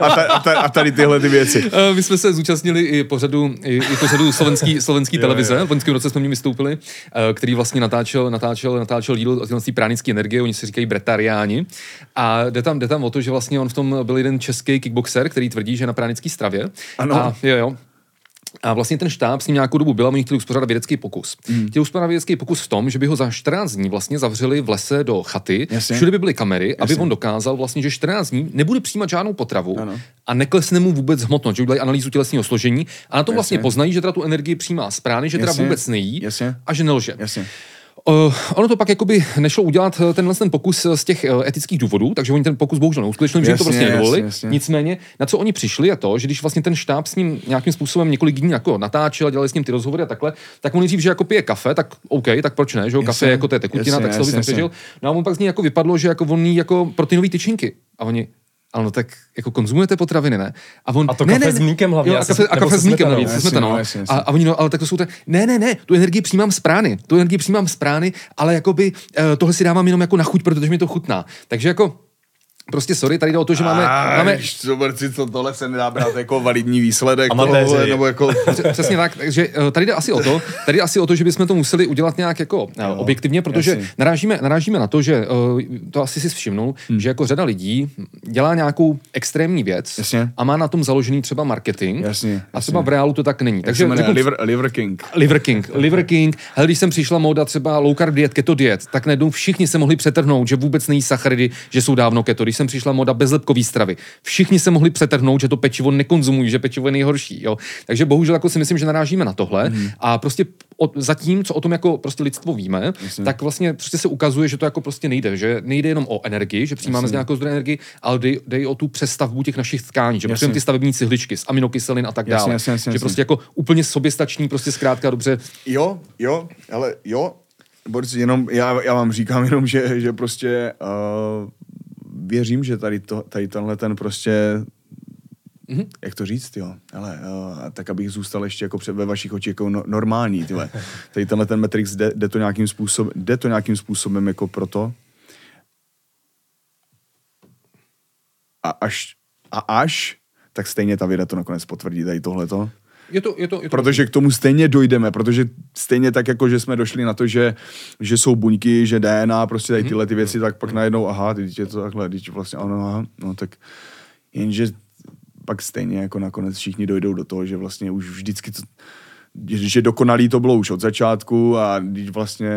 A, ta, a, ta, a tady tyhle ty věci. Eh, my jsme se zúčastnili i pořadu, i, i pořadu slovenský, slovenský televize. V loňském roce jsme v ní vystoupili, eh, který vlastně natáčel, natáčel, natáčel díl o té pránické energie, oni se říkají bretariáni. A jde tam, jde tam o to, že vlastně on v tom byl jeden český kickboxer, který tvrdí, že na pránické stravě. Ano. A, jo, jo, a vlastně ten štáb s ním nějakou dobu byl a oni chtěli uspořádat vědecký pokus. Mm. Chtěli uspořádat vědecký pokus v tom, že by ho za 14 dní vlastně zavřeli v lese do chaty, Jasně. všude by byly kamery, Jasně. aby on dokázal vlastně, že 14 dní nebude přijímat žádnou potravu ano. a neklesne mu vůbec hmotnost, že udělají analýzu tělesního složení a na tom Jasně. vlastně poznají, že teda tu energii přijímá z prány, že teda vůbec nejí Jasně. a že nelže. Jasně. Uh, ono to pak jakoby nešlo udělat eh, tenhle ten pokus z těch uh, etických důvodů, takže oni ten pokus bohužel neuskutečnili, že jim to prostě nedovolili. Jasně, jasně. Nicméně, na co oni přišli, je to, že když vlastně ten štáb s ním nějakým způsobem několik dní jako natáčel, dělali s ním ty rozhovory a takhle, tak on dřív, že jako pije kafe, tak OK, tak proč ne, že jo, kafe jako to je tekutina, jasně, tak se to přežil. No a on pak z ní jako vypadlo, že jako on jako proteinové tyčinky. A oni, ale no tak jako konzumujete potraviny, ne? A, on, a to ne, kafe ne, s mlíkem hlavně. Jo, a kafe, a kafe s mlíkem navíc, smetanou. A, a oni, no, ale tak to jsou te, ne, ne, ne, tu energii přijímám z prány, tu energii přijímám z prány, ale jakoby uh, tohle si dávám jenom jako na chuť, protože mi to chutná. Takže jako Prostě sorry, tady jde o to, že máme... A, máme... Štobrci, co tohle se nedá brát jako validní výsledek. Tohle, nebo jako... Přesně tak, takže eh, tady jde asi o to, tady jde asi o to, že bychom to museli udělat nějak jako eh, jo, objektivně, protože narážíme, narážíme na to, že eh, to asi si všimnul, hmm. že jako řada lidí dělá nějakou extrémní věc jasně. a má na tom založený třeba marketing jasně, jasně. a třeba v reálu to tak není. Jak takže řeknu, liver, liver King. Liver King. Liver King. Hele, když jsem přišla móda třeba low carb diet, keto diet, tak najednou všichni se mohli přetrhnout, že vůbec nejí sacharidy, že jsou dávno keto. Když jsem přišla bez bezlepkový stravy. Všichni se mohli přetrhnout, že to pečivo nekonzumují, že pečivo je nejhorší. Jo? Takže bohužel jako si myslím, že narážíme na tohle. Mm. A prostě o, zatím, co o tom jako prostě lidstvo víme, Jasně. tak vlastně prostě se ukazuje, že to jako prostě nejde. Že nejde jenom o energii, že přijímáme z nějakého zdroje energii, ale jde, jde o tu přestavbu těch našich tkání, že potřebujeme ty stavební cihličky z aminokyselin a tak dále. Jasně, jasně, jasně, že prostě jako úplně soběstační, prostě zkrátka dobře. Jo, jo, ale jo, Boris, jenom já, já vám říkám jenom, že, že prostě uh, věřím, že tady, to, tady tenhle ten prostě Mm-hmm. Jak to říct, jo? Ale uh, tak abych zůstal ještě jako ve vašich očích jako no, normální, tyhle. Tady tenhle ten Matrix jde, jde, to nějakým způsobem, jde to nějakým způsobem jako proto. A až, a až, tak stejně ta věda to nakonec potvrdí, tady tohleto. Je to, je to, je to protože k tomu stejně dojdeme, protože stejně tak, jako že jsme došli na to, že, že jsou buňky, že DNA, prostě tady mhm. tyhle ty věci, tak pak najednou, aha, teď je to takhle, teď vlastně, ano, aha, no tak jenže pak stejně jako nakonec všichni dojdou do toho, že vlastně už vždycky to, že dokonalý to bylo už od začátku a když vlastně,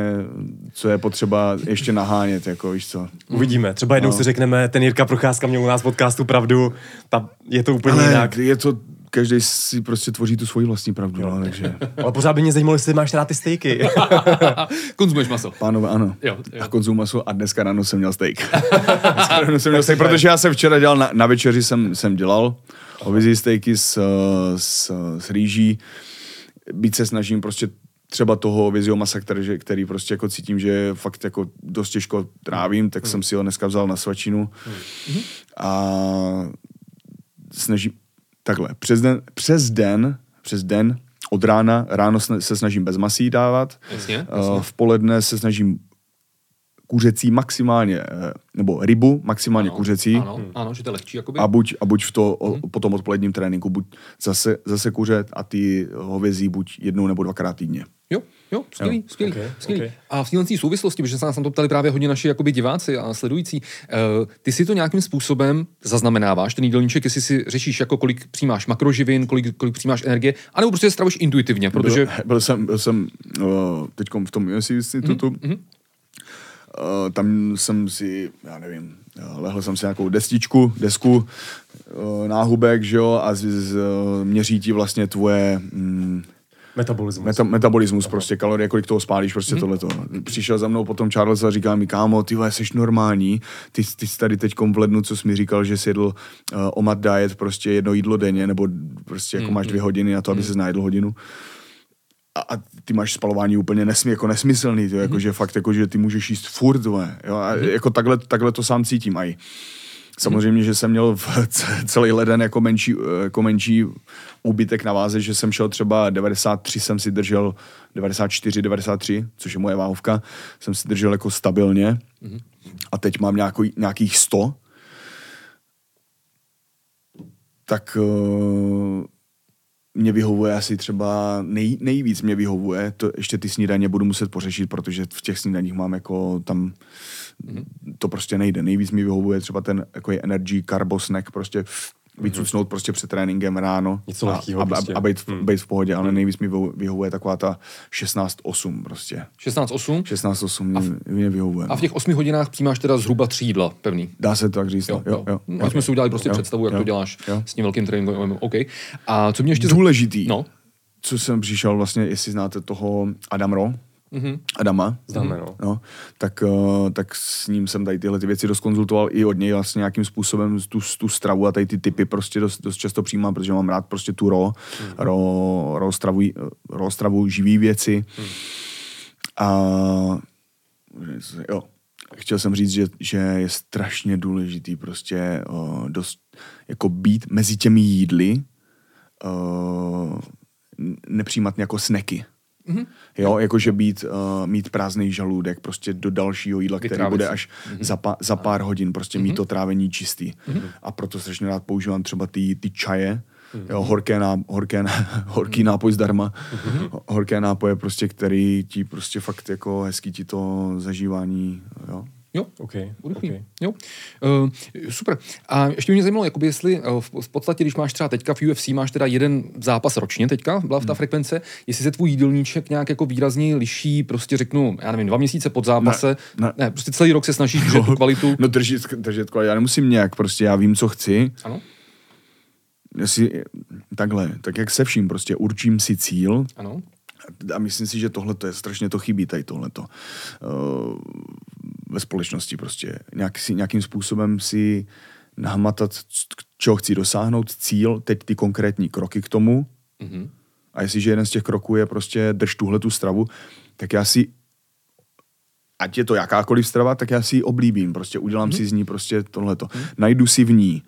co je potřeba ještě nahánět, jako víš co. Uvidíme, třeba jednou no. si řekneme, ten Jirka Procházka měl u nás podcastu pravdu, ta, je to úplně Ale jinak. Je to každý si prostě tvoří tu svoji vlastní pravdu, jo. no, takže... Ale pořád by mě zajímalo, jestli máš rád ty stejky. Konzumuješ maso. Pánové, ano. Jo, jo. A konzumuji maso a dneska ráno jsem měl steak. dneska ráno jsem měl steak, protože já jsem včera dělal, na, na večeři jsem, jsem dělal hovězí stejky s, s, s rýží. Být se snažím prostě třeba toho vizio masa, který, který prostě jako cítím, že fakt jako dost těžko trávím, tak hmm. jsem si ho dneska vzal na svačinu. Hmm. A snažím, takhle, přes den, přes den, přes den od rána, ráno se snažím bez masí dávat, jasně, eh, jasně. v poledne se snažím kuřecí maximálně, eh, nebo rybu maximálně ano, kuřecí. Ano, ano, že to je lehčí. Jakoby. A buď, a buď v to, hmm. po tom odpoledním tréninku, buď zase, zase kuřet a ty hovězí buď jednou nebo dvakrát týdně. Jo, jo, skvělý, jo. skvělý, okay, skvělý. Okay. A v této souvislosti, protože se nás na to ptali právě hodně naši jakoby diváci a sledující, uh, ty si to nějakým způsobem zaznamenáváš, ten jídelníček, jestli si řešíš, jako kolik přijímáš makroživin, kolik, kolik přijímáš energie, anebo prostě stravuješ intuitivně, protože... Byl, byl jsem, byl jsem uh, teď v tom institutu, mm-hmm. uh, tam jsem si, já nevím, lehl jsem si nějakou destičku, desku, uh, náhubek, že jo, a z, z, měří ti vlastně tvoje... Mm, Metabolismus. Meta, metabolismus, Aha. prostě kalorie, kolik toho spálíš, prostě mm. tohleto. Přišel za mnou potom Charles a říká mi, kámo, ty jsi normální, ty, ty jsi tady teď v lednu, co jsi mi říkal, že jsi jedl uh, omat diet, prostě jedno jídlo denně, nebo prostě jako mm. máš dvě hodiny na to, aby mm. se najedl hodinu a, a ty máš spalování úplně nesmí, jako nesmyslný, to, jako, mm-hmm. že fakt, jako, že ty můžeš jíst furt, tvoje, jo, a mm-hmm. jako takhle, takhle to sám cítím aj. Samozřejmě, že jsem měl v celý leden jako menší, jako menší úbytek na váze, že jsem šel třeba 93, jsem si držel 94, 93, což je moje váhovka, jsem si držel jako stabilně mm-hmm. a teď mám nějaký, nějakých 100, tak uh, mě vyhovuje asi třeba nej, nejvíc mě vyhovuje, to ještě ty snídaně budu muset pořešit, protože v těch snídaních mám jako tam. To prostě nejde. Nejvíc mi vyhovuje třeba ten jako je energy carbo snack, prostě vycucnout prostě před tréninkem ráno Něco a, a, prostě. a, a být, v, hmm. být v pohodě, ale nejvíc mi vyhovuje taková ta 16-8 prostě. 16-8? 16-8 mě, v, mě vyhovuje. A v těch 8 hodinách přijímáš teda zhruba tři jídla pevný? Dá se to tak říct, jo. No. jo, jo, jo, Ať jsme si udělali prostě jo, představu, jak jo, to děláš jo. s tím velkým tréninkem. OK. A co mě ještě... Důležitý, no? co jsem přišel vlastně, jestli znáte toho Adam Ro, mm-hmm. Adama. Známe, no. no tak, uh, tak s ním jsem tady tyhle ty věci dost konzultoval i od něj vlastně nějakým způsobem tu, tu stravu a tady ty typy prostě dost, dost často přijímám, protože mám rád prostě tu ro, mm-hmm. ro, ro, stravu, ro stravu, živý věci. Mm. A jo, chtěl jsem říct, že, že je strašně důležitý prostě uh, dost jako být mezi těmi jídly, uh, nepřijímat jako sneky. Mm-hmm. Jo, jakože být, uh, mít prázdný žaludek prostě do dalšího jídla, který bude až mm-hmm. za, pa, za pár hodin, prostě mm-hmm. mít to trávení čistý. Mm-hmm. A proto strašně rád používám třeba ty, ty čaje, mm-hmm. jo, horké, ná, horké, horký mm-hmm. nápoj zdarma, mm-hmm. horké nápoje prostě, který ti prostě fakt jako hezký ti to zažívání, jo. Jo, okay, okay. Jo. Uh, super. A ještě mě zajímalo, jakoby jestli uh, v podstatě, když máš třeba teďka v UFC, máš teda jeden zápas ročně teďka, byla v ta hmm. frekvence, jestli se tvůj jídelníček nějak jako výrazně liší, prostě řeknu, já nevím, dva měsíce pod zápase, ne, ne. ne prostě celý rok se snažíš držet tu kvalitu. No držet, držet kvalitu, já nemusím nějak, prostě já vím, co chci. Ano. Jestli, takhle, tak jak se vším, prostě určím si cíl. Ano. A myslím si, že tohle je strašně to chybí, tady tohleto. Uh, ve společnosti prostě. Nějak si, nějakým způsobem si nahmatat, čeho chci dosáhnout, cíl, teď ty konkrétní kroky k tomu. Mm-hmm. A jestliže jeden z těch kroků je prostě drž tuhle tu stravu, tak já si ať je to jakákoliv strava, tak já si ji oblíbím. Prostě udělám mm-hmm. si z ní prostě tohleto. Mm-hmm. Najdu si v ní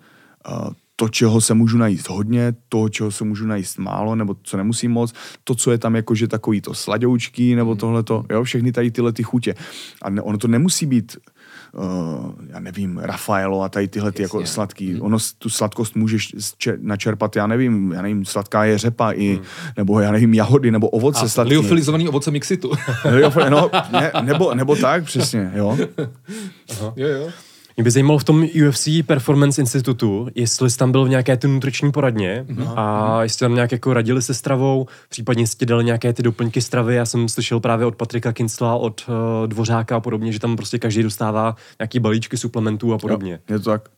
uh, to, čeho se můžu najíst hodně, to, čeho se můžu najíst málo, nebo co nemusím moc, to, co je tam jakože takový to sladoučký, nebo hmm. tohleto, jo, všechny tady tyhle ty chutě. A ne, ono to nemusí být uh, já nevím, Rafaelo a tady tyhle ty jako sladký. Hmm. Ono tu sladkost můžeš načerpat, já nevím, já nevím, sladká je řepa i, hmm. nebo já nevím, jahody, nebo ovoce a sladký. liofilizovaný ovoce mixitu. no, ne, nebo, nebo tak, přesně, jo. Aha. Jo, jo. Mě by zajímalo v tom UFC Performance Institutu, jestli jsi tam byl v nějaké ty nutriční poradně mm-hmm. a jestli tam nějak jako radili se stravou, případně jste dali nějaké ty doplňky stravy. Já jsem slyšel právě od Patrika Kincla, od uh, Dvořáka a podobně, že tam prostě každý dostává nějaký balíčky suplementů a podobně. Jo, je to tak.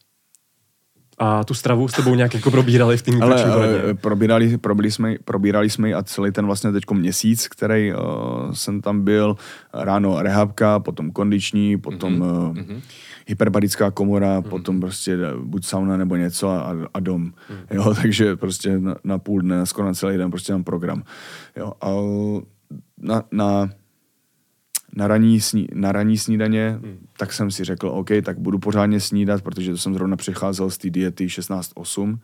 A tu stravu s tebou nějak jako probírali v té nutriční poradně? probírali, probírali, jsme, probírali jsme a celý ten vlastně teď měsíc, který uh, jsem tam byl, ráno rehabka, potom kondiční, potom mm-hmm. uh, hyperbarická komora, mm. potom prostě buď sauna nebo něco a, a dom. Mm. Jo, takže prostě na, na půl dne, skoro na celý den prostě mám program. Jo, a na, na, na, ranní, sní, na ranní snídaně, mm. tak jsem si řekl, OK, tak budu pořádně snídat, protože to jsem zrovna přicházel z té diety 16-8. Mm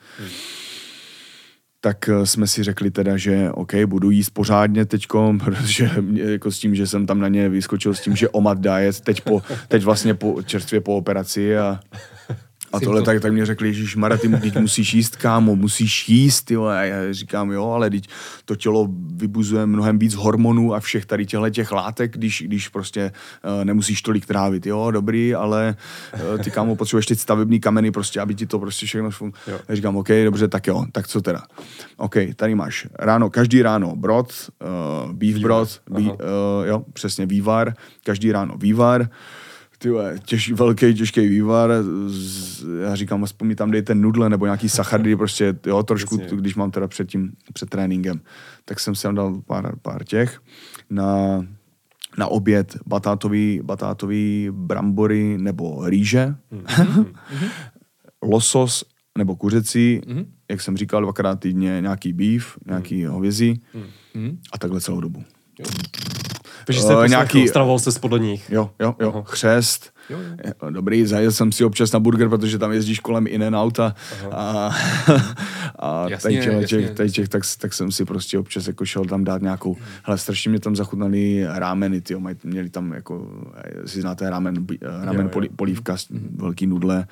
tak eh, jsme si řekli teda, že OK, budu jíst pořádně teďko, protože mě, jako s tím, že jsem tam na ně vyskočil s tím, že omat diet, teď, po, teď vlastně po, čerstvě po operaci a a tohle tak, tak mě řekli, že Mara, ty teď musíš jíst, kámo, musíš jíst, jo. A já říkám, jo, ale teď to tělo vybuzuje mnohem víc hormonů a všech tady těchto těch látek, když, když prostě uh, nemusíš tolik trávit, jo, dobrý, ale uh, ty kámo potřebuješ teď stavební kameny prostě, aby ti to prostě všechno fun... Já říkám, OK, dobře, tak jo, tak co teda? OK, tady máš ráno, každý ráno brod, uh, beef brod, bí, uh, jo, přesně vývar, každý ráno vývar, Ty vole, těž, velký, těžký vývar, z, já říkám, aspoň mi tam dejte nudle nebo nějaký sachardy, prostě, jo, trošku, Jasně. když mám teda před tím, před tréninkem. Tak jsem si tam dal pár, pár těch. Na, na oběd batátový, batátový brambory nebo rýže, losos nebo kuřecí, jak jsem říkal, dvakrát týdně nějaký beef, nějaký hovězí a takhle celou dobu. Takže Eh, jste nějaký... nějaký- stravoval se podle nich. Jo, jo, jo, Aha. chřest. Jo, jo. Je- Dobrý, zajel jsem si občas na burger, protože tam jezdíš kolem in and outa a, a Jasně, tady, těch, jasně, těch, tady těch, tak, tak, jsem si prostě občas jako šel tam dát nějakou, hele, strašně mě tam zachutnali rámeny, tyjo, mají, měli tam jako, si znáte rámen, rámen Jo, jo. poli, polívka, velký nudle,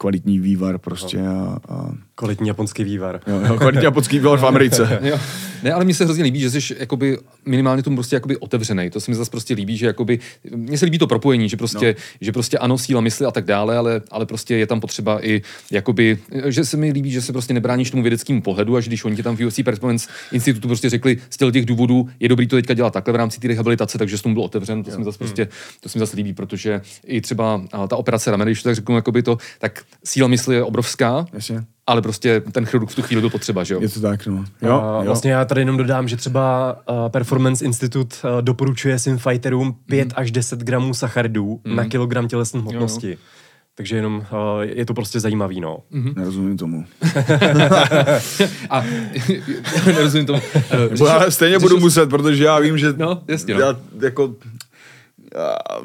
kvalitní vývar prostě a, a Kvalitní japonský vývar. jo, jo, kvalitní japonský vývar v Americe. Jo. Ne, ale mně se hrozně líbí, že jsi jakoby minimálně tomu prostě jakoby otevřený. To se mi zase prostě líbí, že jakoby, mně se líbí to propojení, že prostě, no. že prostě ano, síla mysli a tak dále, ale, ale prostě je tam potřeba i jakoby, že se mi líbí, že se prostě nebráníš tomu vědeckému pohledu a že když oni ti tam v UFC Performance Institutu prostě řekli z těch důvodů, je dobrý to teďka dělat takhle v rámci té rehabilitace, takže s tomu byl otevřen, to se mi zase prostě, to se mi zase líbí, protože i třeba ta operace ramene, když to tak řeknu, jakoby to, tak síla mysli je obrovská, Jasně. ale prostě ten chirurg v tu chvíli byl potřeba, že jo? Je to tak, no. Jo, Jo, a jo. vlastně já tady jenom dodám, že třeba uh, Performance Institute uh, doporučuje svým fighterům 5 Mhm. až 10 gramů sacharidů na kilogram tělesné hmotnosti. Takže jenom uh, je to prostě zajímavý, no. Nerozumím tomu. A nerozumím tomu. Eh, Nebo já stejně budu muset, protože já vím, že No, jasně, no. já jako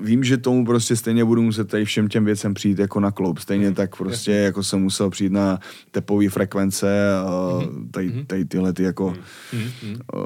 vím, že tomu prostě stejně budu muset tady všem těm věcem přijít jako na kloub. Stejně Mhm. tak prostě jako jsem musel přijít na tepové frekvence a Mhm. tady, tady tyhle ty jako o,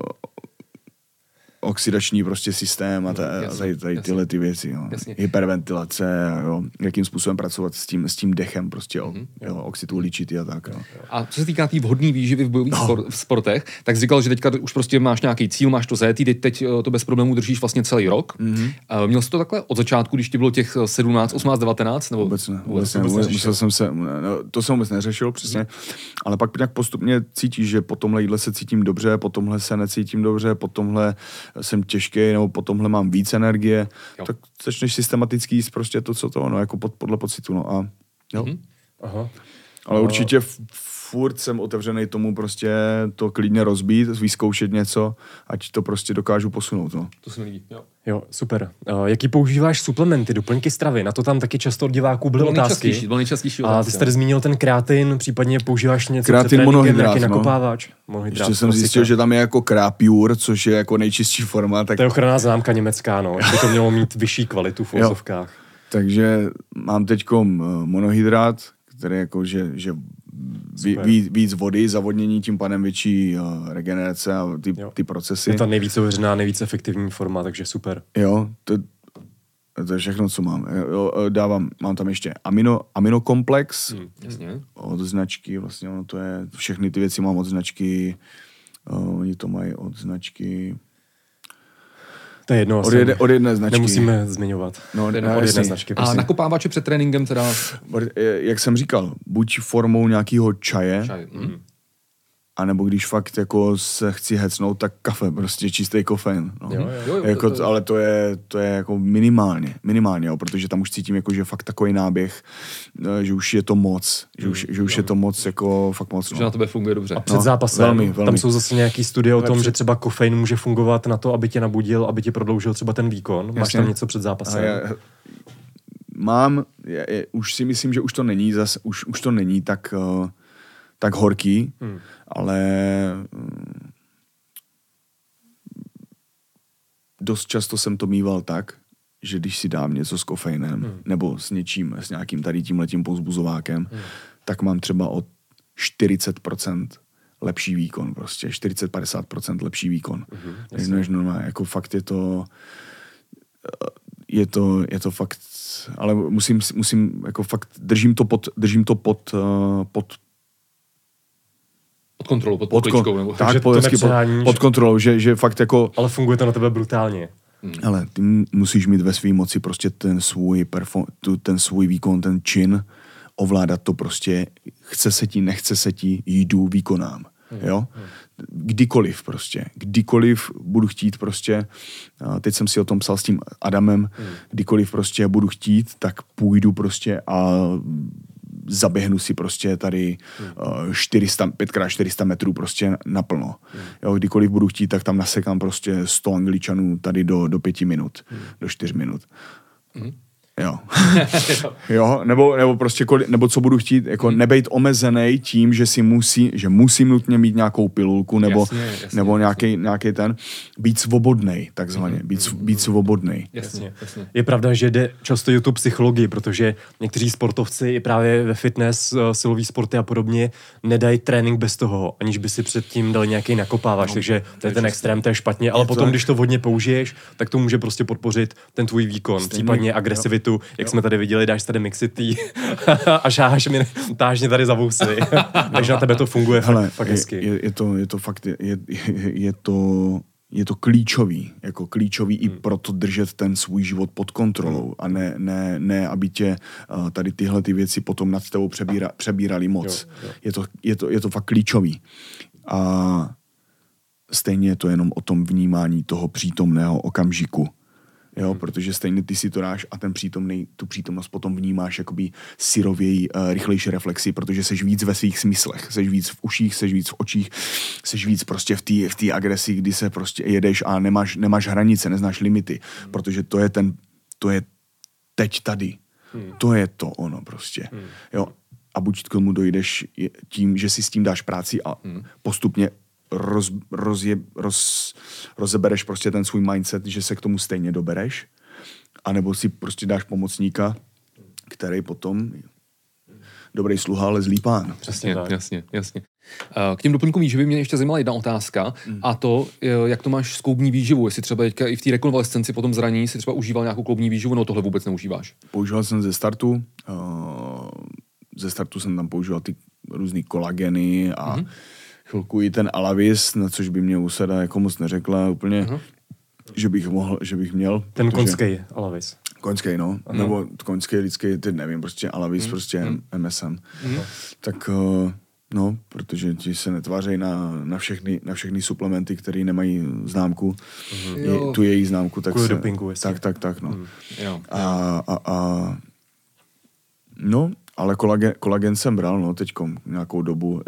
oxidační prostě systém a, ta, a Jasně, tady, tady jasně. tyhle ty věci. Jo. Jasně. Hyperventilace, jo. jakým způsobem pracovat s tím, s tím dechem, prostě Mhm. jo, jo, oxid uhličitý a tak. Jo. A co se týká té tý vhodné výživy v bojových no. spor, v sportech, tak jsi říkal, že teďka už prostě máš nějaký cíl, máš to zajetý, teď, teď eh, to bez problémů držíš vlastně celý rok. Mm-hmm. Měl jsi to takhle od začátku, když ti bylo těch eh, 17, 18, 19? Nebo Vůbec ne. Vůbec, vůbec ne. Vůbec, neřešil? musel jsem se, no, to jsem vůbec neřešil, přesně. Ale pak nějak postupně cítíš, že po tomhle jídle se cítím dobře, po tomhle se necítím dobře, po tomhle jsem těžký, nebo po tomhle mám víc energie, Jo. tak začneš systematicky jíst prostě to, co to, no, jako pod, podle pocitu, no a jo. Mhm. Aha. Ale určitě f- furt jsem otevřený tomu prostě to klidně rozbít, vyzkoušet něco, ať to prostě dokážu posunout, no. To se mi líbí. Jo. Jo, super. Uh, jaký používáš suplementy, doplňky stravy? Na to tam taky často od diváků byly Byl otázky. nejčastější, byl nejčastější A ty jsi tady zmínil ten kreatin, případně používáš něco Kreatin, monohydrát, nějaký no. nakopávač? Monohydrát, Ještě jsem klasika. zjistil, že tam je jako Krapure, což je jako nejčistší forma, tak To je ochranná známka německá, no. By to mělo mít vyšší kvalitu v Jo. úzovkách. Takže mám teď monohydrát, který jako, že, že ví, Super. ví, víc vody, zavodnění, tím pádem větší uh, regenerace a ty, Jo. ty procesy. Je to nejvíc ověřená, nejvíc efektivní forma, takže super. Jo, to, to je všechno, co mám. Jo, eh, dávám, mám tam ještě amino, aminokomplex Hmm. Hm, jasně. od značky, vlastně ono to je, všechny ty věci mám od značky, uh, oni to mají od značky, To je jedno. od, asi jedne, od jedné značky. Nemusíme zmiňovat. No, od jedné jasně. značky. A Prostě. nakopávače před tréninkem teda... Jak jsem říkal, buď formou nějakého čaje, Čaj. Hm. A nebo když fakt jako se chci hecnout, tak kafe, prostě čistý kofein. No. Jo, jo. Jo, jo, jako, to- to- Ale to je, to je jako minimálně, minimálně, jo, protože tam už cítím jako, že fakt takový náběh, eh, že už je to moc, že už, že už je to moc, jako fakt moc. Že na No. tebe funguje dobře. A před No, zápasem, velmi, velmi. tam jsou zase nějaký studie o tom, před- že třeba kofein může fungovat na to, aby tě nabudil, aby ti prodloužil třeba ten výkon. Máš Jasně. tam něco před zápasem? já, mám, je, je, už si myslím, že už to není zas, už, už to není tak, uh, tak horký, hmm. Ale mm, dost často jsem to mýval tak, že když si dám něco s kofeinem hmm. nebo s něčím, s nějakým tady tím letím pouzbuzovákem, hmm. tak mám třeba o 40% lepší výkon prostě, 40-50% lepší výkon. Hmm. Než normálně, jako fakt je to je to, je to fakt, ale musím, musím jako fakt, držím to pod, držím to pod, uh, pod, Pod kontrolou, pod, pod, pod nebo... Takže tak, to pod, pod, kontrolou, že, že fakt jako, Ale funguje to na tebe brutálně. ale ty musíš mít ve své moci prostě ten svůj, perform, tu, ten svůj výkon, ten čin, ovládat to prostě, chce se ti, nechce se ti, jdu, výkonám. jo. Kdykoliv prostě, kdykoliv budu chtít prostě, teď jsem si o tom psal s tím Adamem, kdykoliv prostě budu chtít, tak půjdu prostě a zaběhnu si prostě tady uh, 400, 5x400 metrů prostě naplno. Jo, kdykoliv budu chtít, tak tam nasekám prostě 100 angličanů tady do, do pěti minut, do čtyř minut. Jo. jo, nebo, nebo prostě, koli, nebo co budu chtít, jako nebejt omezený tím, že si musí, že musím nutně mít nějakou pilulku, nebo, Jasně, jasně, nebo nějaký, nějaký ten, být svobodnej, takzvaně, být, být svobodnej. Jasně, jasně. Je pravda, že jde často o tu psychologii, protože někteří sportovci i právě ve fitness, eh, silový sporty a podobně nedají trénink bez toho, aniž by si předtím dali nějaký nakopávač, takže to je ten extrém, to je špatně, ale to potom, je- když to hodně použiješ, tak to může prostě podpořit ten tvůj výkon, Stejně, případně jo. Agresivitu, jak jsme tady viděli, dáš tady mixity a šáháš mi, táž mě tady za vousy, takže na tebe to funguje Hele, fakt, fakt je, hezky. je, je, to, je to fakt, je, je, je to je to klíčový, jako klíčový i Hmm. proto držet ten svůj život pod kontrolou a ne, ne, ne aby tě uh, tady tyhle ty věci potom nad tebou přebíra, přebírali moc. Jo, jo. Je, to, je, to, je to fakt klíčový. A stejně je to jenom o tom vnímání toho přítomného okamžiku. Jo, protože stejně ty si to dáš a ten přítomný, tu přítomnost potom vnímáš jakoby syrověji, uh, rychlejší reflexi, protože seš víc ve svých smyslech, seš víc v uších, seš víc v očích, seš víc prostě v té v agresi, kdy se prostě jedeš a nemáš, nemáš hranice, neznáš limity, protože to je ten, to je teď tady. To je to ono prostě. Jo. A buď k tomu dojdeš tím, že si s tím dáš práci a postupně roz, rozje, roz, rozebereš prostě ten svůj mindset, že se k tomu stejně dobereš, anebo si prostě dáš pomocníka, který potom dobrý sluha, ale zlý pán. Jasně, tak. jasně, jasně. Eh, K těm doplňkům výživy mě ještě zajímala jedna otázka a to, eh, jak to máš s kloubní výživou, jestli třeba teďka i v té rekonvalescenci po tom zranění si třeba užíval nějakou kloubní výživu, no tohle vůbec neužíváš. Používal jsem ze startu, uh, ze startu jsem tam používal ty různý kolageny a mm-hmm. Chvilku i ten Alavis, na což by mě usada jako moc neřekla úplně, mm-hmm. že bych mohl, že bych měl. Ten protože- konský Alavis. Koňský, no. Ano. Nebo koňský, lidský, ty nevím, prostě Alavis, mm. prostě mm. MSM. Mm. Tak uh, no, protože ti se netvářejí na, na, všechny, na všechny suplementy, které nemají známku, mm. je, tu její známku, tak Kvůli se, dopingu, tak, tak, tak, no. Mm. Jo. A, a, a, no, ale kolagen, kolagen jsem bral, no, teďko nějakou dobu.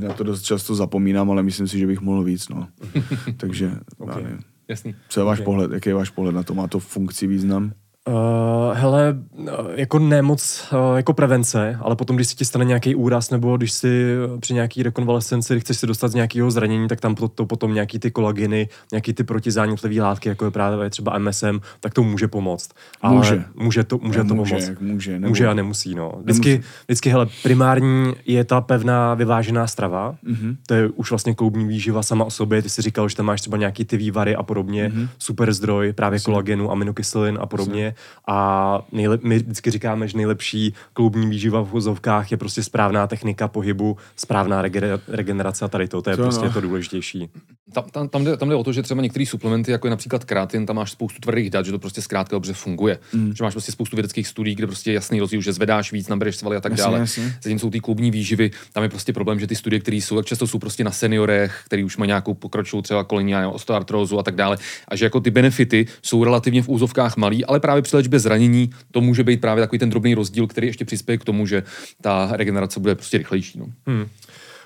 Na to dost často zapomínám, ale myslím si, že bych mohl víc, no. Takže, okay. Jasný. Co je váš Ok. pohled? Jaký je váš pohled na to? Má to funkci, význam? Uh, hele, uh, jako nemoc uh, jako prevence, ale potom, když si ti stane nějaký úraz, nebo když si při nějaký rekonvalescenci chceš se dostat z nějakého zranění, tak tam to, to potom nějaký ty kolageny, nějaký ty protizánětlivé látky, jako je právě třeba MSM, tak to může pomoct. Ale Může. Může to, může to Nemůže, pomoct. jak může, nebo- může a nemusí, no. Vždycky, Nemusí. vždycky, hele, primární je ta pevná vyvážená strava, Mhm. mm-hmm. to je už vlastně kloubní výživa sama o sobě, ty si říkal, že tam máš třeba nějaký ty vývary a podobně, Mhm. mm-hmm. super zdroj právě kolagenu, aminokyselin a podobně a nejlep, my vždycky říkáme, že nejlepší kloubní výživa v vozovkách je prostě správná technika pohybu, správná rege- regenerace a tady to, to je To prostě no. to důležitější. Tam, tam, tam, jde, tam jde o to, že třeba některé suplementy, jako je například kreatin, tam máš spoustu tvrdých dat, že to prostě zkrátka dobře funguje. Mm. Že máš prostě spoustu vědeckých studií, kde prostě je jasný rozdíl, že zvedáš víc, nabereš svaly a tak Jasně, dále. jasně. Zatímco u té klubní výživy, tam je prostě problém, že ty studie, které jsou, tak často jsou prostě na seniorech, který už mají nějakou pokročilou třeba kolení a osteoartrózu a tak dále. A že jako ty benefity jsou relativně v úzovkách malý, ale právě při léčbě zranění to může být právě takový ten drobný rozdíl, který ještě přispěje k tomu, že ta regenerace bude prostě rychlejší. No. Hmm.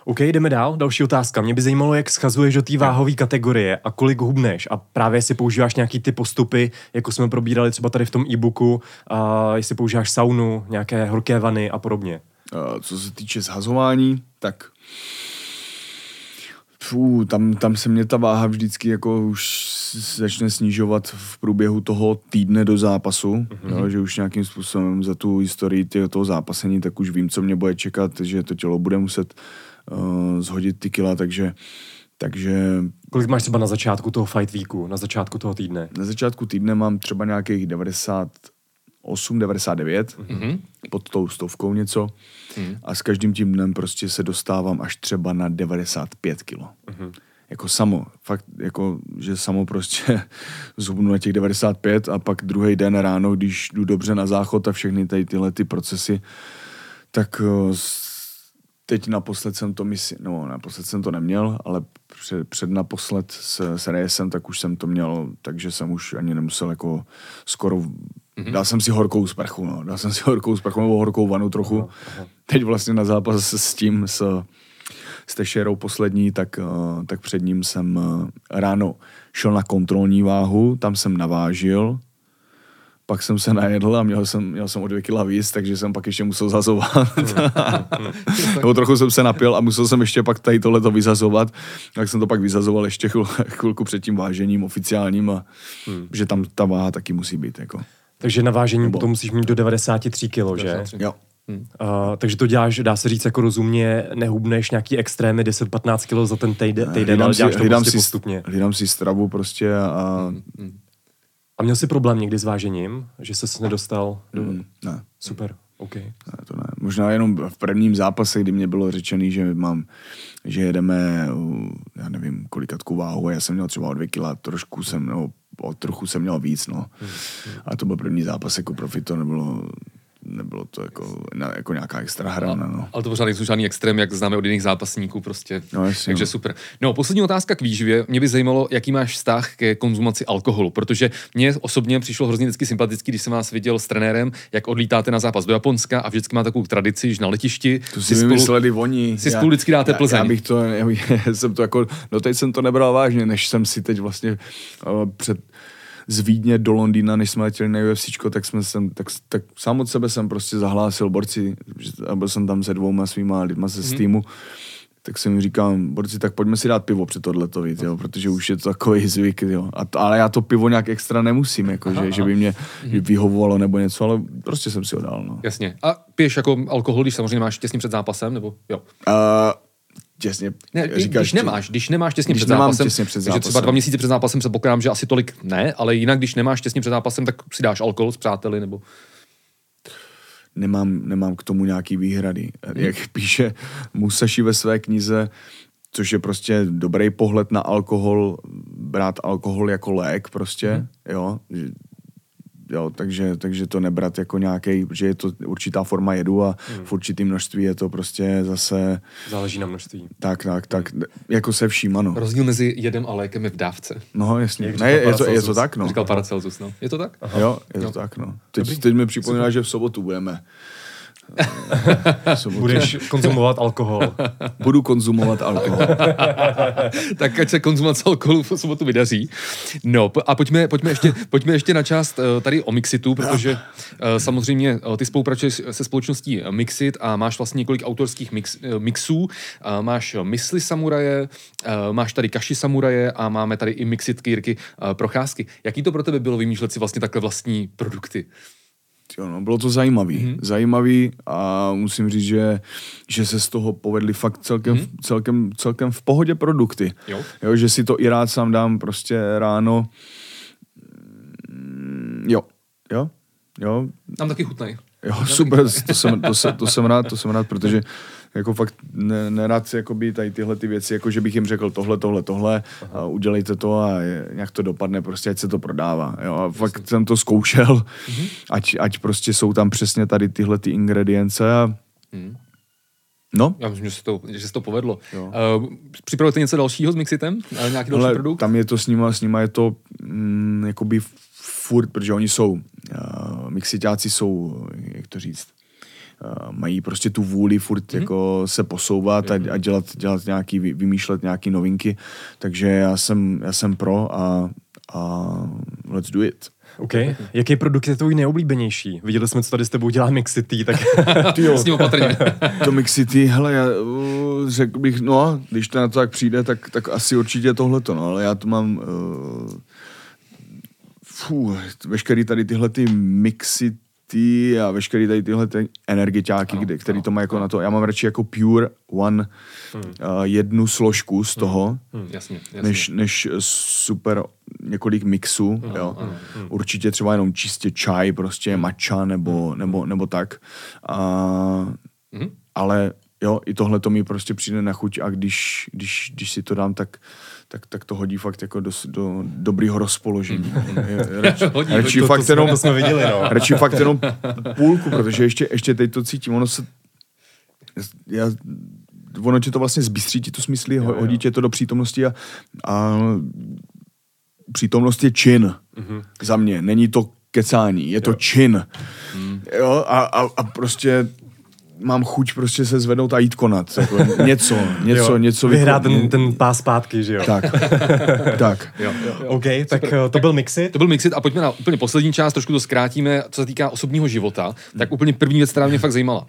OK, jdeme dál. Další otázka. Mě by zajímalo, jak schazuješ do té váhové kategorie a kolik hubneš a právě jestli používáš nějaký ty postupy, jako jsme probírali třeba tady v tom e-booku, a jestli používáš saunu, nějaké horké vany a podobně. Uh, co se týče zhazování, tak Fů, tam, tam se mě ta váha vždycky jako už začne snižovat v průběhu toho týdne do zápasu, mm-hmm. jo, že už nějakým způsobem za tu historii tě- toho zápasení, tak už vím, co mě bude čekat, že to tělo bude muset uh, zhodit ty kila, takže, takže Kolik máš třeba na začátku toho fight weeku, na začátku toho týdne? na začátku týdne mám třeba nějakých 98, 99, mm-hmm. pod tou stovkou něco mm. a s každým tím dnem prostě se dostávám až třeba na 95 kilo. Mm-hmm. Jako samo, fakt, jako, že samo prostě zhubnu na těch 95 a pak druhý den ráno, když jdu dobře na záchod a všechny tady tyhle ty procesy, tak eh, teď naposled jsem to myslím, no naposled jsem to neměl, ale před, před naposled s, s Reyesem, tak už jsem to měl, takže jsem už ani nemusel jako skoro, mm-hmm. dal jsem si horkou sprchu, no, dal jsem si horkou sprchu nebo horkou vanu trochu. Aha, aha. Teď vlastně na zápas s tím, s, s Tešerou poslední, tak, uh, tak před ním jsem uh, ráno šel na kontrolní váhu, tam jsem navážil, pak jsem se najedl a měl jsem, měl jsem o dvě kila víc, takže jsem pak ještě musel zazovat. Nebo trochu jsem se napil a musel jsem ještě pak tady tohleto vyzazovat. Tak jsem to pak vyzazoval ještě chvil, chvilku před tím vážením oficiálním a hmm. že tam ta váha taky musí být. Jako. Takže na vážení Nebo... potom musíš mít do 93 kg, že? Jo. Hmm. Uh, takže to děláš, dá se říct, jako rozumně, nehubneš nějaký extrémy 10-15 kg za ten týden, týden ale děláš to hlídám prostě si, postupně. Hlídám si stravu prostě a hmm. Hmm. A měl jsi problém někdy s vážením, že ses nedostal do... Mm, ne. Super, OK. Ne, to ne. Možná jenom v prvním zápase, kdy mě bylo řečený, že mám, že jedeme, já nevím, kolikatku váhu a já jsem měl třeba o dvě kila, trošku jsem, no, o trochu jsem měl víc, no. Hmm. A to byl první zápas jako profi, to nebylo, nebylo to jako, jako nějaká extra hra. No. Ale to pořád nejsou žádný extrém, jak známe od jiných zápasníků prostě. No, jasně, Takže no. super. No, poslední otázka k výživě. Mě by zajímalo, jaký máš vztah ke konzumaci alkoholu, protože mně osobně přišlo hrozně vždycky sympatický, když jsem vás viděl s trenérem, jak odlítáte na zápas do Japonska a vždycky má takovou tradici, že na letišti to si, si vymysleli oni. Si spolu vždycky dáte Plzeň. Já, já bych to, já, já jsem to jako, no teď jsem to nebral vážně, než jsem si teď vlastně uh, před z Vídně do Londýna, než jsme letěli na UFC, tak, jsme sem, tak, tak sám od sebe jsem prostě zahlásil borci, a byl jsem tam se dvouma svýma lidma ze mm. týmu, tak jsem mi říkal, borci, tak pojďme si dát pivo před tohleto, víc, jo, protože už je to takový zvyk, jo. A to, ale já to pivo nějak extra nemusím, jako, že, že by mě mm. vyhovovalo nebo něco, ale prostě jsem si ho dal, no. Jasně. A piješ jako alkohol, když samozřejmě máš těsně před zápasem, nebo jo? Uh, těsně, ne, říkáš, když nemáš, když nemáš těsně když před zápasem, těsně před zápasem. třeba dva měsíce před zápasem předpokládám, že asi tolik ne, ale jinak, když nemáš těsně před zápasem, tak si dáš alkohol s přáteli nebo... Nemám, nemám k tomu nějaký výhrady. Hmm. Jak píše Musashi ve své knize, což je prostě dobrý pohled na alkohol, brát alkohol jako lék prostě, hmm. jo, jo, takže, takže to nebrat jako nějaký, že je to určitá forma jedu a hmm. v určitém množství je to prostě zase... Záleží na množství. Tak, tak, tak, jako se vším, ano. Rozdíl mezi jedem a lékem je v dávce. No, jasně. Ne, je, to, je to tak, no. Říkal Paracelsus, no. Je to tak? Aha. Jo, je to tak, no. Teď, teď mi připomíná, že v sobotu budeme Budeš konzumovat alkohol. Budu konzumovat alkohol. tak ať se konzumace alkoholu v sobotu vydaří. No a pojďme, pojďme, ještě, pojďme ještě na část eh, tady o Mixitu, protože eh, samozřejmě eh, ty spolupracuješ se společností Mixit a máš vlastně několik autorských mix, mixů. Máš Mysli samuraje, máš tady Kaši samuraje a máme tady i Mixit Kýrky Procházky. Jaký to pro tebe bylo vymýšlet si vlastně takhle vlastní produkty? Jo, no, bylo to zajímavý. Mm-hmm. Zajímavý a musím říct, že, že se z toho povedly fakt celkem, mm-hmm. celkem, celkem v pohodě produkty. Jo. jo. že si to i rád sám dám prostě ráno. Mm, jo, jo, jo. Tam taky chutnej. Jo, super, to jsem, to, jsem, to jsem rád, to jsem rád, protože jako fakt ne, nerad jakoby tady tyhle ty věci, jako že bych jim řekl tohle, tohle, tohle, a udělejte to a nějak to dopadne, prostě ať se to prodává. Jo. A fakt jsem to zkoušel, mm-hmm. ať, ať prostě jsou tam přesně tady tyhle ty ingredience a mm. No. Já myslím, že se to, že se to povedlo. Uh, připravujete něco dalšího s Mixitem? Nějaký další Ale produkt? Tam je to s nima, s nima je to mm, jakoby furt, protože oni jsou, uh, mixitáci jsou, jak to říct, mají prostě tu vůli furt mm-hmm. jako se posouvat a, a dělat, dělat nějaký, vymýšlet nějaký novinky, takže já jsem, já jsem pro a, a let's do it. OK. Jaký produkt je tvůj nejoblíbenější? Viděli jsme, co tady s tebou dělá Mixity, tak... Ty jo. S ním opatrně. to Mixity, hele, já uh, řekl bych, no, když to na to tak přijde, tak, tak asi určitě tohleto, no, ale já to mám... Uh, fů, veškerý tady tyhle ty mixy ty a veškerý tady tyhle ty energetiáky, no, kde, který no, to má jako no. na to. Já mám radši jako pure one hmm. uh, jednu složku z hmm. toho, hmm. Hmm. Jasně, jasně. Než, než super několik mixů. Hmm. Jo. Hmm. Hmm. Určitě třeba jenom čistě čaj, prostě hmm. matcha nebo, hmm. nebo, nebo tak. Uh, hmm. Ale jo, i tohle to mi prostě přijde na chuť a když, když, když si to dám, tak tak, tak to hodí fakt jako do, do dobrýho rozpoložení. Radši, hodí, radši to, fakt to, jenom, jsme viděli, no. radši fakt jenom půlku, protože ještě, ještě teď to cítím, ono se já ono tě to vlastně zbystří ti to smysly, jo, hodí tě to do přítomnosti a, a přítomnost je čin mm-hmm. za mě. Není to kecání, je to čin. Mm. Jo, a, a, a prostě mám chuť prostě se zvednout a jít konat. Jako něco, něco, jo, něco. Vyhrát ten, ten pás zpátky, že jo? Tak, tak. Jo, jo, jo. OK, tak Super. Eh, to byl Mixit. To byl Mixit a pojďme na úplně poslední část, trošku to zkrátíme, co se týká osobního života. Tak úplně první věc, která mě fakt zajímala. Uh,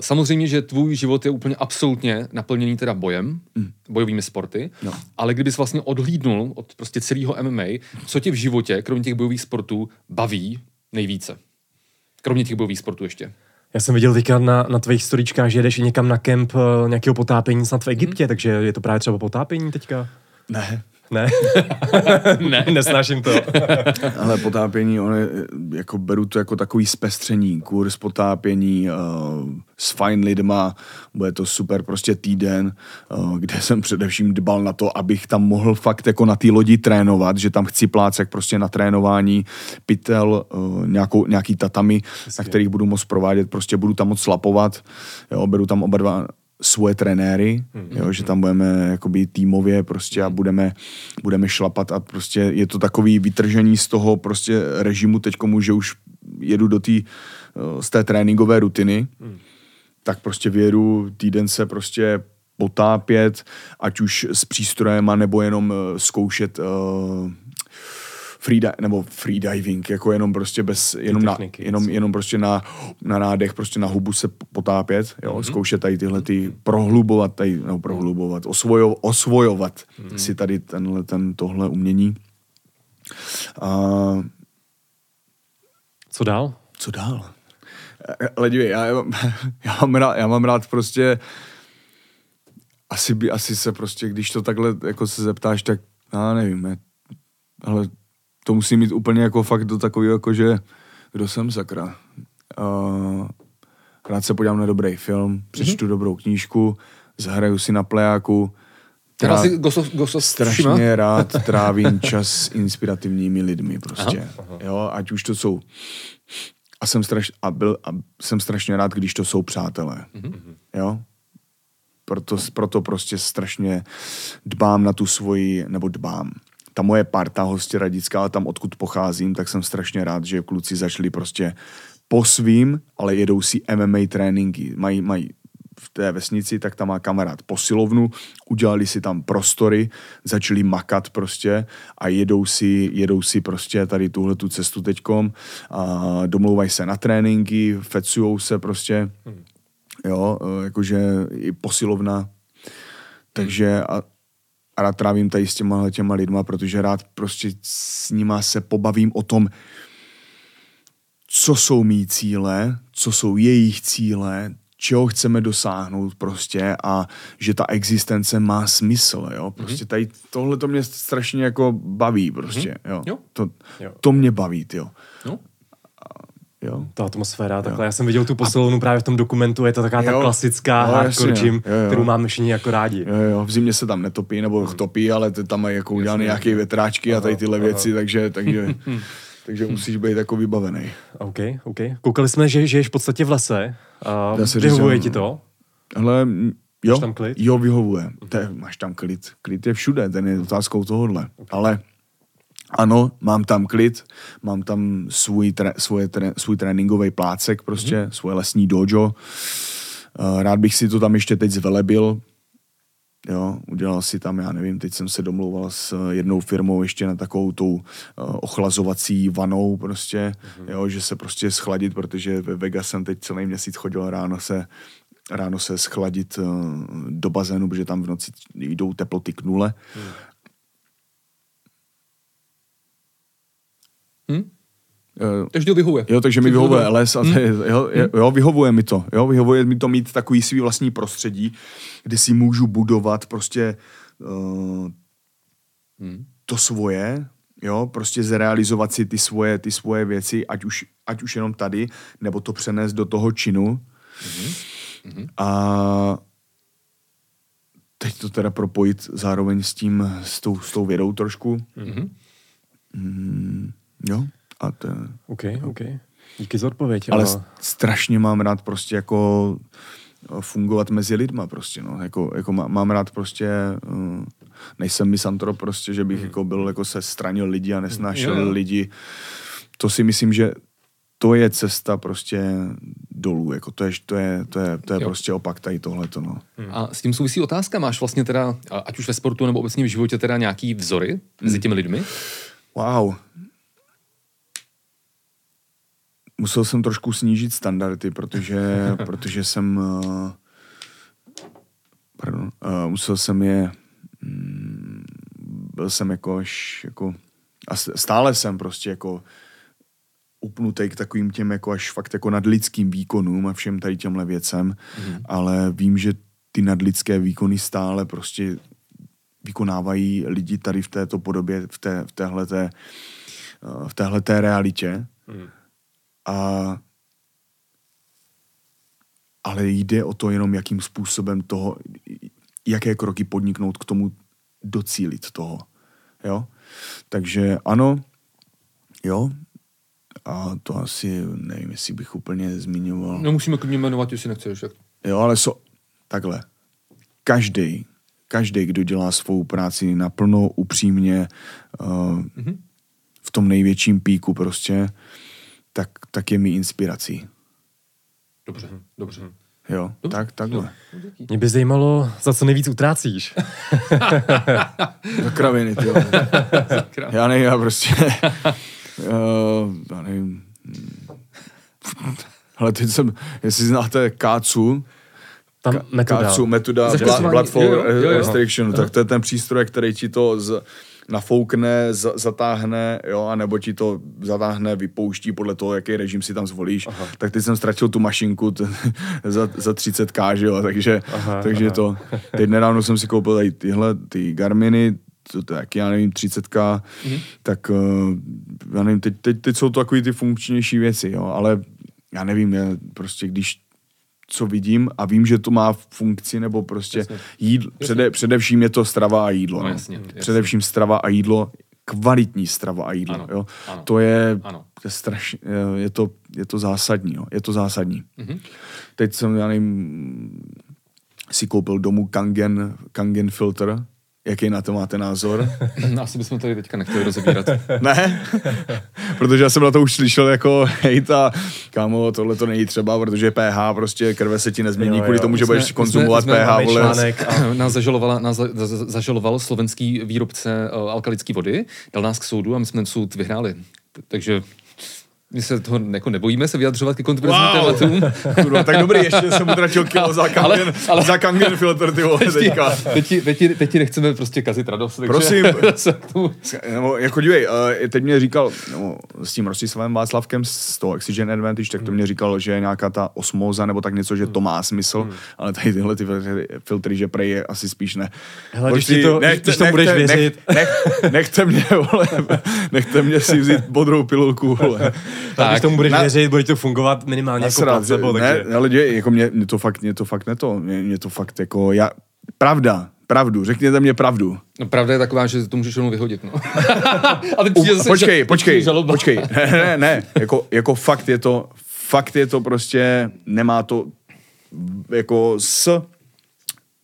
samozřejmě, že tvůj život je úplně absolutně naplněný teda bojem, mm. bojovými sporty, no. ale kdybys vlastně odhlídnul od prostě celého MMA, co tě v životě, kromě těch bojových sportů, baví nejvíce? Kromě těch bojových sportů ještě. Já jsem viděl teďka na, na tvých storičkách, že jedeš někam na kemp uh, nějakého potápění snad v Egyptě, hmm. takže je to právě třeba potápění teďka? Ne, ne? ne, nesnáším to. Ale potápění, on je, jako beru to jako takový zpestření, kurz potápění uh, s fajn lidma, bude to super prostě týden, uh, kde jsem především dbal na to, abych tam mohl fakt jako na té lodi trénovat, že tam chci plácek prostě na trénování, pytel, uh, nějakou, nějaký tatami, Jasně. na kterých budu moct provádět, prostě budu tam moc slapovat, jo, beru tam oba dva svoje trenéry, mm-hmm. jo, že tam budeme jakoby týmově prostě a mhm. budeme, budeme šlapat a prostě je to takový vytržení z toho prostě režimu teď komu, že už jedu do té z té tréninkové rutiny, mm. tak prostě vědu týden se prostě potápět, ať už s přístrojem, nebo jenom eh, zkoušet uh, free, nebo freediving, jako jenom prostě bez, jenom, na, jenom, jenom prostě na, na nádech, prostě na hubu se potápět, jo, mm-hmm. zkoušet tady tyhle ty, prohlubovat tady, nebo prohlubovat, osvojo, osvojovat mm-hmm. si tady tenhle, ten, tohle umění. A... Co dál? Co dál? Ale dívej, já, já, mám rád, já mám rád prostě asi by, asi se prostě, když to takhle jako se zeptáš, tak já nevím, ale to musí mít úplně jako fakt do takového, jako že kdo jsem sakra. Uh, rád se podívám na dobrý film, přečtu mm-hmm. dobrou knížku, zahraju si na plejáku. Teda si Ghost Ghost strašně rád trávím čas s inspirativními lidmi prostě. Aha, aha. Jo, ať už to jsou a jsem, straš, a byl, a jsem strašně rád, když to jsou přátelé. Mm-hmm. Jo? Proto, proto prostě strašně dbám na tu svoji, nebo dbám ta moje parta hostěradická, tam odkud pocházím, tak jsem strašně rád, že kluci začali prostě po svým, ale jedou si MMA tréninky. Mají, mají v té vesnici, tak tam má kamarád posilovnu, udělali si tam prostory, začali makat prostě a jedou si, jedou si prostě tady tuhle tu cestu teďkom a domlouvají se na tréninky, fecujou se prostě, hmm. jo, jakože i posilovna, takže a, a rád trávím tady s těma, těma lidma, protože rád prostě s nima se pobavím o tom, co jsou mý cíle, co jsou jejich cíle, čeho chceme dosáhnout prostě a že ta existence má smysl, jo. Prostě mhm. tady tohle to mě strašně jako baví prostě, mhm. jo. To, to mě baví, jo. Jo. Ta atmosféra, takhle. Jo. Já jsem viděl tu posilovnu a... právě v tom dokumentu, je to taková jo. ta klasická no, hardcore jasně, gym, jo, jo. kterou máme všichni jako rádi. Jo, jo, v zimě se tam netopí, nebo hmm. topí, ale tam mají jako udělané nějaké větráčky a tady tyhle aha. věci, takže, takže, takže musíš být jako vybavený. OK, OK. Koukali jsme, že žiješ v podstatě v lese. Uh, vyhovuje ti to? Ale jo, máš tam klid? jo, vyhovuje. Okay. Te, máš tam klid. Klid je všude, ten je otázkou tohohle. Okay. Ale ano, mám tam klid, mám tam svůj, tre, svoje, tre, svůj tréninkový plácek, prostě, mm-hmm. svoje lesní dojo. Uh, rád bych si to tam ještě teď zvelebil, Jo, udělal si tam, já nevím, teď jsem se domlouval s jednou firmou ještě na takovou tou uh, ochlazovací vanou prostě, mm-hmm. jo, že se prostě schladit, protože ve Vegas jsem teď celý měsíc chodil ráno se ráno se schladit do bazénu, protože tam v noci jdou teploty k nule. Mm. Hm? Uh, takže to vyhovuje. Jo, takže mi vyhovuje les a hm? jo, jo, vyhovuje mi to. Jo, vyhovuje mi to mít takový svý vlastní prostředí, kde si můžu budovat prostě uh, hm? to svoje, jo, prostě zrealizovat si ty svoje, ty svoje věci, ať už, ať už jenom tady, nebo to přenést do toho činu. Mm-hmm. A teď to teda propojit zároveň s tím, s tou, s tou vědou trošku. Mm-hmm. Mm, Jo. A to... OK, OK. Díky za odpověď. Ale strašně mám rád prostě jako fungovat mezi lidma prostě, no. Jako, jako má, mám rád prostě, uh, nejsem misantrop prostě, že bych hmm. jako byl, jako se stranil lidi a nesnášel Jo, jo. lidi. To si myslím, že to je cesta prostě dolů, jako to je, to je, to je, to je Jo. prostě opak tady tohleto, no. A s tím souvisí otázka, máš vlastně teda, a- ať už ve sportu nebo obecně v životě, teda nějaký vzory mezi těmi lidmi? Wow. Musel jsem trošku snížit standardy, protože, protože jsem... Uh, pardon, uh, musel jsem je... Mm, byl jsem jako až jako... A stále jsem prostě jako upnutý k takovým těm jako až fakt jako nadlidským výkonům a všem tady těmhle věcem, mm. ale vím, že ty nadlidské výkony stále prostě vykonávají lidi tady v této podobě, v, té, v téhleté, eh, v téhleté realitě. Hmm. A ale jde o to jenom, jakým způsobem toho, jaké kroky podniknout k tomu docílit toho. Jo? Takže ano, jo, a to asi nevím, jestli bych úplně zmiňoval. No musíme klidně jmenovat, jestli nechceš. Jak... Jo, ale so, takhle. Každý, každý, kdo dělá svou práci naplno, upřímně, uh, mm-hmm. v tom největším píku prostě, tak, tak je mi inspirací. Dobře, dobře. Jo, Dobře. tak, takhle. Mě by zajímalo, za co nejvíc utrácíš. Za kraviny, ty jo. Já nevím, já prostě, uh, já nevím. Ale teď jsem, jestli znáte Kácu, Tam metoda. Kácu, metoda blood, Zaškrcování, blood flow jo, jo, jo, jo. restriction, tak to je ten přístroj, který ti to z, nafoukne, z, zatáhne, jo, anebo ti to zatáhne, vypouští podle toho, jaký režim si tam zvolíš. Aha. Tak teď jsem ztratil tu mašinku t- za, za 30k, že jo, takže, Aha, takže aha. to. Teď nedávno jsem si koupil tady tyhle, ty Garminy, to, to jak já nevím, 30k, mm-hmm. tak uh, já nevím, teď, teď, teď jsou to takový ty funkčnější věci, jo, ale já nevím, já prostě když co vidím a vím, že to má funkci, nebo prostě jídlo, přede, především je to strava a jídlo. No, No, jasně, jasně. Především strava a jídlo, kvalitní strava a jídlo. Ano, jo. ano, To je, ano. je strašně, je to, je to zásadní, jo. je to zásadní. Mhm. Teď jsem, já nevím, si koupil domů Kangen, Kangen filter, jaký na to máte názor? Asi bychom tady teďka nechtěli rozebírat. ne? protože já jsem na to už slyšel jako hejt a kámo, tohle to není třeba, protože pH prostě krve se ti nezmění Jo, kvůli jo. tomu, že jsme- budeš konzumovat jsme- pH, vole. článek. nás, zažalovala, nás za- za- zažaloval slovenský výrobce uh, alkalické vody, dal nás k soudu a my jsme ten soud vyhráli. Takže my se toho jako nebojíme se vyjadřovat ke kontroverzním Wow. tématům. Kurva, tak dobrý, ještě jsem utratil kilo za kangen, Ale- ale, za kangen filter, ty vole, teďka. teď, ti, teď, ti, teď ti nechceme prostě kazit radost. Takže Prosím. Nebo, jako dívej, uh, teď mě říkal, no, s tím Rostislavem Václavkem z toho Oxygen Advantage, tak to mě říkalo, že je nějaká ta osmóza nebo tak něco, že to má smysl, ale tady tyhle ty filtry, filtry že prej je asi spíš ne. Hele, když Prostě to- když tomu budeš věřit. Nech, nech, nechte mě, vole, nechte mě si vzít modrou pilulku, vole. Tak, když tomu budeš na- věřit, bude to fungovat minimálně jako že- placebo, takže... ne, ale dívej, jako mě, mě, to fakt, mě to fakt neto, mě, mě to fakt jako, já, pravda, pravdu, řekněte mě pravdu. No, pravda je taková, že to můžeš jenom vyhodit. No. a teď U, zase počkej, ža- počkej, žaloba. počkej. Ne, ne, ne. Jako, jako fakt je to, fakt je to prostě, nemá to jako s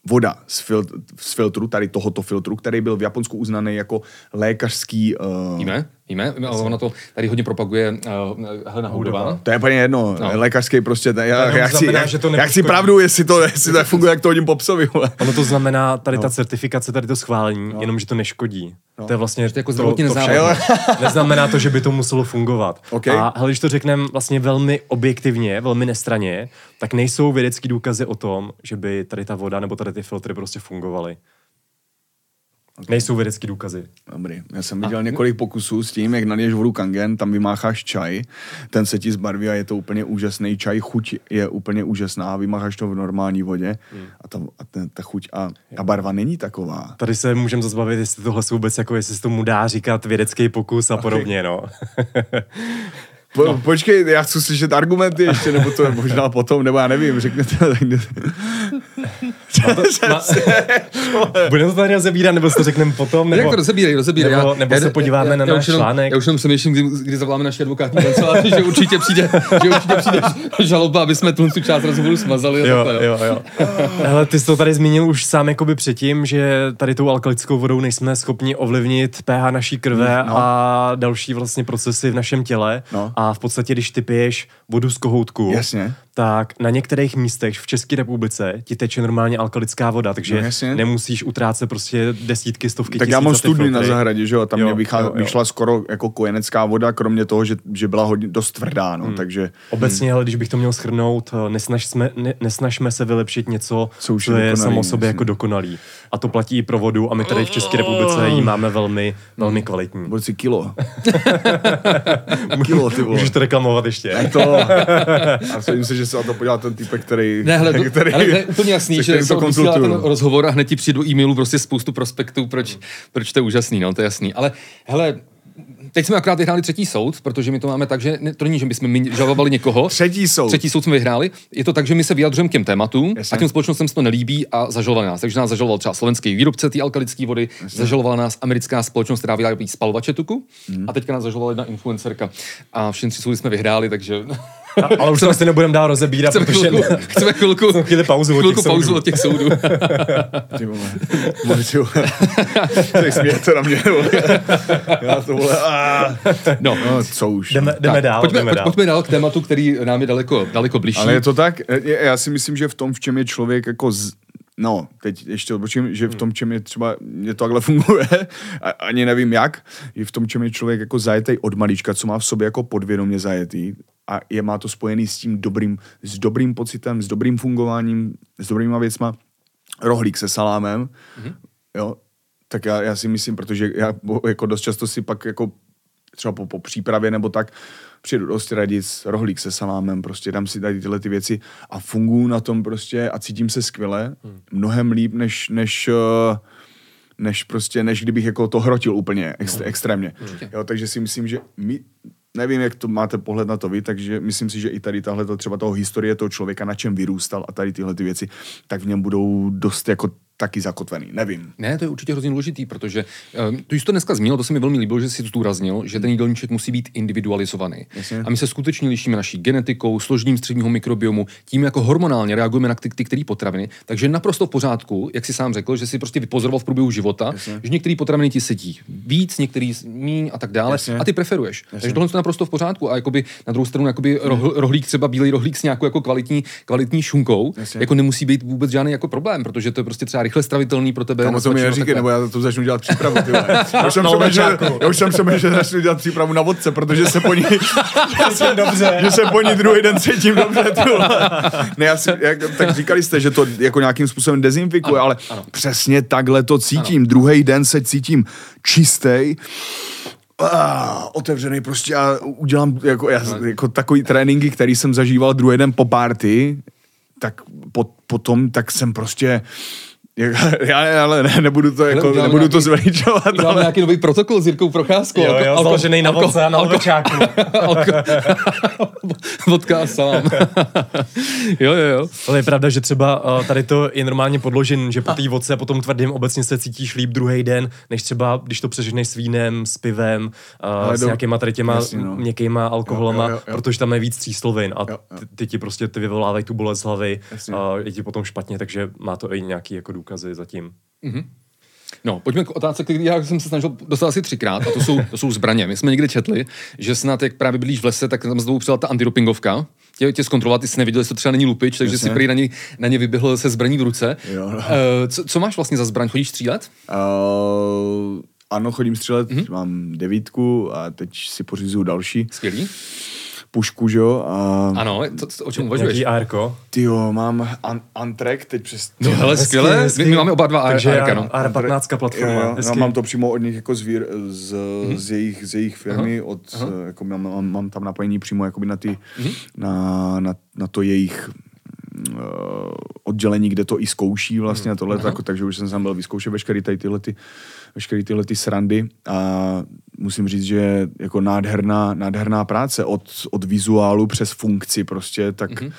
voda z, fil, z filtru, tady tohoto filtru, který byl v Japonsku uznaný jako lékařský... Uh, víme, ale ona to tady hodně propaguje uh, Helena Houdová. to je úplně jedno, No. no. lékařský prostě, to, já, já, chci, znamená, já, že to já chci pravdu, jestli to, jestli to funguje, jak to hodím po psovi, vole. Ono to znamená, tady ta certifikace, tady to schválení, jenom, že to neškodí. To je vlastně to jako zdravotně to všechno. Neznamená to, že by to muselo fungovat. OK. A hele, když to řekneme vlastně velmi objektivně, velmi nestraně, tak nejsou vědecký důkazy o tom, že by tady ta voda nebo tady ty filtry prostě fungovaly. Okay. Nejsou vědecký důkazy. Dobrý. Já jsem viděl několik pokusů s tím, jak naliješ vodu kangen, tam vymácháš čaj, ten se ti zbarví a je to úplně úžasný čaj, chuť je úplně úžasná, vymácháš to v normální vodě a, ta, a ten, ta chuť a, a barva není taková. Tady se můžeme zazbavit, jestli tohle jsou vůbec jako, jestli se tomu dá říkat vědecký pokus a podobně, no. Po, no. Počkej, já chci slyšet argumenty ještě, nebo to je možná potom, nebo já nevím, řekněte. Budeme to tady rozebírat, nebo si to řekneme potom? Nebo, jak to rozebírej, rozebírej. nebo, nebo já, se podíváme já, na já, náš jenom, článek. Já už jenom přemýšlím, kdy, kdy zavoláme naši advokátní kancelář, že určitě přijde, že určitě přijde žaloba, aby jsme tu část rozhovoru smazali. Jo, takhle, jo, jo. Hele, ty jsi to tady zmínil už sám jakoby předtím, že tady tou alkalickou vodou nejsme schopni ovlivnit pH naší krve No. a další vlastně procesy v našem těle. No. A v podstatě, když ty piješ vodu z kohoutku, Jasně. tak na některých místech v České republice ti teče normálně alkalická voda, takže No, jasně. nemusíš utrácet prostě desítky, stovky Tak já mám studny na zahradě, že jo, a tam Jo, mě vychá, jo, jo. vyšla skoro jako kojenecká voda, kromě toho, že, že byla hodně dost tvrdá, Hmm. no, takže Obecně, ale když bych to měl schrnout, nesnažme, ne, nesnažme se vylepšit něco, Co co je samo sobě jasně. jako dokonalý. A to platí i pro vodu a my tady v České republice ji máme velmi, velmi kvalitní. byl si kilo. kilo, ty vole. Můžeš to reklamovat ještě. To, a myslím si, že se na to podíval ten typek, který... Ne, hele, který, hele, to je úplně jasný, že to ten rozhovor a hned ti přijdu e-mailu prostě spoustu prospektů, proč, proč to je úžasný, no, to je jasný. Ale hele, teď jsme akorát vyhráli třetí soud, protože my to máme tak, že ne, to není, že bychom my žalovali někoho. Třetí soud. Třetí soud jsme vyhráli. Je to tak, že my se vyjadřujeme k těm tématům Jasně. a těm společnostem se to nelíbí a zažalovali nás. Takže nás zažaloval třeba slovenský výrobce té alkalické vody, zažalovala nás americká společnost, která vyrábí spalovače tuku Hmm. a teďka nás zažalovala jedna influencerka. A všechny tři soudy jsme vyhráli, takže A- Ale už to asi nebudeme dál rozebírat, chceme protože chvilku, chceme chvilku, chvíli pauzu od chvilku těch pauzu soudů. od těch soudů. Ty vole. Teď smějete na mě, vole. Já to vole. No, No, co už. jdeme, jdeme Tak, dál. Pojďme, jdeme pojď, dál. pojďme dál k tématu, který nám je daleko, daleko bližší. Ale je to tak? Já si myslím, že v tom, v čem je člověk jako z... No, teď ještě odbočím, že v tom, čem je třeba, mě to takhle funguje, a, ani nevím jak, je v tom, čem je člověk jako zajetý od malička, co má v sobě jako podvědomě zajetý a je, má to spojený s tím dobrým, s dobrým pocitem, s dobrým fungováním, s dobrýma věcma, rohlík se salámem, mm-hmm. jo, tak já, já si myslím, protože já jako dost často si pak jako třeba po, po přípravě nebo tak, přijedu do Stradic, rohlík se salámem, prostě dám si tady tyhle ty věci a funguji na tom prostě a cítím se skvěle, hmm. mnohem líp, než, než, eh, než prostě, než kdybych jako to hrotil úplně ext, extrémně. Jo, takže si myslím, že my, nevím, jak to máte pohled na to vy, takže myslím si, že i tady tahle to třeba toho historie toho člověka, na čem vyrůstal a tady tyhle ty věci, tak v něm budou dost jako taky zakotvený. Nevím. Ne, to je určitě hrozně důležitý, protože um, tu jsi to dneska zmínil, to se mi velmi líbilo, že jsi to zdůraznil, že ten jídelníček musí být individualizovaný. Jasně. A my se skutečně lišíme naší genetikou, složením středního mikrobiomu, tím, jako hormonálně reagujeme na ty, ty které potraviny. Takže naprosto v pořádku, jak jsi sám řekl, že si prostě vypozoroval v průběhu života, Jasně. že některé potraviny ti sedí víc, některý míň a tak dále, Jasně. a ty preferuješ. Takže tohle je naprosto v pořádku. A jakoby na druhou stranu, jakoby rohl, rohlík, třeba bílý rohlík s nějakou jako kvalitní, kvalitní šunkou, Jasně. jako nemusí být vůbec žádný jako problém, protože to je prostě třeba rychle stravitelný pro tebe. Na to mi a neříkej, nebo já to začnu dělat přípravu. Já už jsem přemýšlel, levečáku. já už jsem přemýšlel, že začnu dělat přípravu na vodce, protože se po ní, že se, dobře. že se po ní druhý den cítím dobře. Ne, já si, jak, tak říkali jste, že to jako nějakým způsobem dezinfikuje, ale přesně takhle to cítím. Druhý den se cítím čistý, ah, otevřený prostě a udělám jako, já, jako takový tréninky, který jsem zažíval druhý den po party, tak po, potom tak jsem prostě já ale ne, nebudu to, jako, nebudu to nějaký- zveličovat, Máme ale nějaký nový protokol s Jirkou Procházkou. Jo, jo, založený na vodce a na levečáku. Vodka a salám. jo, jo, jo. Ale je pravda, že třeba uh, tady to je normálně podložen, že po té vodce a potom tvrdým obecně se cítíš líp druhý den, než třeba, když to přeženeš s vínem, s pivem, uh, Ale s do- nějakýma tady těma jasně, no. měkkýma alkoholama, Jo, jo, jo, jo. protože tam je víc tříslovin a ty, ty ti prostě ty vyvolávají tu bolest hlavy Jasně. a je ti potom špatně, takže má to i nějaký jako důkazy zatím. No, pojďme k otázce, který já jsem se snažil dostat asi třikrát, a to jsou, to jsou zbraně. My jsme někdy četli, že snad, jak právě bydlíš v lese, tak tam tebou přijela ta antidopingovka, tě, tě zkontrolovat, ty jsi neviděl, jestli to třeba není lupič, takže Jasně. si prý na ně, na ně vyběhl se zbraní v ruce. Jo, no. Uh, co, co, máš vlastně za zbraň? Chodíš střílet? Uh, ano, chodím střílet, mm-hmm. mám devítku a teď si pořizuju další Skvělý. Pušku, že jo, a Ano, co, co, o čem uvažuješ? Nějaký ARko. ty jo, mám an- Antrek, teď přes... No hele, Hezky, skvěle. hezky. My, my máme oba dva Takže ARK, no. R15 platforma. Jo, jo, já hezky. mám to přímo od nich jako z, vír, z, mm-hmm. z, jejich, z jejich firmy, od, eh, jako mám, mám, mám tam napojení přímo jakoby na, ty, mm-hmm. na, na, na to jejich uh, oddělení, kde to i zkouší vlastně a tohle, tak, takže už jsem tam byl vyzkoušet veškeré tady tyhle, ty, veškeré tyhle ty srandy a musím říct, že jako nádherná, nádherná práce od, od vizuálu přes funkci prostě, tak, mm-hmm.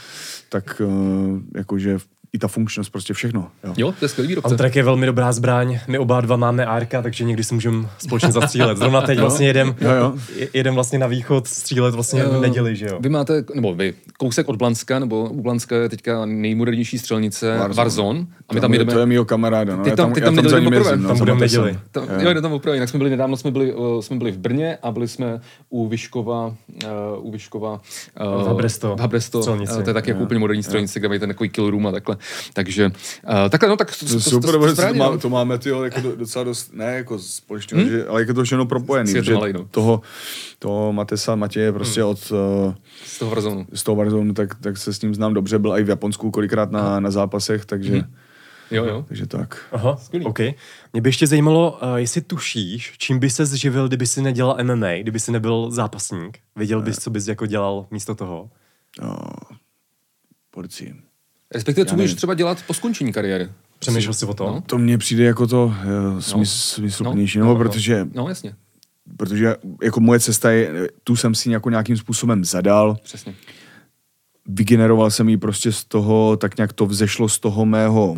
tak uh, jakože i ta funkčnost, prostě všechno. Jo. Jo, to je skvělý výrobce. Outrack je velmi dobrá zbraň. My oba dva máme ARK, takže někdy si můžeme společně zastřílet. Zrovna teď vlastně jedem, Jo, jo. je- jedem vlastně na východ střílet vlastně v neděli, že jo? Vy máte, nebo vy, kousek od Blanska, nebo u Blanska je teďka nejmodernější střelnice Warzone, Warzone. A my To tam je- jedeme... To je mýho kamaráda. No. Ty tam- ty tam ním poprvé? jezdím, no, Tam budeme neděli. Tam, jo, jdem tam opravdu. Jinak jsme byli nedávno, jsme byli, uh, jsme byli v Brně a byli jsme u Vyškova, uh, u Vyškova uh, V Habresto v Habresto střelnici. uh, to je taky jako úplně moderní střelnice, kde mají ten takový kill room a takhle. Takže uh, takhle, no tak to, To super, to, to, to, má, no. to máme tyjo, jako do- docela dost, ne jako společného, hmm? že, ale jako to všechno propojený. Malej, no. toho, toho Matesa Matěje prostě hmm. od uh, z toho Warzone. z toho Warzone, tak, tak se s ním znám dobře, byl i v Japonsku kolikrát na, na zápasech, takže, hmm. Jo, jo. takže tak. Aha, OK. Mě by ještě zajímalo, uh, jestli tušíš, čím by se zživil, kdyby si nedělal MMA, kdyby si nebyl zápasník. Věděl bys, co bys jako dělal místo toho? No, policii. Respektive, co nevím. třeba dělat po skončení kariéry? Přemýšlel jsi o tom? No. To mně přijde jako to uh, smysl, smysluplnější, no, no, protože, No, jasně, protože jako moje cesta je, tu jsem si jako nějakým způsobem zadal, přesně. vygeneroval jsem ji prostě z toho, tak nějak to vzešlo z toho mého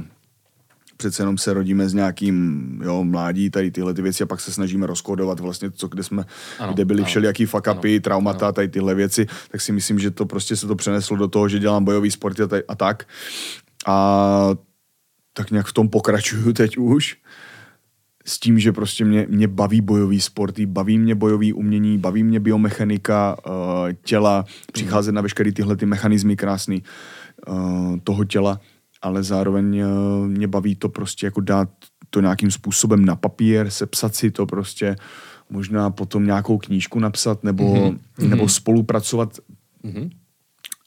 přece jenom se rodíme s nějakým jo, mládí, tady tyhle ty věci a pak se snažíme rozkodovat vlastně co, kde jsme, Ano, kde byly ano. všelijaký Ano, traumata, ano. tady tyhle věci, tak si myslím, že to prostě se to přeneslo do toho, že dělám bojový sport a, taj- a tak. A tak nějak v tom pokračuju teď už s tím, že prostě mě, mě baví bojový sporty, baví mě bojový umění, baví mě biomechanika uh, těla, přicházet na veškeré tyhle ty mechanismy krásný uh, toho těla, ale zároveň uh, mě baví to prostě jako dát to nějakým způsobem na papír, sepsat si to prostě, možná potom nějakou knížku napsat nebo, mm-hmm. nebo spolupracovat Mhm.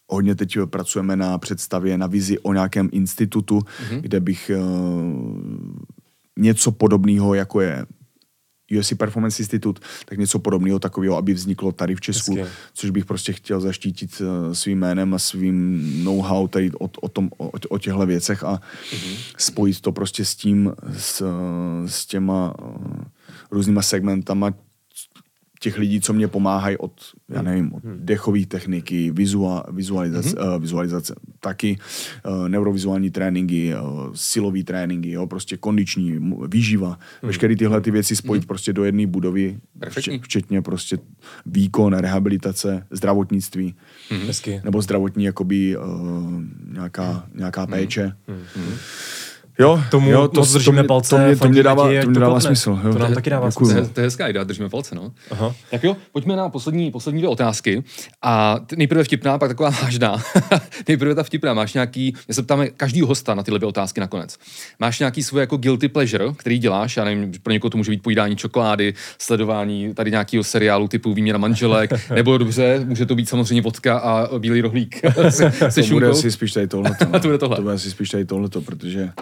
hodně teď pracujeme na představě, na vizi o nějakém institutu, mm-hmm. kde bych uh, něco podobného, jako je UFC Performance Institute, tak něco podobného takového, aby vzniklo tady v Česku, Hezky. což bych prostě chtěl zaštítit uh, svým jménem a svým know-how tady o, o, tom, o, o těchto věcech a mm-hmm. spojit to prostě s tím, s, s těma uh, různýma segmentama těch lidí, co mě pomáhají od, já nevím, od dechové techniky, vizua, vizualizace, mm-hmm. uh, vizualizace, taky uh, neurovizuální tréninky, uh, silový tréninky, jo, prostě kondiční, výživa, mm-hmm. veškeré tyhle ty věci spojit mm-hmm. prostě do jedné budovy, Perfektní. vč- včetně prostě výkon, rehabilitace, zdravotnictví, mm-hmm. Nebo zdravotní jakoby uh, nějaká, nějaká péče. Mm-hmm. Jo, Tomu jo, to, moc držíme to mě, palce, to mě, to mě dává, to mě to dává smysl. Jo. To nám taky dává Děkuju. To je, to je hezká idea, držíme palce, no. Aha. Tak jo, pojďme na poslední, poslední dvě otázky. A nejprve vtipná, pak taková vážná. nejprve ta vtipná. Máš nějaký, my se ptáme každýho hosta na tyhle dvě otázky nakonec. Máš nějaký svůj jako guilty pleasure, který děláš? Já nevím, pro někoho to může být pojídání čokolády, sledování tady nějakého seriálu typu Výměna manželek, nebo dobře, může to být samozřejmě vodka a bílý rohlík se, se to bude asi spíš tady tohleto. No. To bude tohle. To bude asi spíš tady tohleto, protože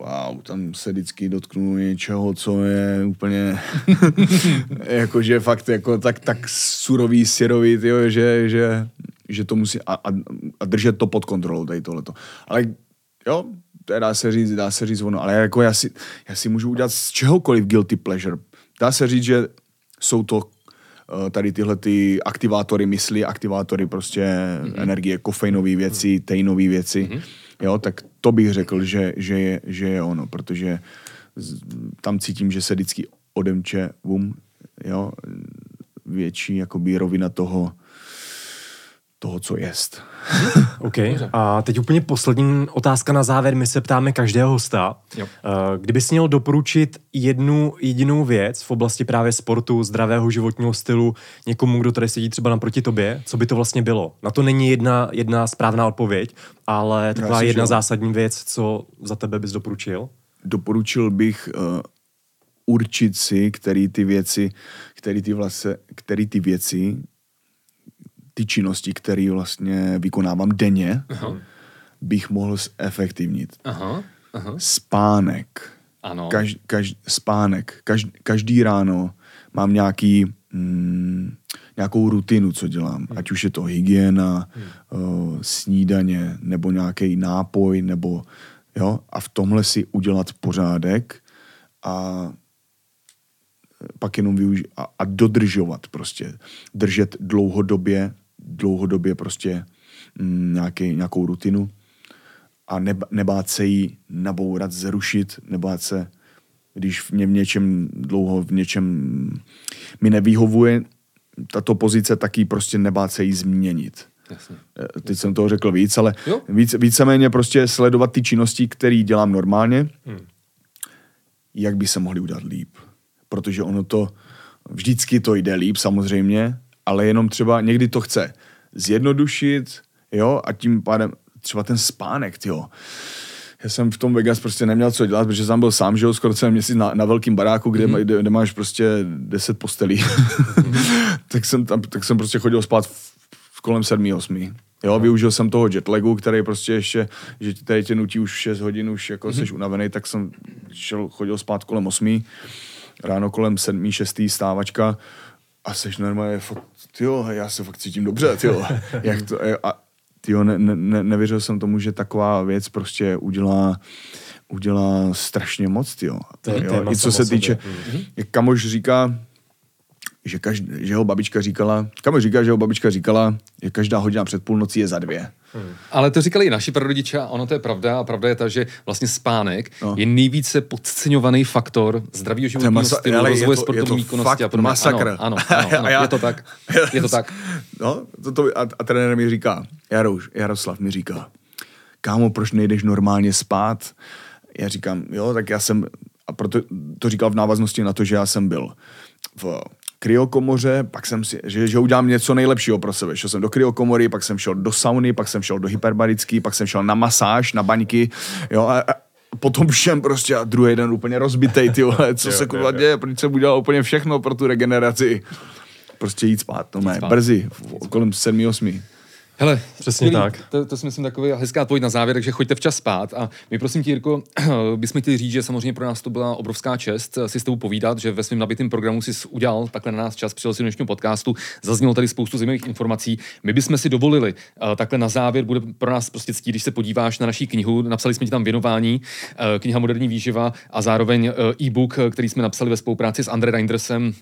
wow, tam se vždycky dotknu něčeho, co je úplně jakože fakt jako tak, tak surový, syrový, tyjo, že, že, že to musí a, a, a, držet to pod kontrolou tady tohleto. Ale jo, to je, dá se říct, dá se říct ono, ale jako já si, já si můžu udělat z čehokoliv guilty pleasure. Dá se říct, že jsou to eh, tady tyhle ty aktivátory mysli, aktivátory prostě mm-hmm. energie, kofeinové věci, tejnové věci, mm-hmm. Jo, tak to bych řekl, že, že, je, že je ono, protože tam cítím, že se vždycky odemče vum, jo, větší jakoby rovina toho, toho, co jest. OK. A teď úplně poslední otázka na závěr. My se ptáme každého hosta. Jo. Eh, Kdybys měl doporučit jednu jedinou věc v oblasti právě sportu, zdravého životního stylu někomu, kdo tady sedí třeba naproti tobě, co by to vlastně bylo? Na to není jedna, jedna správná odpověď, ale taková si, jedna jo. zásadní věc, co za tebe bys doporučil? doporučil bych uh, určit si, který ty věci, který ty, vlastně, který ty věci, ty činnosti, které vlastně vykonávám denně, Aha. bych mohl zefektivnit. Aha, aha. Spánek. Ano. Kaž, kaž, spánek. Kaž, každý ráno mám nějaký, mm, nějakou rutinu, co dělám. Ať už je to hygiena, uh, snídaně, nebo nějaký nápoj, nebo jo, a v tomhle si udělat pořádek a pak jenom využi- a, a dodržovat prostě. Držet dlouhodobě, dlouhodobě prostě mm, nějaký, nějakou rutinu a neb- nebát se jí nabourat, zrušit, nebát se, když v, mě v něčem dlouho, v něčem mi nevyhovuje tato pozice, taky prostě nebát se jí změnit. Jasně. Eh, Teď jsem toho řekl víc, ale Jo. víc, víceméně prostě sledovat ty činnosti, které dělám normálně, hmm. jak by se mohly udělat líp. Protože ono to, vždycky to jde líp samozřejmě, ale jenom třeba někdy to chce zjednodušit, jo, a tím pádem třeba ten spánek, jo. Já jsem v tom Vegas prostě neměl co dělat, protože jsem byl sám, že jo, skoro celý měsíc na, na velkým baráku, kde, mm-hmm. kde, kde máš prostě 10 postelí. tak, jsem tam, tak jsem prostě chodil spát v, v kolem 7, 8. Jo, využil jsem toho jetlagu, který prostě ještě, že tě- tady tě nutí už 6 hodin, už jako mm-hmm. jsi unavený, tak jsem šel, chodil spát kolem 8. Ráno kolem 7, 6. stávačka a seš normálně fakt, tyjo, já se fakt cítím dobře, tyjo. Jak to, a, tyjo, ne, ne, ne, nevěřil jsem tomu, že taková věc prostě udělá, udělá strašně moc, tyjo. To je jo, I co se týče, sobě. jak kamoš říká, že, každý, že jeho babička říkala, kamoš říká, že jeho babička říkala, že každá hodina před půlnocí je za dvě. Ale to říkali i naši prarodiče a ono to je pravda a pravda je ta, že vlastně spánek no. je nejvíce podceňovaný faktor zdravého životního masa- stylu, ale je rozvoje to- je sportovní to výkonnosti fakt a podobně. masakr. Ano, ano, ano, ano A já- je to tak. Je to tak. No, to, to, a, a trenér mi říká, Jarouš, Jaroslav mi říká, kámo, proč nejdeš normálně spát? Já říkám, jo, tak já jsem, a proto to říkal v návaznosti na to, že já jsem byl v kryokomoře, pak jsem si, že, že udělám něco nejlepšího pro sebe. Šel jsem do kryokomory, pak jsem šel do sauny, pak jsem šel do hyperbarický, pak jsem šel na masáž, na baňky, jo, a, a potom všem prostě a druhý den úplně rozbitej, ty vole, co se kurva děje, proč jsem udělal úplně všechno pro tu regeneraci. Prostě jít spát, to mé, brzy, v- kolem 7, 8. Hele, Přesně skvělý. tak. To, to si myslím takový hezká odpověď na závěr, takže choďte včas spát. A my prosím tě, Jirko, bychom chtěli říct, že samozřejmě pro nás to byla obrovská čest si s tebou povídat, že ve svém nabitém programu si udělal takhle na nás čas, přijel si do dnešního podcastu, zaznělo tady spoustu zajímavých informací. My bychom si dovolili eh, takhle na závěr, bude pro nás prostě ctí, když se podíváš na naší knihu, napsali jsme ti tam věnování, eh, kniha Moderní výživa a zároveň eh, e-book, který jsme napsali ve spolupráci s Andre Reindersem,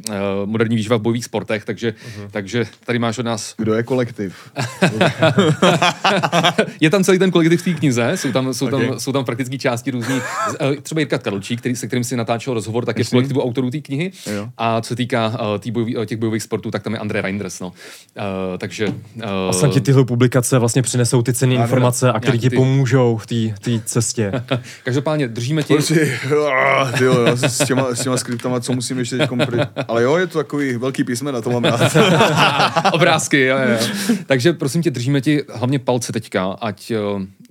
Moderní výživa v bojových sportech, takže, takže tady máš od nás Kdo je kolektiv? je tam celý ten kolektiv v té knize, jsou tam, jsou tam, Okay. okay. jsou tam praktické části různý. eh, Třeba Jirka Kadlčík, který, se kterým si natáčel rozhovor, tak je v kolektivu autorů té knihy. Jo. A co se týká uh, tý bojový, eh, těch bojových sportů, tak tam je André Reinders. No. Uh, takže... Uh, A snad ti tyhle publikace vlastně přinesou ty cenné informace a které ti ty- pomůžou v té té cestě. Každopádně držíme tě... Prostě, ah, ty jo, s těma, s těma skriptama, co musím ještě teď kompri... Ale jo, je to takový velký písmen, na to mám rád. Obrázky, jo, jo. Takže prosím tě, držíme ti hlavně palce teďka, ať eh,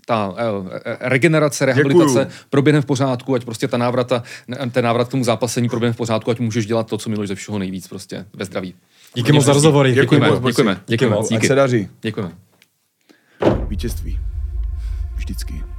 ta eh, eh, regenerace, rehabilitace Děkuju. proběhne v pořádku, ať prostě ta návrata, ten návrat k tomu zápasení proběhne v pořádku, ať můžeš dělat to, co miluješ ze všeho nejvíc, prostě ve zdraví. Díky moc za rozhovory. Děkujeme, děkujeme, borci. děkujeme, moc. Ať díky. se daří. Děkujeme. Vítězství. Vždycky.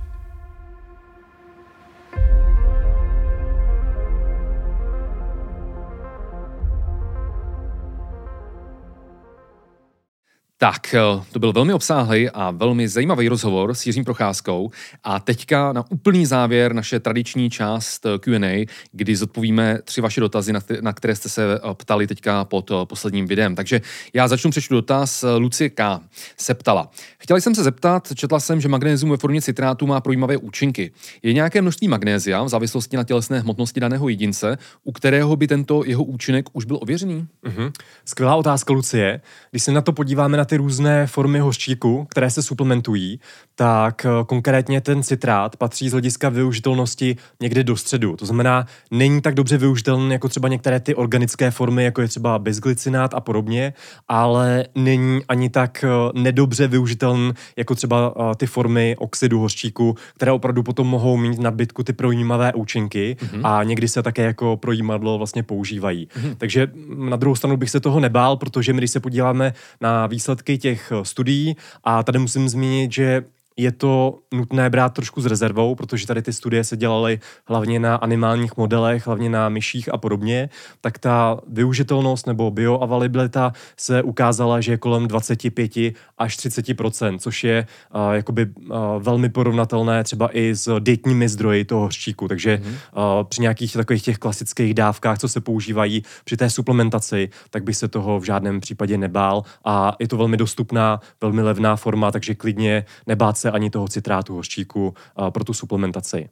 Tak, eh, to byl velmi obsáhlý a velmi zajímavý rozhovor s Jiřím Procházkou a teďka na úplný závěr naše tradiční část eh, Q&A, kdy zodpovíme tři vaše dotazy, na, kte- na které jste se eh, ptali teďka pod posledním videem. Takže já začnu přečtu dotaz. Lucie K. se ptala. Chtěla jsem se zeptat, četla jsem, že magnézium ve formě citrátu má projímavé účinky. Je nějaké množství magnézia v závislosti na tělesné hmotnosti daného jedince, u kterého by tento jeho účinek už byl ověřený? Mhm. Skvělá otázka, Lucie. Když se na to podíváme na ty různé formy hořčíku, které se suplementují, tak eh, konkrétně ten citrát patří z hlediska využitelnosti někde do středu. To znamená, není tak dobře využitelný jako třeba některé ty organické formy, jako je třeba bezglycinát a podobně, ale není ani tak eh, nedobře využitelný jako třeba eh, ty formy oxidu hořčíku, které opravdu potom mohou mít nadbytku ty projímavé účinky mm-hmm. a někdy se také jako projímadlo vlastně používají. Mm-hmm. Takže mm, na druhou stranu bych se toho nebál, protože my, když se podíváme na výsledky těch eh, studií, a tady musím zmínit, že je to nutné brát trošku s rezervou, protože tady ty studie se dělaly hlavně na animálních modelech, hlavně na myších a podobně, tak ta využitelnost nebo bioavalibilita se ukázala, že je kolem 25 až 30% což je uh, jakoby uh, velmi porovnatelné třeba i s dietními zdroji toho hořčíku. Takže mm-hmm. uh, při nějakých takových těch klasických dávkách, co se používají při té suplementaci, tak by se toho v žádném případě nebál a je to velmi dostupná, velmi levná forma, takže klidně nebát zase ani toho citrátu hořčíku pro tu suplementaci.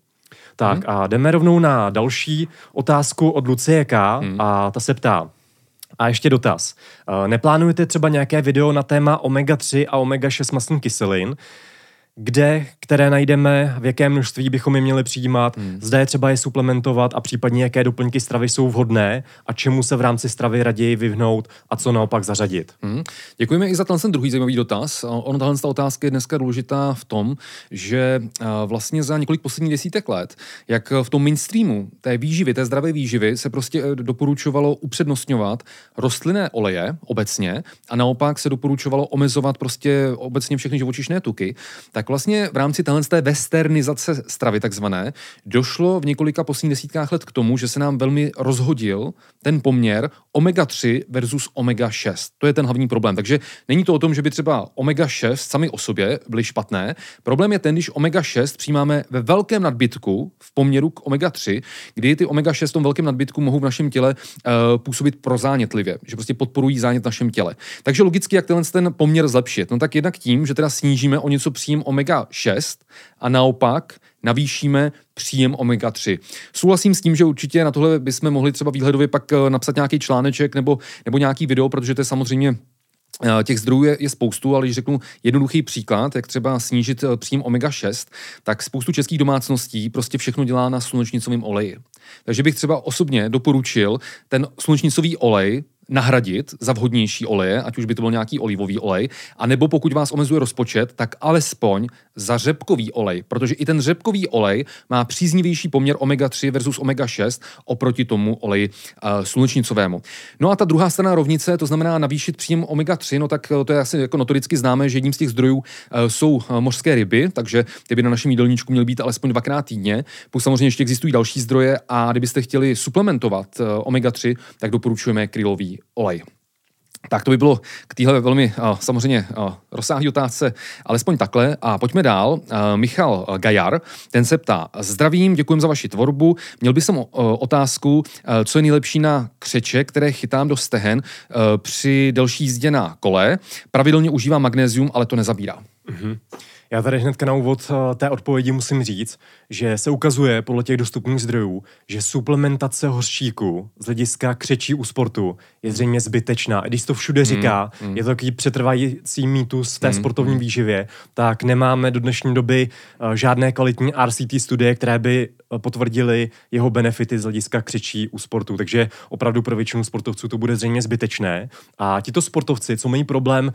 Tak hmm. a jdeme rovnou na další otázku od Lucie K. Hmm. A ta se ptá, a ještě dotaz. Neplánujete třeba nějaké video na téma omega-3 a omega-6 masných kyselin, kde, které najdeme, v jakém množství bychom je měli přijímat, hmm. zda je třeba je suplementovat a případně jaké doplňky stravy jsou vhodné a čemu se v rámci stravy raději vyhnout a co naopak zařadit. Hmm. Děkujeme i za ten druhý zajímavý dotaz. Ono tahle otázka je dneska důležitá v tom, že vlastně za několik posledních desítek let, jak v tom mainstreamu té výživy, té zdravé výživy se prostě e, doporučovalo upřednostňovat rostlinné oleje obecně a naopak se doporučovalo omezovat prostě obecně všechny živočišné tuky, tak tak vlastně v rámci téhle té westernizace stravy takzvané došlo v několika posledních desítkách let k tomu, že se nám velmi rozhodil ten poměr omega-3 versus omega-6. To je ten hlavní problém. Takže není to o tom, že by třeba omega-6 sami o sobě byly špatné. Problém je ten, když omega-6 přijímáme ve velkém nadbytku v poměru k omega-3, kdy ty omega-6 v tom velkém nadbytku mohou v našem těle uh, působit prozánětlivě, že prostě podporují zánět v našem těle. Takže logicky, jak tenhle ten poměr zlepšit? No tak jednak tím, že teda snížíme o něco příjem omega-6 a naopak navýšíme příjem omega-3. Souhlasím s tím, že určitě na tohle bychom mohli třeba výhledově pak eh, napsat nějaký článeček nebo, nebo nějaký video, protože to je samozřejmě eh, Těch zdrojů je, je spoustu, ale když řeknu jednoduchý příklad, jak třeba snížit eh, příjem omega-6, tak spoustu českých domácností prostě všechno dělá na slunečnicovém oleji. Takže bych třeba osobně doporučil ten slunečnicový olej nahradit za vhodnější oleje, ať už by to byl nějaký olivový olej, a nebo pokud vás omezuje rozpočet, tak alespoň za řepkový olej, protože i ten řepkový olej má příznivější poměr omega-3 versus omega-6 oproti tomu oleji uh, slunečnicovému. No a ta druhá strana rovnice, to znamená navýšit příjem omega-3, no tak eh, to je asi jako notoricky známé, že jedním z těch zdrojů uh, jsou mořské ryby, takže ty by na našem jídelníčku měly být alespoň dvakrát týdně. Plus samozřejmě ještě existují další zdroje a kdybyste chtěli suplementovat uh, omega-3, tak doporučujeme krylový olej. Tak to by bylo k téhle velmi samozřejmě rozsáhlé otázce, alespoň takhle. A pojďme dál. Michal Gajar, ten se ptá, zdravím, děkuji za vaši tvorbu. Měl bych jsem otázku, co je nejlepší na křeče, které chytám do stehen při delší jízdě na kole. Pravidelně užívám magnézium, ale to nezabírá. Mm-hmm. Já tady hnedka na úvod uh, té odpovědi musím říct, že se ukazuje podle těch dostupných zdrojů, že suplementace hořčíku z hlediska křečí u sportu je zřejmě zbytečná. I když to všude říká, mm, mm. je to takový přetrvající mýtus v té mm, sportovní mm. výživě, tak nemáme do dnešní doby uh, žádné kvalitní RCT studie, které by uh, potvrdily jeho benefity z hlediska křečí u sportu. Takže opravdu pro většinu sportovců to bude zřejmě zbytečné. A tito sportovci, co mají problém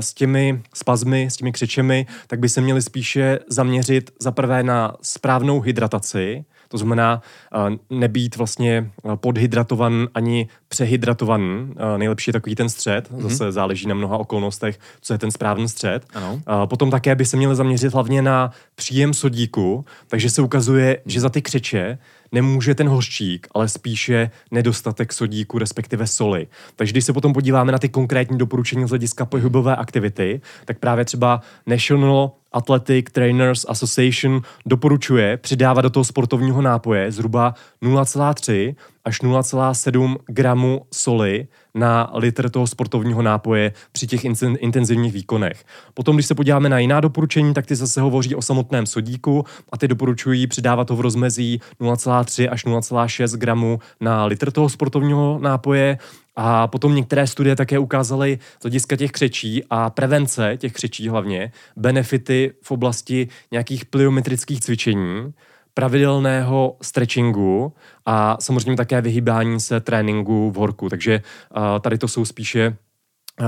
s těmi spazmy, s těmi křečemi, tak by se měli spíše zaměřit za prvé na správnou hydrataci, to znamená uh, nebýt vlastně eh, podhydratovan ani přehydratovan. Uh, nejlepší je takový ten střed, mm-hmm. zase záleží na mnoha okolnostech, co je ten správný střed. Ano. Potom také by se měli zaměřit hlavně na příjem sodíku, takže se ukazuje, že za ty křeče nemůže ten hořčík, ale spíše nedostatek sodíku, respektive soli. Takže když se potom podíváme na ty konkrétní doporučení z hlediska pohybové aktivity, tak právě třeba National Athletic Trainers Association doporučuje přidávat do toho sportovního nápoje zhruba 0,3 až 0,7 gramu soli na litr toho sportovního nápoje při těch intenzivních výkonech. Potom, když se podíváme na jiná doporučení, tak ty zase hovoří o samotném sodíku a ty doporučují přidávat ho v rozmezí 0,3 až 0,6 gramu na litr toho sportovního nápoje. A potom některé studie také ukázaly z hlediska těch křečí a prevence těch křečí hlavně, benefity v oblasti nějakých pliometrických cvičení, pravidelného stretchingu a samozřejmě také vyhýbání se tréninku v horku. Takže uh, tady to jsou spíše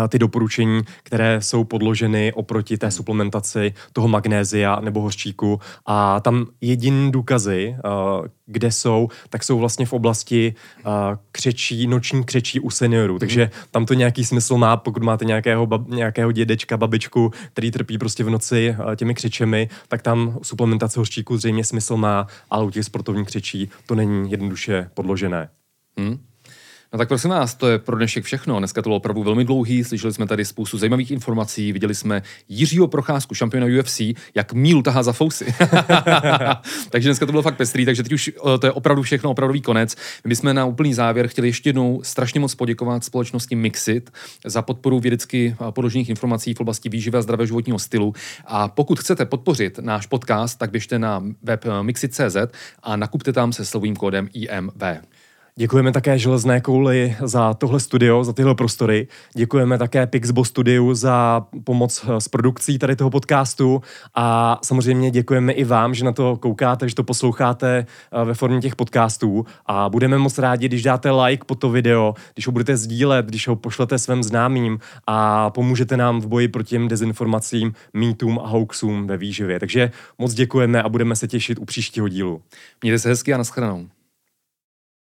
ty doporučení, které jsou podloženy oproti té suplementaci toho magnézia nebo hořčíku. A tam jediný důkazy, kde jsou, tak jsou vlastně v oblasti křečí, noční křečí u seniorů. Takže tam to nějaký smysl má, pokud máte nějakého, bab, nějakého dědečka, babičku, který trpí prostě v noci těmi křečemi, tak tam suplementace hořčíku zřejmě smysl má, ale u těch sportovních křečí to není jednoduše podložené. Hmm. No tak prosím vás, to je pro dnešek všechno. Dneska to bylo opravdu velmi dlouhý, slyšeli jsme tady spoustu zajímavých informací, viděli jsme Jiřího Procházku, šampiona UFC, jak mílu tahá za fousy. takže dneska to bylo fakt pestrý, takže teď už eh, to je opravdu všechno, opravdový konec. My bychom na úplný závěr chtěli ještě jednou strašně moc poděkovat společnosti Mixit za podporu vědecky eh, podložených informací v oblasti výživy a zdravého životního stylu. A pokud chcete podpořit náš podcast, tak běžte na web eh, mixit.cz a nakupte tam se slovým kódem IMV. Děkujeme také Železné kouli za tohle studio, za tyhle prostory. Děkujeme také Pixbo Studiu za pomoc s produkcí tady toho podcastu a samozřejmě děkujeme i vám, že na to koukáte, že to posloucháte eh, ve formě těch podcastů a budeme moc rádi, když dáte like po to video, když ho budete sdílet, když ho pošlete svým známým a pomůžete nám v boji proti těm dezinformacím, mýtům a hoaxům ve výživě. Takže moc děkujeme a budeme se těšit u příštího dílu. Mějte se hezky a nashledanou.